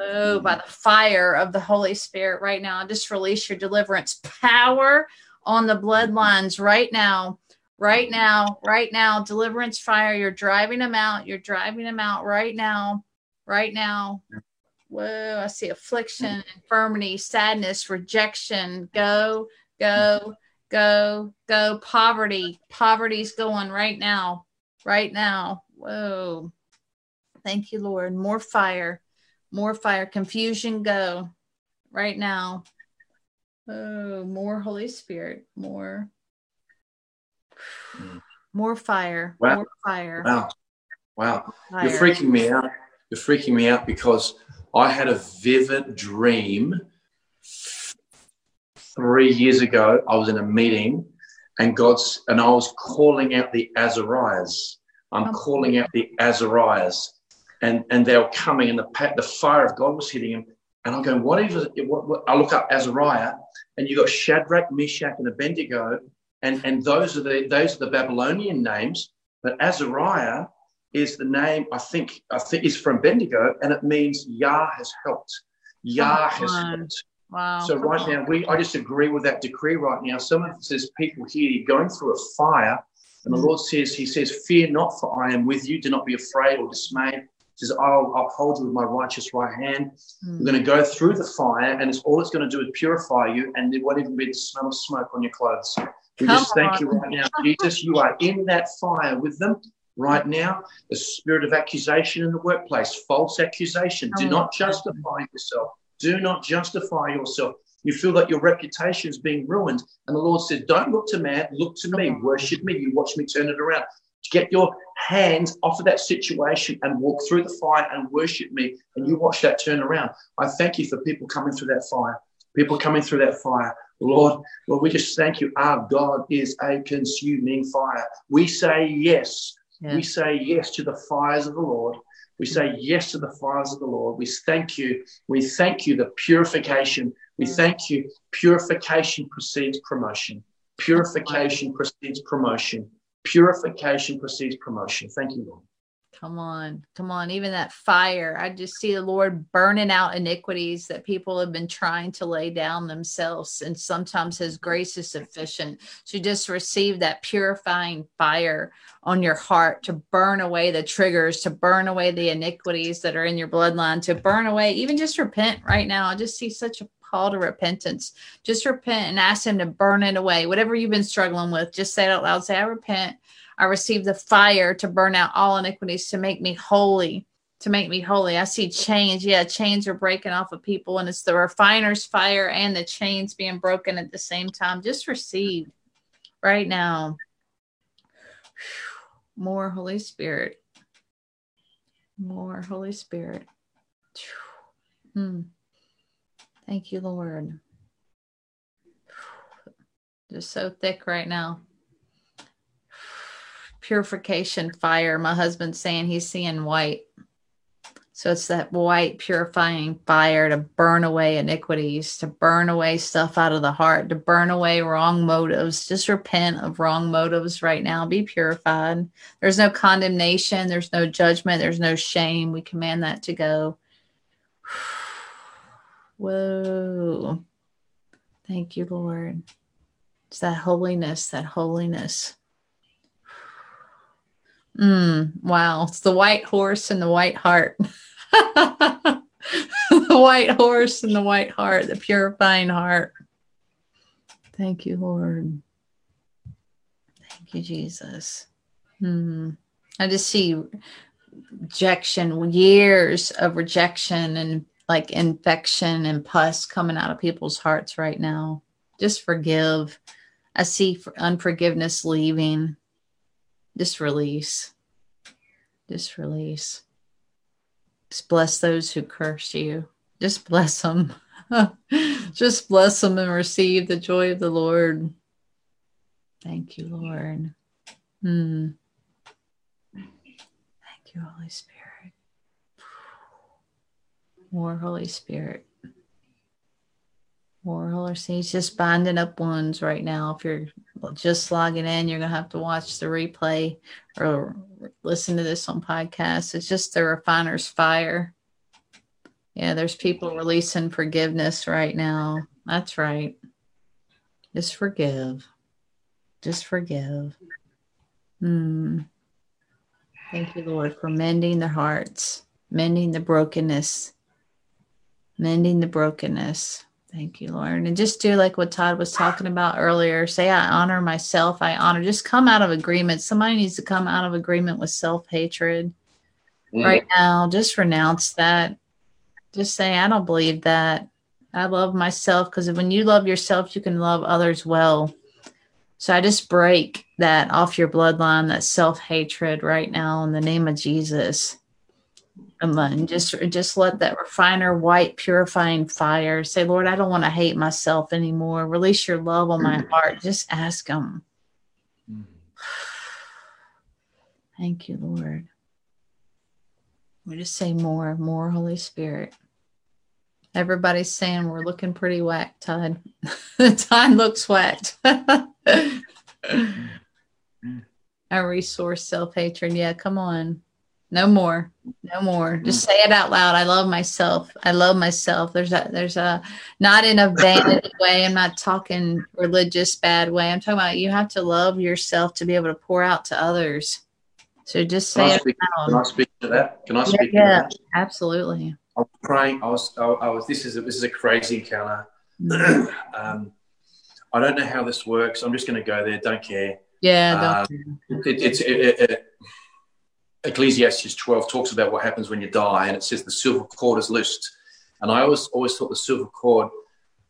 Oh, by the fire of the Holy Spirit right now. I just release your deliverance power on the bloodlines right now. Right now, right now, deliverance fire. You're driving them out. You're driving them out right now, right now. Whoa, I see affliction, infirmity, sadness, rejection. Go, go, go, go. Poverty. Poverty's going right now. Right now. Whoa. Thank you, Lord. More fire. More fire. Confusion, go right now. Oh, more Holy Spirit. More. Mm. More fire. Wow. More fire. Wow. Wow. fire. You're freaking me out. You're freaking me out because I had a vivid dream three years ago. I was in a meeting and God's, and I was calling out the Azariahs. I'm Oh. calling out the Azariahs. And, and they were coming and the, the fire of God was hitting them. And I'm going, what if what, what, I look up Azariah and you got Shadrach, Meshach, and Abednego. And, and those are the those are the Babylonian names. But Azariah is the name I think I think is from Abednego, and it means Yah has helped. Yah has helped. Wow. So right now, we I just agree with that decree right now. Some of there's people here going through a fire, and the Mm. Lord says, He says, "Fear not, for I am with you. Do not be afraid or dismayed." He says, "I'll uphold you with my righteous right hand." Mm. We're going to go through the fire, and it's all it's going to do is purify you, and there won't even be the smell of smoke on your clothes. We Come just thank you right now, Jesus. You are in that fire with them right now. The spirit of accusation in the workplace, false accusation. Do not justify yourself. Do not justify yourself. You feel that your reputation is being ruined, and the Lord said, "Don't look to man, look to me. Worship me. You watch me turn it around." Get your hands off of that situation and walk through the fire and worship me, and you watch that turn around. I thank you for people coming through that fire. People coming through that fire. Lord, Lord, we just thank you. Our God is a consuming fire. We say yes. We say yes to the fires of the Lord. We say yes to the fires of the Lord. We thank you. We thank you the purification. We thank you. Purification precedes promotion. Purification precedes promotion. Purification precedes promotion. Thank you, Lord. Come on, come on. Even that fire, I just see the Lord burning out iniquities that people have been trying to lay down themselves. And sometimes His grace is sufficient to just receive that purifying fire on your heart to burn away the triggers, to burn away the iniquities that are in your bloodline, to burn away, even just repent right now. I just see such a call to repentance. Just repent and ask Him to burn it away. Whatever you've been struggling with, just say it out loud. Say, I repent. I receive the fire to burn out all iniquities, to make me holy, to make me holy. I see chains. Yeah, chains are breaking off of people, and it's the refiner's fire and the chains being broken at the same time. Just receive right now. More Holy Spirit. More Holy Spirit. Hmm. Thank you, Lord. Just so thick right now purification fire. My husband's saying he's seeing white. So it's that white purifying fire to burn away iniquities, to burn away stuff out of the heart, to burn away wrong motives. Just repent of wrong motives right now. Be purified. There's no condemnation, there's no judgment, there's no shame. We command that to go. Whoa. Thank you, Lord. It's that holiness, that holiness. Mm, wow. It's the white horse and the white heart. the white horse and the white heart, the purifying heart. Thank you, Lord. Thank you, Jesus. Hmm. I just see rejection, years of rejection and like infection and pus coming out of people's hearts right now. Just forgive. I see unforgiveness leaving. Just release. Just release. Just bless those who curse you. Just bless them. Just bless them and receive the joy of the Lord. Thank you, Lord. Hmm. Thank you, Holy Spirit. More Holy Spirit. More Holy Spirit. Just binding up wounds right now. If you're just logging in, you're going to have to watch the replay or listen to this on podcast. It's just the refiner's fire. Yeah, there's people releasing forgiveness right now. That's right. Just forgive. Just forgive. Hmm. Thank you, Lord, for mending the hearts, mending the brokenness, mending the brokenness. Thank you, Lauren. And just do like what Todd was talking about earlier. Say, I honor myself. I honor. Just come out of agreement. Somebody needs to come out of agreement with self hatred Mm. right now. Just renounce that. Just say, I don't believe that. I love myself because when you love yourself, you can love others well. So I just break that off your bloodline, that self hatred right now in the name of Jesus. And just just let that refiner white purifying fire say, Lord, I don't want to hate myself anymore. Release your love on my mm-hmm. heart. Just ask him. Mm-hmm. Thank you, Lord. We just say more, more Holy Spirit. Everybody's saying we're looking pretty whacked, Todd. the time looks whacked. Our resource self hatred. Yeah, come on. No more. No more. Just say it out loud. I love myself. I love myself. There's a there's a not in a vanity way. I'm not talking religious bad way. I'm talking about you have to love yourself to be able to pour out to others. So just say can it out. Can I speak to that? Can I speak yeah, yeah absolutely. I was praying. I was. I, I was. This is a, this is a crazy encounter. Mm. um, I don't know how this works. I'm just going to go there. Don't care. Yeah. Um, it, it's it, it, Ecclesiastes 12 talks about what happens when you die, and it says the silver cord is loosed. And I always always thought the silver cord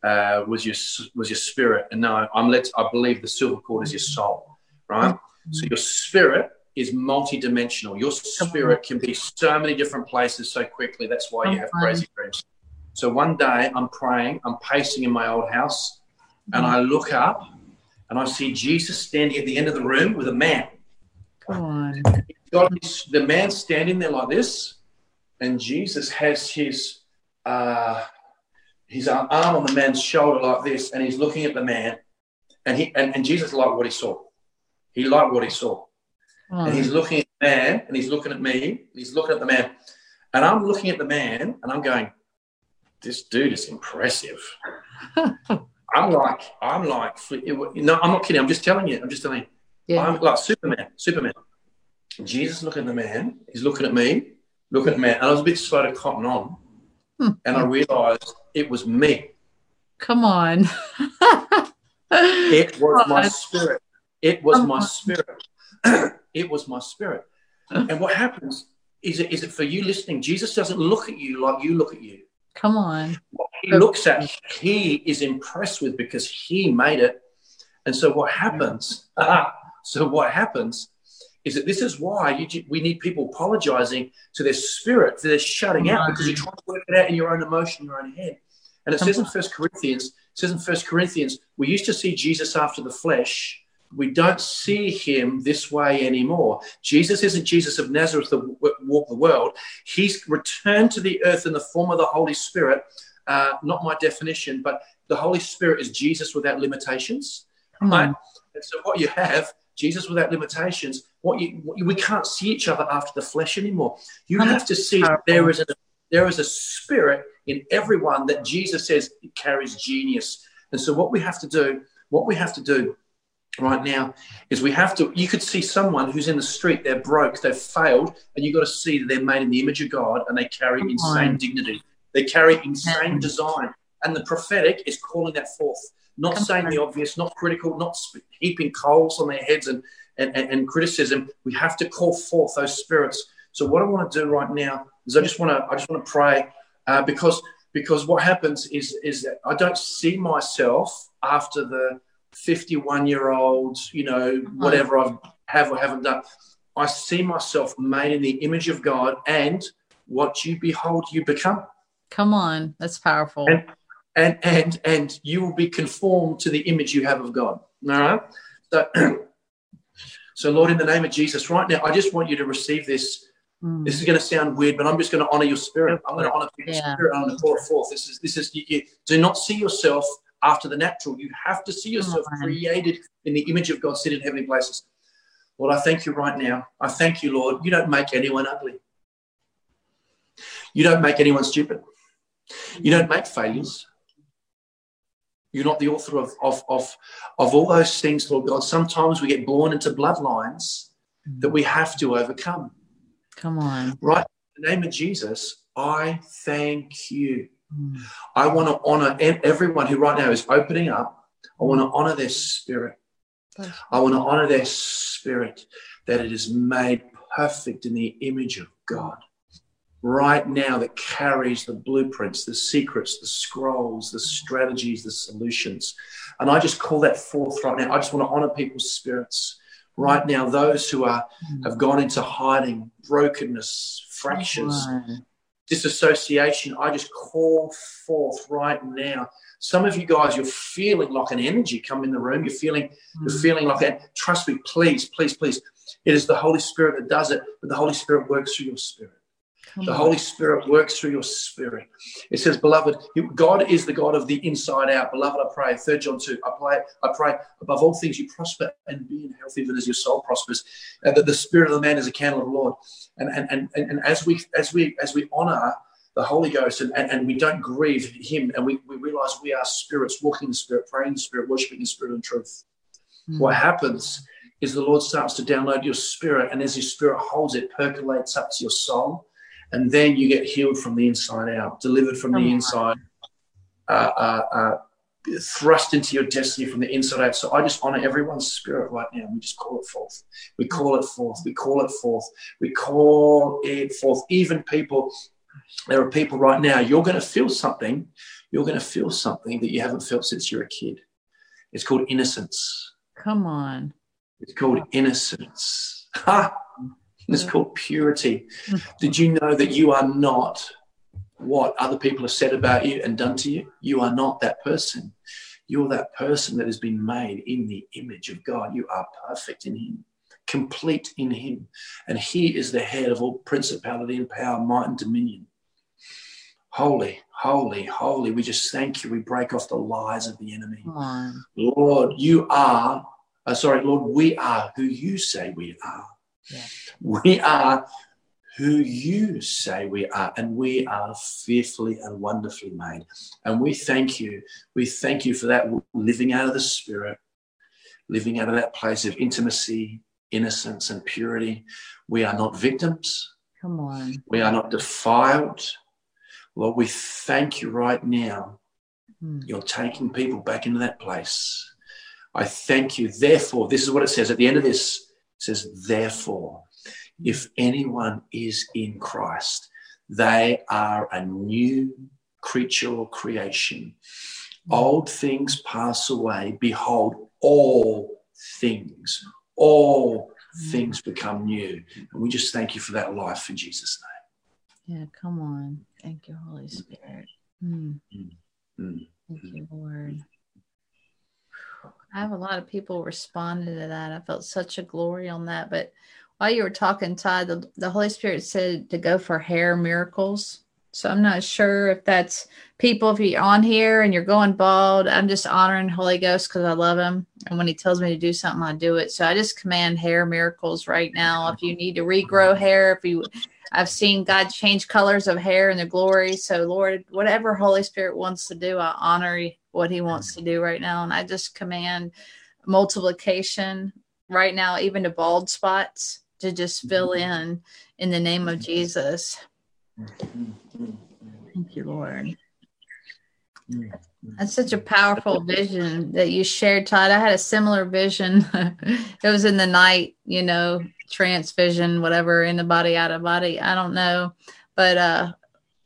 uh, was your was your spirit, and now I'm let. I believe the silver cord is your soul, right? So your spirit is multidimensional. Your spirit can be so many different places so quickly. That's why you have crazy dreams. So one day I'm praying, I'm pacing in my old house, and I look up and I see Jesus standing at the end of the room with a man. Come on. Got the man standing there like this, and Jesus has his uh, his arm on the man's shoulder like this, and he's looking at the man, and he and, and Jesus liked what he saw. He liked what he saw. And he's looking at the man, and he's looking at me, and he's looking at the man, and I'm looking at the man, and I'm going, "This dude is impressive." I'm like, I'm like, no, I'm not kidding. I'm just telling you. I'm just telling you. Yeah. I'm like Superman, Superman. Jesus looking at the man, he's looking at me, looking at man, and I was a bit slow to cotton on, and I realised it was me. Come on. it was my spirit. It was my spirit. it was my spirit. And what happens is it is it for you listening? Jesus doesn't look at you like you look at you. Come on. What he looks at, he is impressed with because he made it. And so what happens? Ah, so what happens is that this is why you, we need people apologizing to their spirit for their shutting out because you're trying to work it out in your own emotion, your own head. And it says in First Corinthians, it says in First Corinthians, we used to see Jesus after the flesh, we don't see him this way anymore. Jesus isn't Jesus of Nazareth that walked the world. He's returned to the earth in the form of the Holy Spirit. Uh, not my definition, but the Holy Spirit is Jesus without limitations. Right? And so what you have, Jesus without limitations, what you, what you, we can't see each other after the flesh anymore. You have to see there is a there is a spirit in everyone that Jesus says carries genius. And so what we have to do, what we have to do right now is we have to you could see someone who's in the street they're broke they've failed and you've got to see that they're made in the image of god and they carry Come insane on. dignity they carry insane design and the prophetic is calling that forth not Come saying on. the obvious not critical not heaping coals on their heads and, and, and, and criticism we have to call forth those spirits so what i want to do right now is i just want to i just want to pray uh, because because what happens is is that i don't see myself after the 51 year old, you know, whatever I have have or haven't done. I see myself made in the image of God and what you behold, you become. Come on, that's powerful. And and and, and you will be conformed to the image you have of God. All right. So, so Lord, in the name of Jesus, right now, I just want you to receive this. Mm. This is going to sound weird, but I'm just going to honor your spirit. I'm going to honor your yeah. spirit. I'm going to pour it forth. This is this is you, you do not see yourself after the natural. You have to see yourself oh, created in the image of God, sit in heavenly places. Lord, I thank you right now. I thank you, Lord. You don't make anyone ugly. You don't make anyone stupid. You don't make failures. You're not the author of, of, of, of all those things, Lord God. Sometimes we get born into bloodlines that we have to overcome. Come on. Right? In the name of Jesus, I thank you mm. I want to honor everyone who right now is opening up. I want to honor their spirit. I want to honor their spirit that it is made perfect in the image of God. Right now that carries the blueprints, the secrets, the scrolls, the strategies, the solutions. And I just call that forth right now. I just want to honor people's spirits right now. Those who are have gone into hiding, brokenness, fractures, disassociation. I just call forth right now. Some of you guys, you're feeling like an energy come in the room. You're feeling, you're mm. feeling like that. Trust me, please, please, please. It is the Holy Spirit that does it, but the Holy Spirit works through your spirit. The Holy Spirit works through your spirit. It says, Beloved, God is the God of the inside out. Beloved, I pray, Third John 2, I pray, I pray above all things you prosper and be in health even as your soul prospers. And that the spirit of the man is a candle of the Lord. And and and, and, and as we as we as we honor the Holy Ghost and, and, and we don't grieve him and we, we realize we are spirits walking in the spirit, praying in the spirit, worshiping in the spirit and truth. Mm. What happens is the Lord starts to download your spirit, and as your spirit holds it, percolates up to your soul and then you get healed from the inside out, delivered from the inside, uh, uh, uh, thrust into your destiny from the inside out. So I just honor everyone's spirit right now. We just call it forth. We call it forth. We call it forth. We call it forth. Even people, there are people right now, you're going to feel something. You're going to feel something that you haven't felt since you're a kid. It's called innocence. Come on. It's called innocence. Ha! It's called purity. Did you know that you are not what other people have said about you and done to you? You are not that person. You're that person that has been made in the image of God. You are perfect in Him, complete in Him. And He is the head of all principality and power, might and dominion. Holy, holy, holy. We just thank you. We break off the lies of the enemy. Lord, you are, uh, sorry, Lord, we are who you say we are. Yeah. We are who you say we are, and we are fearfully and wonderfully made. And we thank you. We thank you for that living out of the Spirit, living out of that place of intimacy, innocence, and purity. We are not victims. Come on. We are not defiled. Lord, we thank you right now. Hmm. You're taking people back into that place. I thank you. Therefore, this is what it says at the end of this says, Therefore, if anyone is in Christ, they are a new creature or creation. Old things pass away. Behold, all things, all things become new. And we just thank you for that life in Jesus' name. Yeah, come on. Thank you, Holy Spirit. Mm. Mm. Mm. Thank you, Lord. I have a lot of people responding to that. I felt such a glory on that. But while you were talking, Todd, the, the Holy Spirit said to go for hair miracles. So I'm not sure if that's people, if you're on here and you're going bald, I'm just honoring Holy Ghost because I love him. And when he tells me to do something, I do it. So I just command hair miracles right now. If you need to regrow hair, if you I've seen God change colors of hair in the glory. So Lord, whatever Holy Spirit wants to do, I honor what he wants to do right now. And I just command multiplication right now, even to bald spots to just fill mm-hmm. in in the name of mm-hmm. Jesus. Thank you, Lord. Mm-hmm. That's such a powerful vision that you shared, Todd. I had a similar vision. it was in the night, you know, trance vision, whatever, in the body, out of body. I don't know. But uh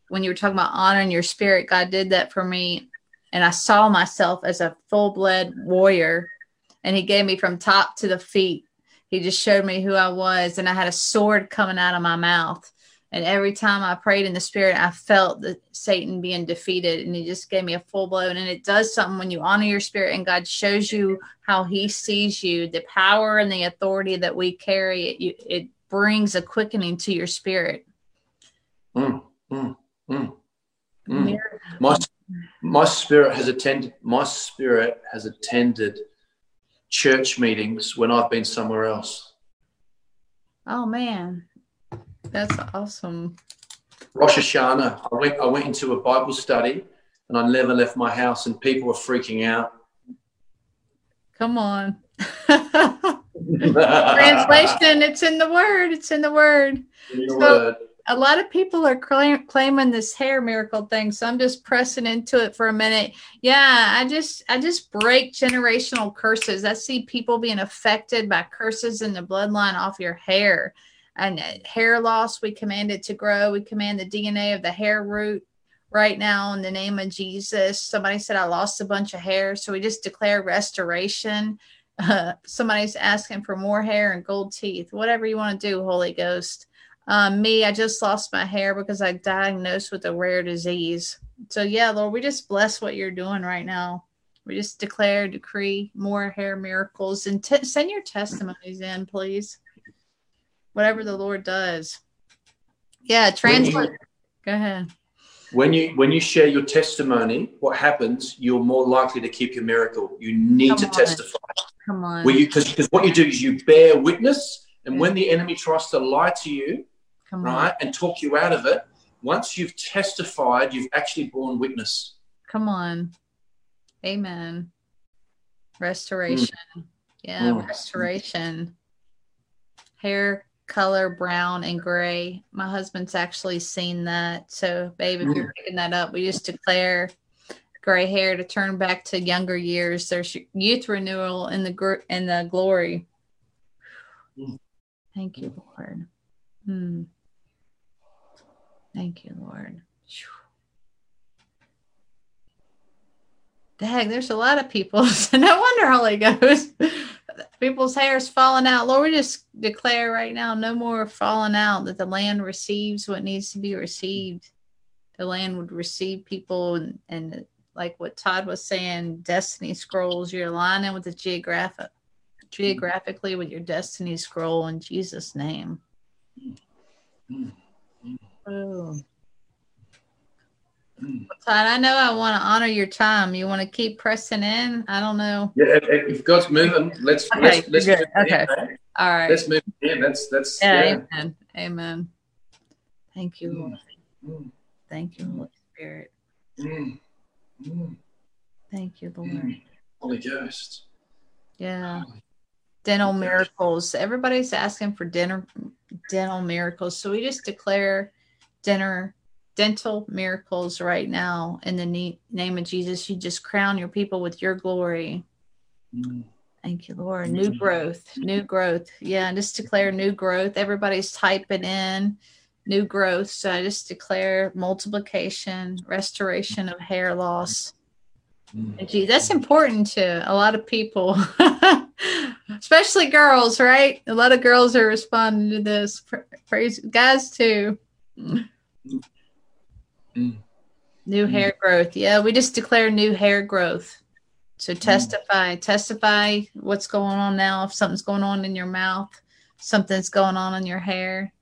when you were talking about honoring your spirit, God did that for me. And I saw myself as a full blood warrior. And he gave me from top to the feet. He just showed me who I was. And I had a sword coming out of my mouth and every time I prayed in the spirit, I felt that Satan being defeated. And he just gave me a full blow. And it does something when you honor your spirit and God shows you how he sees you, the power and the authority that we carry. It, it brings a quickening to your spirit. Mm, mm, mm, mm. my, my spirit has attended, my spirit has attended church meetings when I've been somewhere else. Oh man. That's awesome. Rosh Hashanah, I went, I went into a Bible study and I never left my house, and people were freaking out. Come on. Translation, it's in the word. It's in the word. In the so, word. A lot of people are claim, claiming this hair miracle thing, so I'm just pressing into it for a minute. Yeah, I just I just break generational curses. I see people being affected by curses in the bloodline off your hair. and uh, hair loss, we command it to grow. We command the DNA of the hair root right now in the name of Jesus. Somebody said, I lost a bunch of hair. So we just declare restoration. Uh, somebody's asking for more hair and gold teeth. Whatever you want to do, Holy Ghost. Um, me, I just lost my hair because I diagnosed with a rare disease. So, yeah, Lord, we just bless what you're doing right now. We just declare, decree more hair miracles and t- send your testimonies in, please. Whatever the Lord does. Yeah, translate. Go ahead. When you when you share your testimony, what happens? You're more likely to keep your miracle. You need Come to on. testify. Come on. Because what you do is you bear witness, and yeah. when the enemy tries to lie to you, Come right, on. and talk you out of it, once you've testified, you've actually borne witness. Come on. Amen. Restoration. Mm. Yeah, mm. restoration. Hair color brown and gray. My husband's actually seen that. So, babe, if you're mm. picking that up, we just declare gray hair to turn back to younger years. There's youth renewal in the gr- in the glory. Mm. Thank you, Lord. Hmm. Thank you, Lord. Dang, there's a lot of people. No wonder Holy Ghost. People's hair is falling out. Lord, we just declare right now no more falling out, that the land receives what needs to be received. The land would receive people and, and like what Todd was saying, destiny scrolls, you're aligning with the geographic geographically with your destiny scroll in Jesus' name. Mm. Oh. Todd, I know I want to honor your time. You want to keep pressing in? I don't know. Yeah, if God's moving, let's okay, let's, let's move okay. In, All right. Let's move in. That's that's yeah, yeah. Amen. Amen. Thank you, Lord. Mm. Thank you, Holy Spirit. Mm. Mm. Thank you, Lord. Mm. Holy Ghost. Yeah. Dental miracles. Everybody's asking for dinner dental miracles. So we just declare dinner dental miracles right now in the name of Jesus. You just crown your people with your glory. Mm. Thank you, Lord. New mm. growth, new growth. Yeah, and just declare new growth. Everybody's typing in new growth. So I just declare multiplication, restoration of hair loss. Mm. Gee, that's important to a lot of people, especially girls, right? A lot of girls are responding to this. Praise guys too. Mm. New hair growth. Yeah, we just declare new hair growth. So mm. testify, mm. testify what's going on now. If something's going on in your mouth, something's going on in your hair,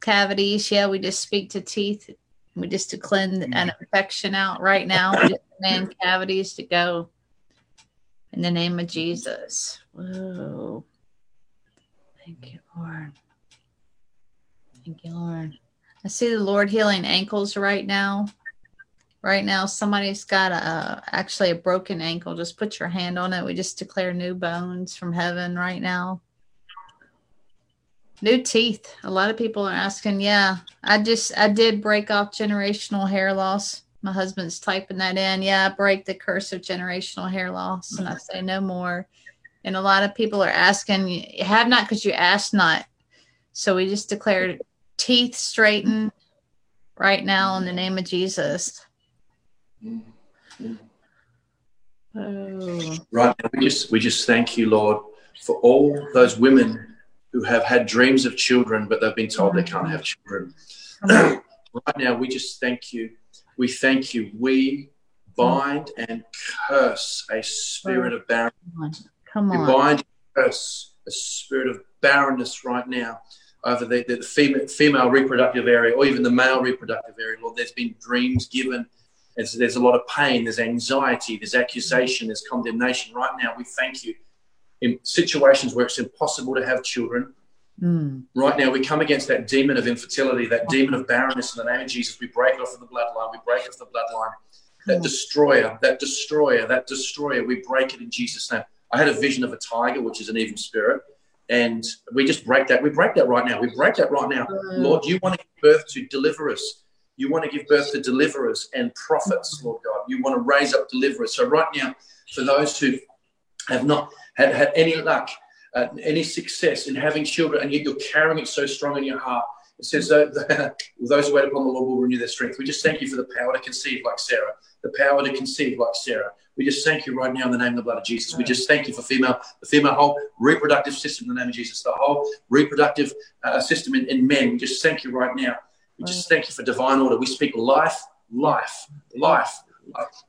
cavities. Yeah, we just speak to teeth. We just to cleanse mm. an infection out right now. We just demand cavities to go in the name of Jesus. Whoa. Thank you, Lord. Thank you, Lord. I see the Lord healing ankles right now. Right now, somebody's got a actually a broken ankle. Just put your hand on it. We just declare new bones from heaven right now. New teeth. A lot of people are asking, yeah, I just I did break off generational hair loss. My husband's typing that in. Yeah, I break the curse of generational hair loss. And I say no more. And a lot of people are asking, have not because you asked not. So we just declared teeth straighten right now in the name of Jesus. Oh. Right now, we just we just thank you, Lord, for all those women who have had dreams of children, but they've been told they can't have children. right now, we just thank you. We thank you. We bind and curse a spirit of barrenness. Come on. We bind and curse a spirit of barrenness right now over the, the female, female reproductive area or even the male reproductive area. Lord, there's been dreams given. There's, there's a lot of pain, there's anxiety, there's accusation, there's condemnation. Right now, we thank you. In situations where it's impossible to have children, mm. right now we come against that demon of infertility, that demon of barrenness in the name of Jesus. We break it off of the bloodline. We break off the bloodline. That destroyer, that destroyer, that destroyer, we break it in Jesus' name. I had a vision of a tiger, which is an evil spirit and we just break that. We break that right now. We break that right now. Mm. Lord, you want to give birth to deliverers. You want to give birth to deliverers and prophets, Lord God. You want to raise up deliverers. So right now, for those who have not had, had any luck uh, any success in having children, and yet you're carrying it so strong in your heart. It says, those who wait upon the Lord will renew their strength. We just thank you for the power to conceive like Sarah, the power to conceive like Sarah. We just thank you right now in the name of the blood of Jesus. We just thank you for female, the female whole reproductive system in the name of Jesus, the whole reproductive uh, system in, in men. We just thank you right now. We just thank you for divine order. We speak life, life, life.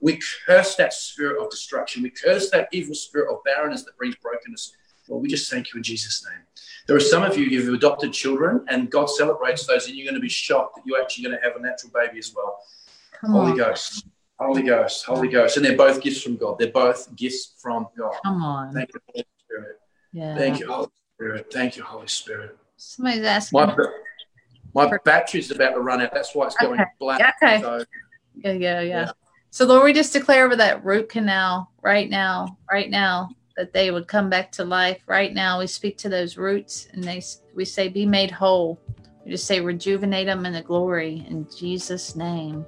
We curse that spirit of destruction. We curse that evil spirit of barrenness that brings brokenness. Lord, we just thank you in Jesus' name. There are some of you, you've adopted children, and God celebrates those, and you're going to be shocked that you're actually going to have a natural baby as well. Come Holy on. Ghost. Holy Ghost, Holy Ghost. And they're both gifts from God. They're both gifts from God. Come on. Thank you, Holy Spirit. Yeah. Thank you, Holy Spirit. Thank you, Holy Spirit. Somebody's asking. My, my for... battery's about to run out. That's why it's going okay. black. Okay. So, yeah, yeah, yeah. So Lord, we just declare over that root canal right now, right now, that they would come back to life. Right now, we speak to those roots and they we say, be made whole. We just say, rejuvenate them in the glory in Jesus' name.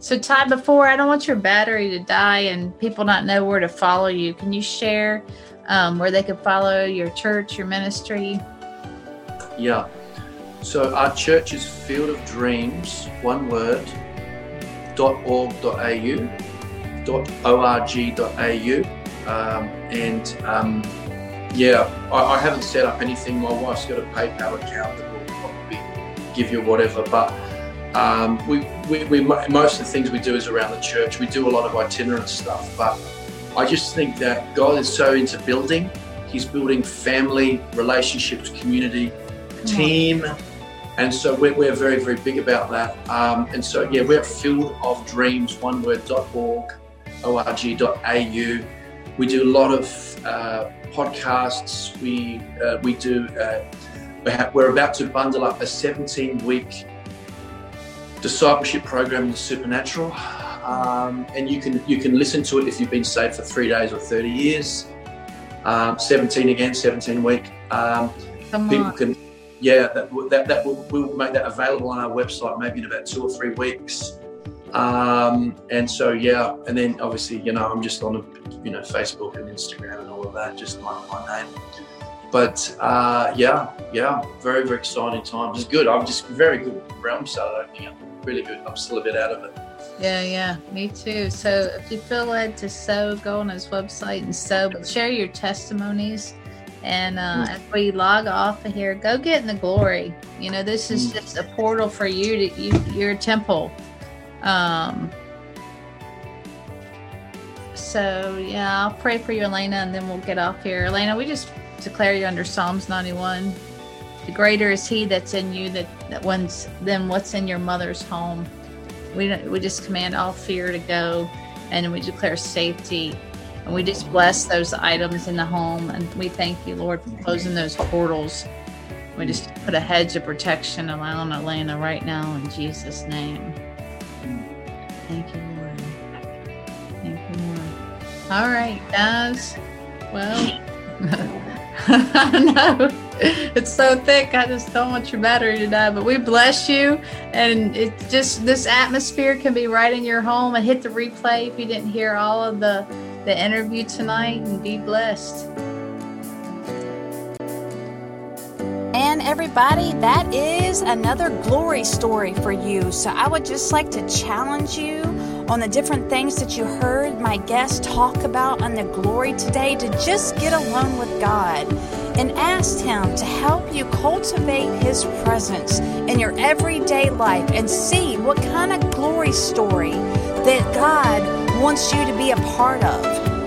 So, Todd, before I don't want your battery to die and people not know where to follow you, can you share um, where they can follow your church, your ministry? Yeah. So, our church is Field of Dreams, one word, dot .org.au, dot .org.au. Um, and um, yeah, I, I, haven't set up anything. My wife's got a PayPal account that will probably give you whatever, but um, we, we, we, most of the things we do is around the church. We do a lot of itinerant stuff, but I just think that God is so into building. He's building family, relationships, community, team. And so we're, we're very, very big about that. Um, and so, yeah, we're Field of Dreams, one word, .org, org.au. We do a lot of uh, podcasts. We, uh, we do, uh, we're about to bundle up a 17 week discipleship program in the supernatural. Um, and you can you can listen to it if you've been saved for three days or 30 years. Um, 17 again, 17 week. Um, people on. can, yeah, that, that, that will, we'll make that available on our website maybe in about two or three weeks. Um, and so, yeah, and then obviously, you know, I'm just on, a you know, Facebook and Instagram and all of that, just my, my name. But uh, yeah, yeah, very, very exciting times. It's good. I'm just very good realm started opening up really good. I'm still a bit out of it. Yeah, yeah, me too. So if you feel led to sow, go on his website and sow, but share your testimonies. And uh, mm. as we log off of here, go get in the glory. You know, this is mm. just a portal for you to you, your temple. Um, so yeah, I'll pray for you, Elena, and then we'll get off here. Elena, we just declare you under Psalms 91 the greater is he that's in you that, that one's than what's in your mother's home. We, we just command all fear to go and we declare safety. And we just bless those items in the home. And we thank you, Lord, for closing those portals. We just put a hedge of protection around Elena right now in Jesus' name. Thank you, Lord. Thank you, Lord. All right, guys. Well, I know it's so thick. I just don't want your battery to die. But we bless you, and it just this atmosphere can be right in your home. And hit the replay if you didn't hear all of the the interview tonight, and be blessed. And everybody, that is another glory story for you. So I would just like to challenge you on the different things that you heard my guest talk about on the glory today to just get alone with God and ask Him to help you cultivate His presence in your everyday life and see what kind of glory story that God wants you to be a part of.